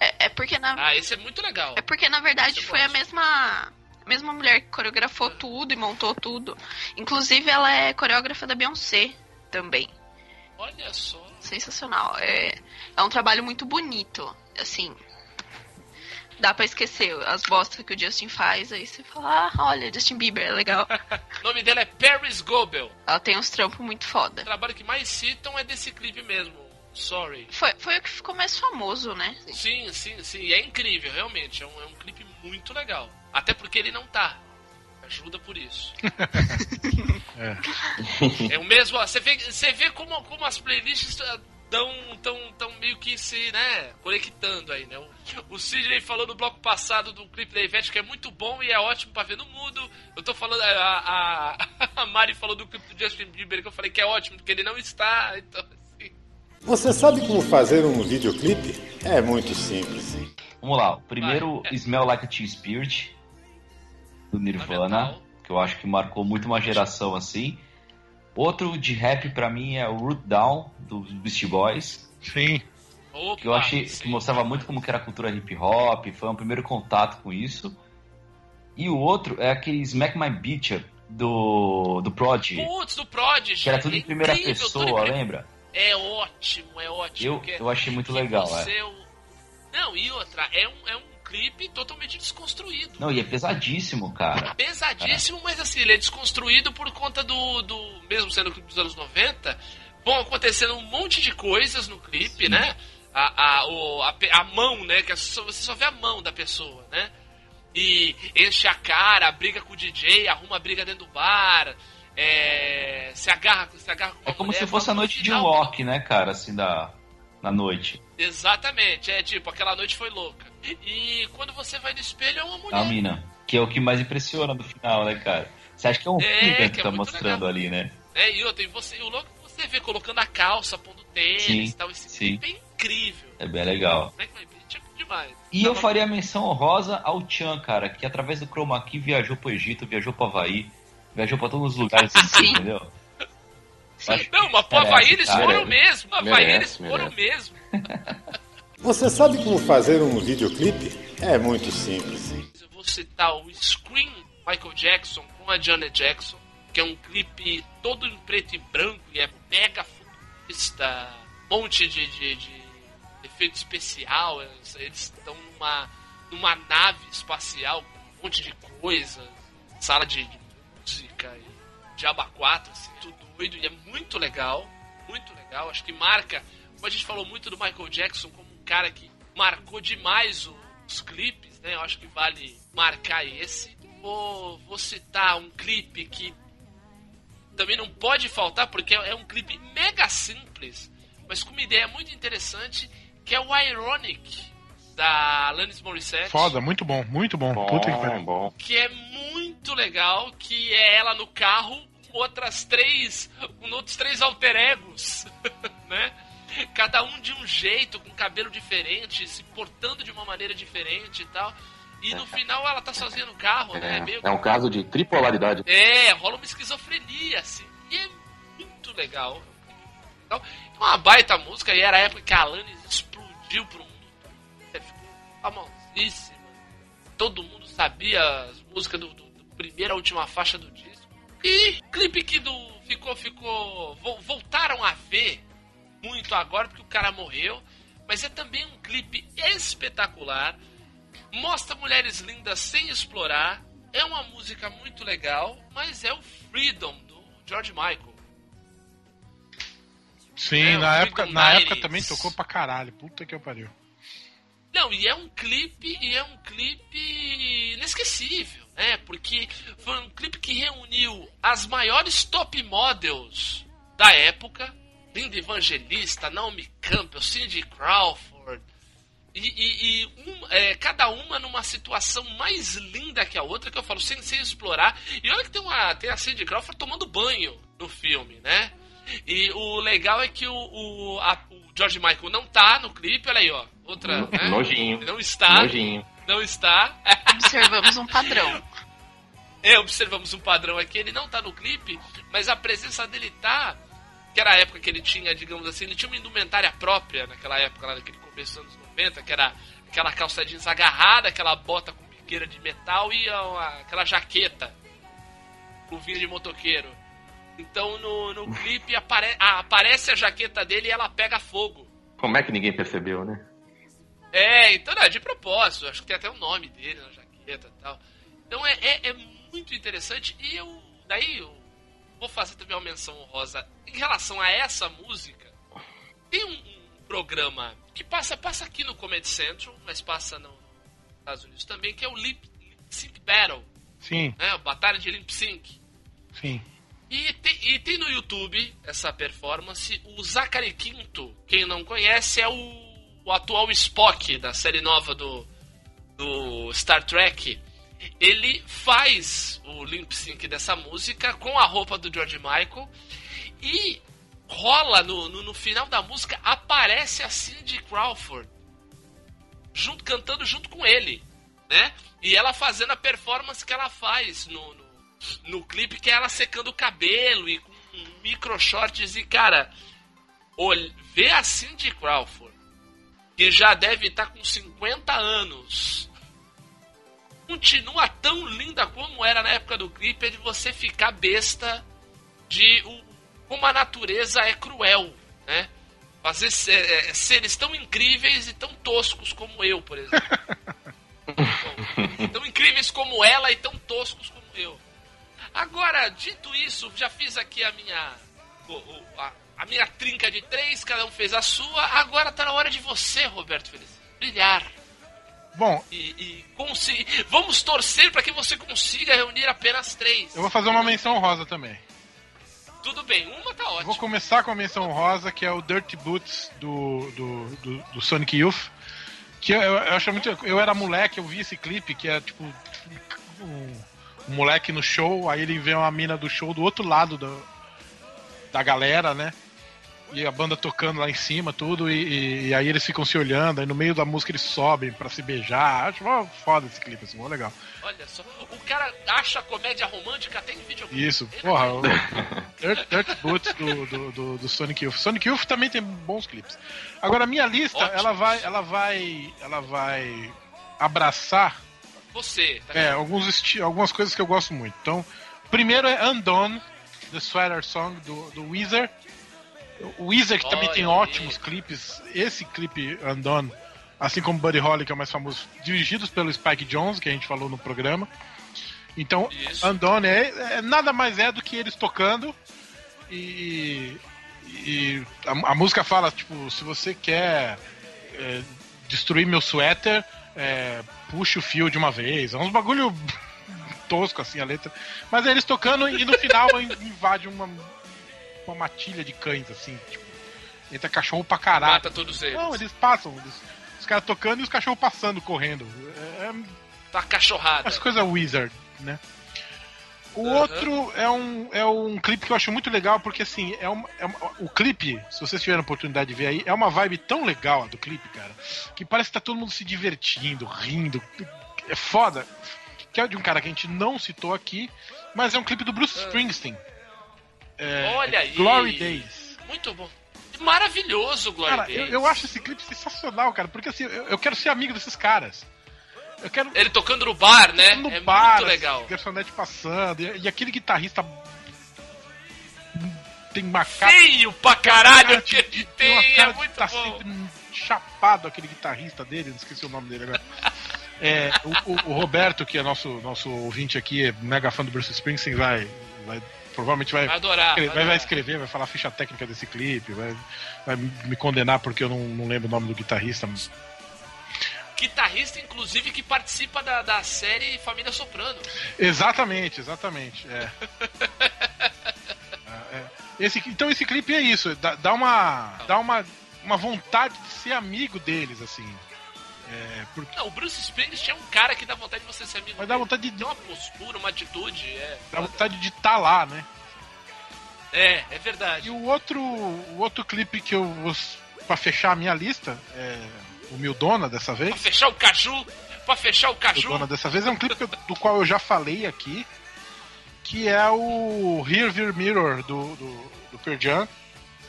É, é porque na, Ah, esse é muito legal. é porque na verdade foi a mesma a mesma mulher que coreografou tudo e montou tudo. Inclusive ela é coreógrafa da Beyoncé também. Olha só. Sensacional. É, é um trabalho muito bonito. Assim, dá pra esquecer as bostas que o Justin faz. Aí você fala, ah, olha, Justin Bieber, é legal. O nome dela é Paris Goebel. Ela tem uns trampos muito foda. O trabalho que mais citam é desse clipe mesmo. Sorry. Foi, foi o que ficou mais famoso, né? Sim, sim, sim. E é incrível, realmente. É um, é um clipe muito legal. Até porque ele não tá. Ajuda por isso. é. o mesmo. ó, Você vê, você vê como, como as playlists dão tão, tão meio que se, né, conectando aí, né? O, o Sidney falou no bloco passado do clipe da Ivete que é muito bom e é ótimo pra ver no mudo. Eu tô falando. A, a, a Mari falou do clipe do Justin Bieber que eu falei que é ótimo, porque ele não está. Então, assim. Você sabe como fazer um videoclipe? É muito simples. Vamos lá. O primeiro, Vai. Smell Like a Teen Spirit, do Nirvana, Fundamental. que eu acho que marcou muito uma geração assim. Outro de rap pra mim é o Root Down, dos Beastie Boys, Sim. Opa, que eu achei sim. que mostrava muito como que era a cultura hip hop, foi um primeiro contato com isso. E o outro é aquele Smack My Bitch do, do Prodigy, Putz, do Prodigy. que era tudo é em primeira incrível, em pessoa, primeira- lembra? É ótimo, é ótimo. Eu, eu achei muito legal, você é. é o- Não, e outra, é um, é um clipe totalmente desconstruído. Não, e é pesadíssimo, cara. Pesadíssimo, mas assim, ele é desconstruído por conta do, do. Mesmo sendo o clipe dos anos 90, vão acontecendo um monte de coisas no clipe, né? A, a, o, a, a mão, né? Que é você só vê a mão da pessoa, né? E enche a cara, briga com o DJ, arruma a briga dentro do bar, é, se agarra, se agarra com É como mulher, se fosse a noite de um final- walk, né, cara, assim, da, na noite. Exatamente, é tipo, aquela noite foi louca. E quando você vai no espelho é uma mulher. A mina. Que é o que mais impressiona no final, né, cara? Você acha que é um É, filme que que é tá mostrando legal. ali, né? né? E outra, e você, e o louco que você vê colocando a calça, pondo tênis Sim, e tal. Esse sim. é incrível. É bem legal. Né? Tipo demais. E eu faria menção honrosa ao Chan, cara, que através do Chroma Key viajou pro Egito, viajou pro Havaí, viajou pra todos os lugares, Sim. entendeu? Sim. Não, mas pro Havaí eles cara. foram mesmo. No Havaí eles foram mesmo. Você sabe como fazer um videoclipe? É muito simples. Eu vou citar o Scream Michael Jackson com a Janet Jackson, que é um clipe todo em preto e branco e é mega futurista, monte de, de, de efeito especial. Eles estão numa, numa nave espacial com um monte de coisas. sala de, de música e Diaba 4, assim, tudo doido, e é muito legal, muito legal. Acho que marca, como a gente falou muito do Michael Jackson como um cara que marcou demais o- os clipes, né? Eu acho que vale marcar esse. Vou, vou citar um clipe que também não pode faltar, porque é um clipe mega simples, mas com uma ideia muito interessante, que é o Ironic, da Alanis Morissette. Foda, muito bom, muito bom. Puta que pariu. bom. Que é muito legal, que é ela no carro com outras três. com outros três alter egos, né? Cada um de um jeito, com cabelo diferente, se portando de uma maneira diferente e tal. E no final ela tá sozinha no carro, né? Meio É um caso de tripolaridade. é, rola uma esquizofrenia, assim. E é muito legal. Então, é uma baita música, e era a época que a Alanis explodiu pro mundo. todo. Ficou famosíssima. Todo mundo sabia as músicas do, do, do primeira à última faixa do disco. E clipe que do, ficou, ficou. vo- voltaram a ver muito agora, porque o cara morreu. Mas é também um clipe espetacular. Mostra mulheres lindas sem explorar. É uma música muito legal, mas é o Freedom do George Michael. Sim, É, na, época, Freedom na época 90s. também tocou pra caralho. Puta que eu pariu. Não, e é um clipe, e é um clipe inesquecível, né? Porque foi um clipe que reuniu as maiores top models da época, Linda Evangelista, Naomi Campbell, Cindy Crawford, e, e- e um- é, cada uma numa situação mais linda que a outra, que eu falo, sem, sem explorar. E olha que tem, uma, tem a Cindy Crawford tomando banho no filme, né? E o legal é que o, o, a- o George Michael não tá no clipe, olha aí, ó. Outra, No- né? nojinho. Não está. Nojinho. Não está. Observamos um padrão. É, observamos um padrão aqui. Ele não tá no clipe, mas a presença dele tá. Que era a época que ele tinha, digamos assim, ele tinha uma indumentária própria naquela época, lá naquele começo dos anos 90, que era aquela calça jeans agarrada, aquela bota com piqueira de metal e a- aquela jaqueta, luvinha de motoqueiro. Então no, no clipe apare, ah, aparece a jaqueta dele e ela pega fogo. Como é que ninguém percebeu, né? É, então não, é de propósito, acho que tem até o nome dele na jaqueta e tal. Então é, é, é muito interessante e eu. Daí eu vou fazer também uma menção honrosa em relação a essa música. Tem um, um programa que passa, passa aqui no Comedy Central, mas passa no- nos Estados Unidos também, que é o Lip, Lip Sync Battle, Sim, né? A Batalha de Lip Sync. sim. E tem, e tem no YouTube essa performance. O Zachary Quinto, quem não conhece, é o, o atual Spock da série nova do, do Star Trek. Ele faz o limp sync dessa música com a roupa do George Michael e rola no, no, no final da música aparece a Cindy Crawford junto cantando junto com ele, né? E ela fazendo a performance que ela faz no, no, no clipe, que é ela secando o cabelo e com micro shorts e cara, olha, vê a Cindy Crawford que já deve estar com 50 anos. Continua tão linda como era na época do clipe, é de você ficar besta de o, como a natureza é cruel, né? Fazer se- é, seres tão incríveis e tão toscos como eu, por exemplo. tão incríveis como ela e tão toscos como eu. Agora, dito isso, já fiz aqui a minha. a, a minha trinca de três, cada um fez a sua. Agora tá na hora de você, Roberto Feliz, brilhar. Bom, E, e Vamos torcer para que você consiga reunir apenas três. eu vou fazer uma menção rosa também. Tudo bem, uma tá ótima. Vou começar com a menção rosa, que é o Dirty Boots do, do, do, do Sonic Youth. Que eu, eu, eu acho muito. Eu era moleque, eu vi esse clipe, que é tipo. Um, um moleque no show, aí ele vê uma mina do show do outro lado do, da galera, né? E a banda tocando lá em cima, tudo, e, e- aí eles ficam se olhando, aí no meio da música eles sobem pra se beijar. Acho mó foda esse clipe, assim, mó legal. Olha só, o cara acha comédia romântica até em videoclipe. Isso, porra, o Dirt, Dirt Boots do, do, do, do Sonic Youth. Sonic Youth também tem bons clipes. Agora a minha lista, Ótimos. ela vai, ela vai, ela vai abraçar Você, tá é, alguns esti algumas coisas que eu gosto muito. Então, primeiro é Undone, The Sweater Song do, do Weezer. O Weezer que também tem ótimos clipes. Esse clipe Undone, assim como Buddy Holly, que é o mais famoso, dirigidos pelo Spike Jones, que a gente falou no programa. Então, Isso. Undone é, é- nada mais é do que eles tocando e, e a, a música fala, tipo, se você quer é, destruir meu suéter, é, puxa o fio de uma vez. É uns bagulho tosco, assim, a letra. Mas é eles tocando e no final in- invade uma, uma matilha de cães, assim, tipo, entra cachorro pra caralho. Mata todos eles. Não, eles passam, eles- os caras tocando e os cachorros passando, correndo. É, é Tá cachorrada. as coisas wizard, né? O Aham. outro é um, é um clipe que eu acho muito legal, porque assim, é, uma, é uma- o clipe, se vocês tiverem a oportunidade de ver aí, é uma vibe tão legal a do clipe, cara, que parece que tá todo mundo se divertindo, rindo. É foda. Que é de um cara que a gente não citou aqui, mas é um clipe do Bruce Springsteen. É, Olha aí. Glory Days. Muito bom. Maravilhoso, Glória Cara, eu, Days. eu acho esse clipe sensacional, cara, porque assim, eu, eu quero ser amigo desses caras. Eu quero. Ele tocando no bar, né? no é bar, muito legal. assim, garçonete passando, e, e aquele guitarrista tem uma cara, Feio pra caralho cara que de- ele de- tem, uma é cara de muito tá bom. sempre chapado aquele guitarrista dele, não esqueci o nome dele agora. É, o, o- o Roberto, que é nosso, nosso ouvinte aqui, é mega fã do Bruce Springsteen, vai, vai provavelmente vai, Vai adorar. vai, vai escrever, vai falar a ficha técnica desse clipe, vai, vai me condenar porque eu não, não lembro o nome do guitarrista. Guitarrista, inclusive, que participa da, da série Família Soprano. Exatamente, exatamente. É. É, é. Esse, então esse clipe é isso, dá, dá uma. dá uma, uma vontade de ser amigo deles, assim. É, porque Não, o Bruce Springsteen é um cara que dá vontade de você ser amigo. Mas dá dele. vontade de- Tem uma postura, uma atitude. É, dá vontade de estar lá, né? é, é E verdade. o outro, o outro clipe que eu vou. pra fechar a minha lista, é o Mildona dessa vez. Pra fechar o caju, pra fechar o caju. Dona dessa vez é um clipe eu- do qual eu já falei aqui, que é o Rearview Mirror do, do, do Pearl Jam,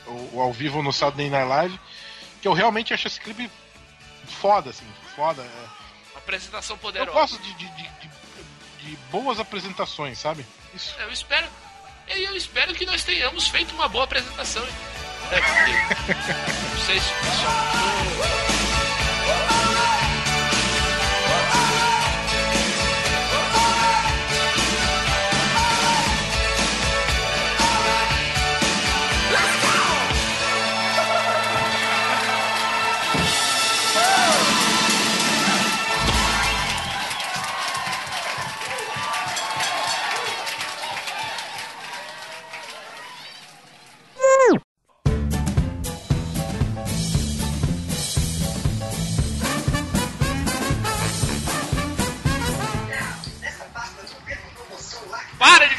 o, o ao vivo no Saturday Night Live, que eu realmente acho esse clipe foda, assim, foda. é. Apresentação Eu poderosa. gosto de, de, de, de- boas apresentações, sabe? Isso. Eu espero. E eu espero que nós tenhamos feito uma boa apresentação. É, porque, não sei se o pessoal.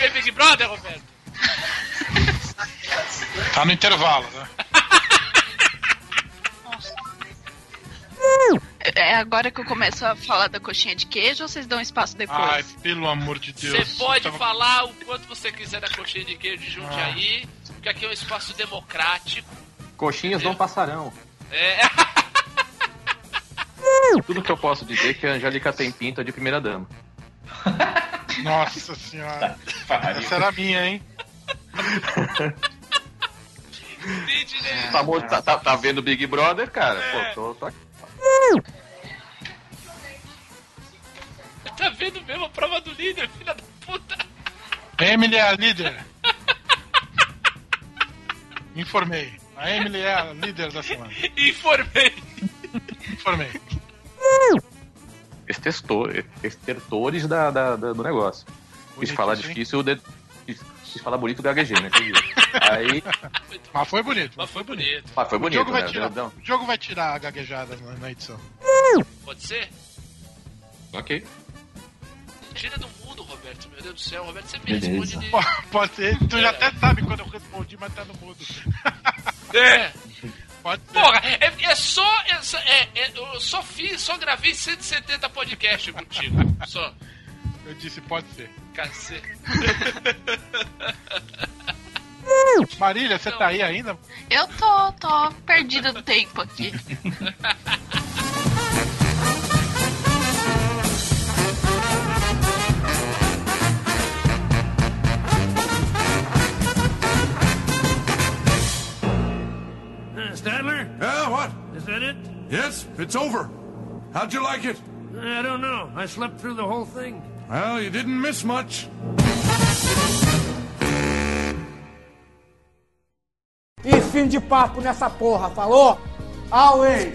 Ver Big Brother, Roberto! Tá no intervalo, né? É agora que eu começo a falar da coxinha de queijo ou vocês dão espaço depois? Ai, pelo amor de Deus. Você pode Tava- falar o quanto você quiser da coxinha de queijo de Ah. Jundiaí, porque aqui é um espaço democrático. Coxinhas não passarão. É, Tudo que eu posso dizer é que a Angélica tem pinta de primeira dama. Nossa senhora. Essa era a minha, hein? né? Tá, tá, tá- tá vendo Big Brother, cara? Pô, tô, tô aqui. Tá vendo mesmo a prova do líder, filha da puta? Emily é a líder. Informei. A Emily é a líder da semana. Informei. Informei. Extestor, estertores da, da- da- do negócio. Quis Bonito, falar difícil, de, quis, quis falar bonito, gaguejei, né? Entendi. Aí, Mas foi bonito. Mas foi bonito. ah, foi O bonito, jogo, vai né? tirar, Não, o jogo vai tirar a gaguejada na, na edição. Pode ser? ok. Tira do mundo, Roberto. Meu Deus do céu, Roberto sempre Beleza. responde Pode ser. Tu já até sabe quando eu respondi, mas tá no mudo. É! Pode ser. Porra, é, é só. É, só- é, é, eu só fiz, só gravei 170 podcasts contigo. Só. Eu disse pode ser. Cacete. Marília, você tá aí ainda? Eu tô, tô perdida no tempo aqui. Stadler? Yeah, what? Is that it? Yes, it's over. How'd you like it? I don't know. I slept through the whole thing. Well, you didn't miss much. E fim de papo nessa porra, falou? Away!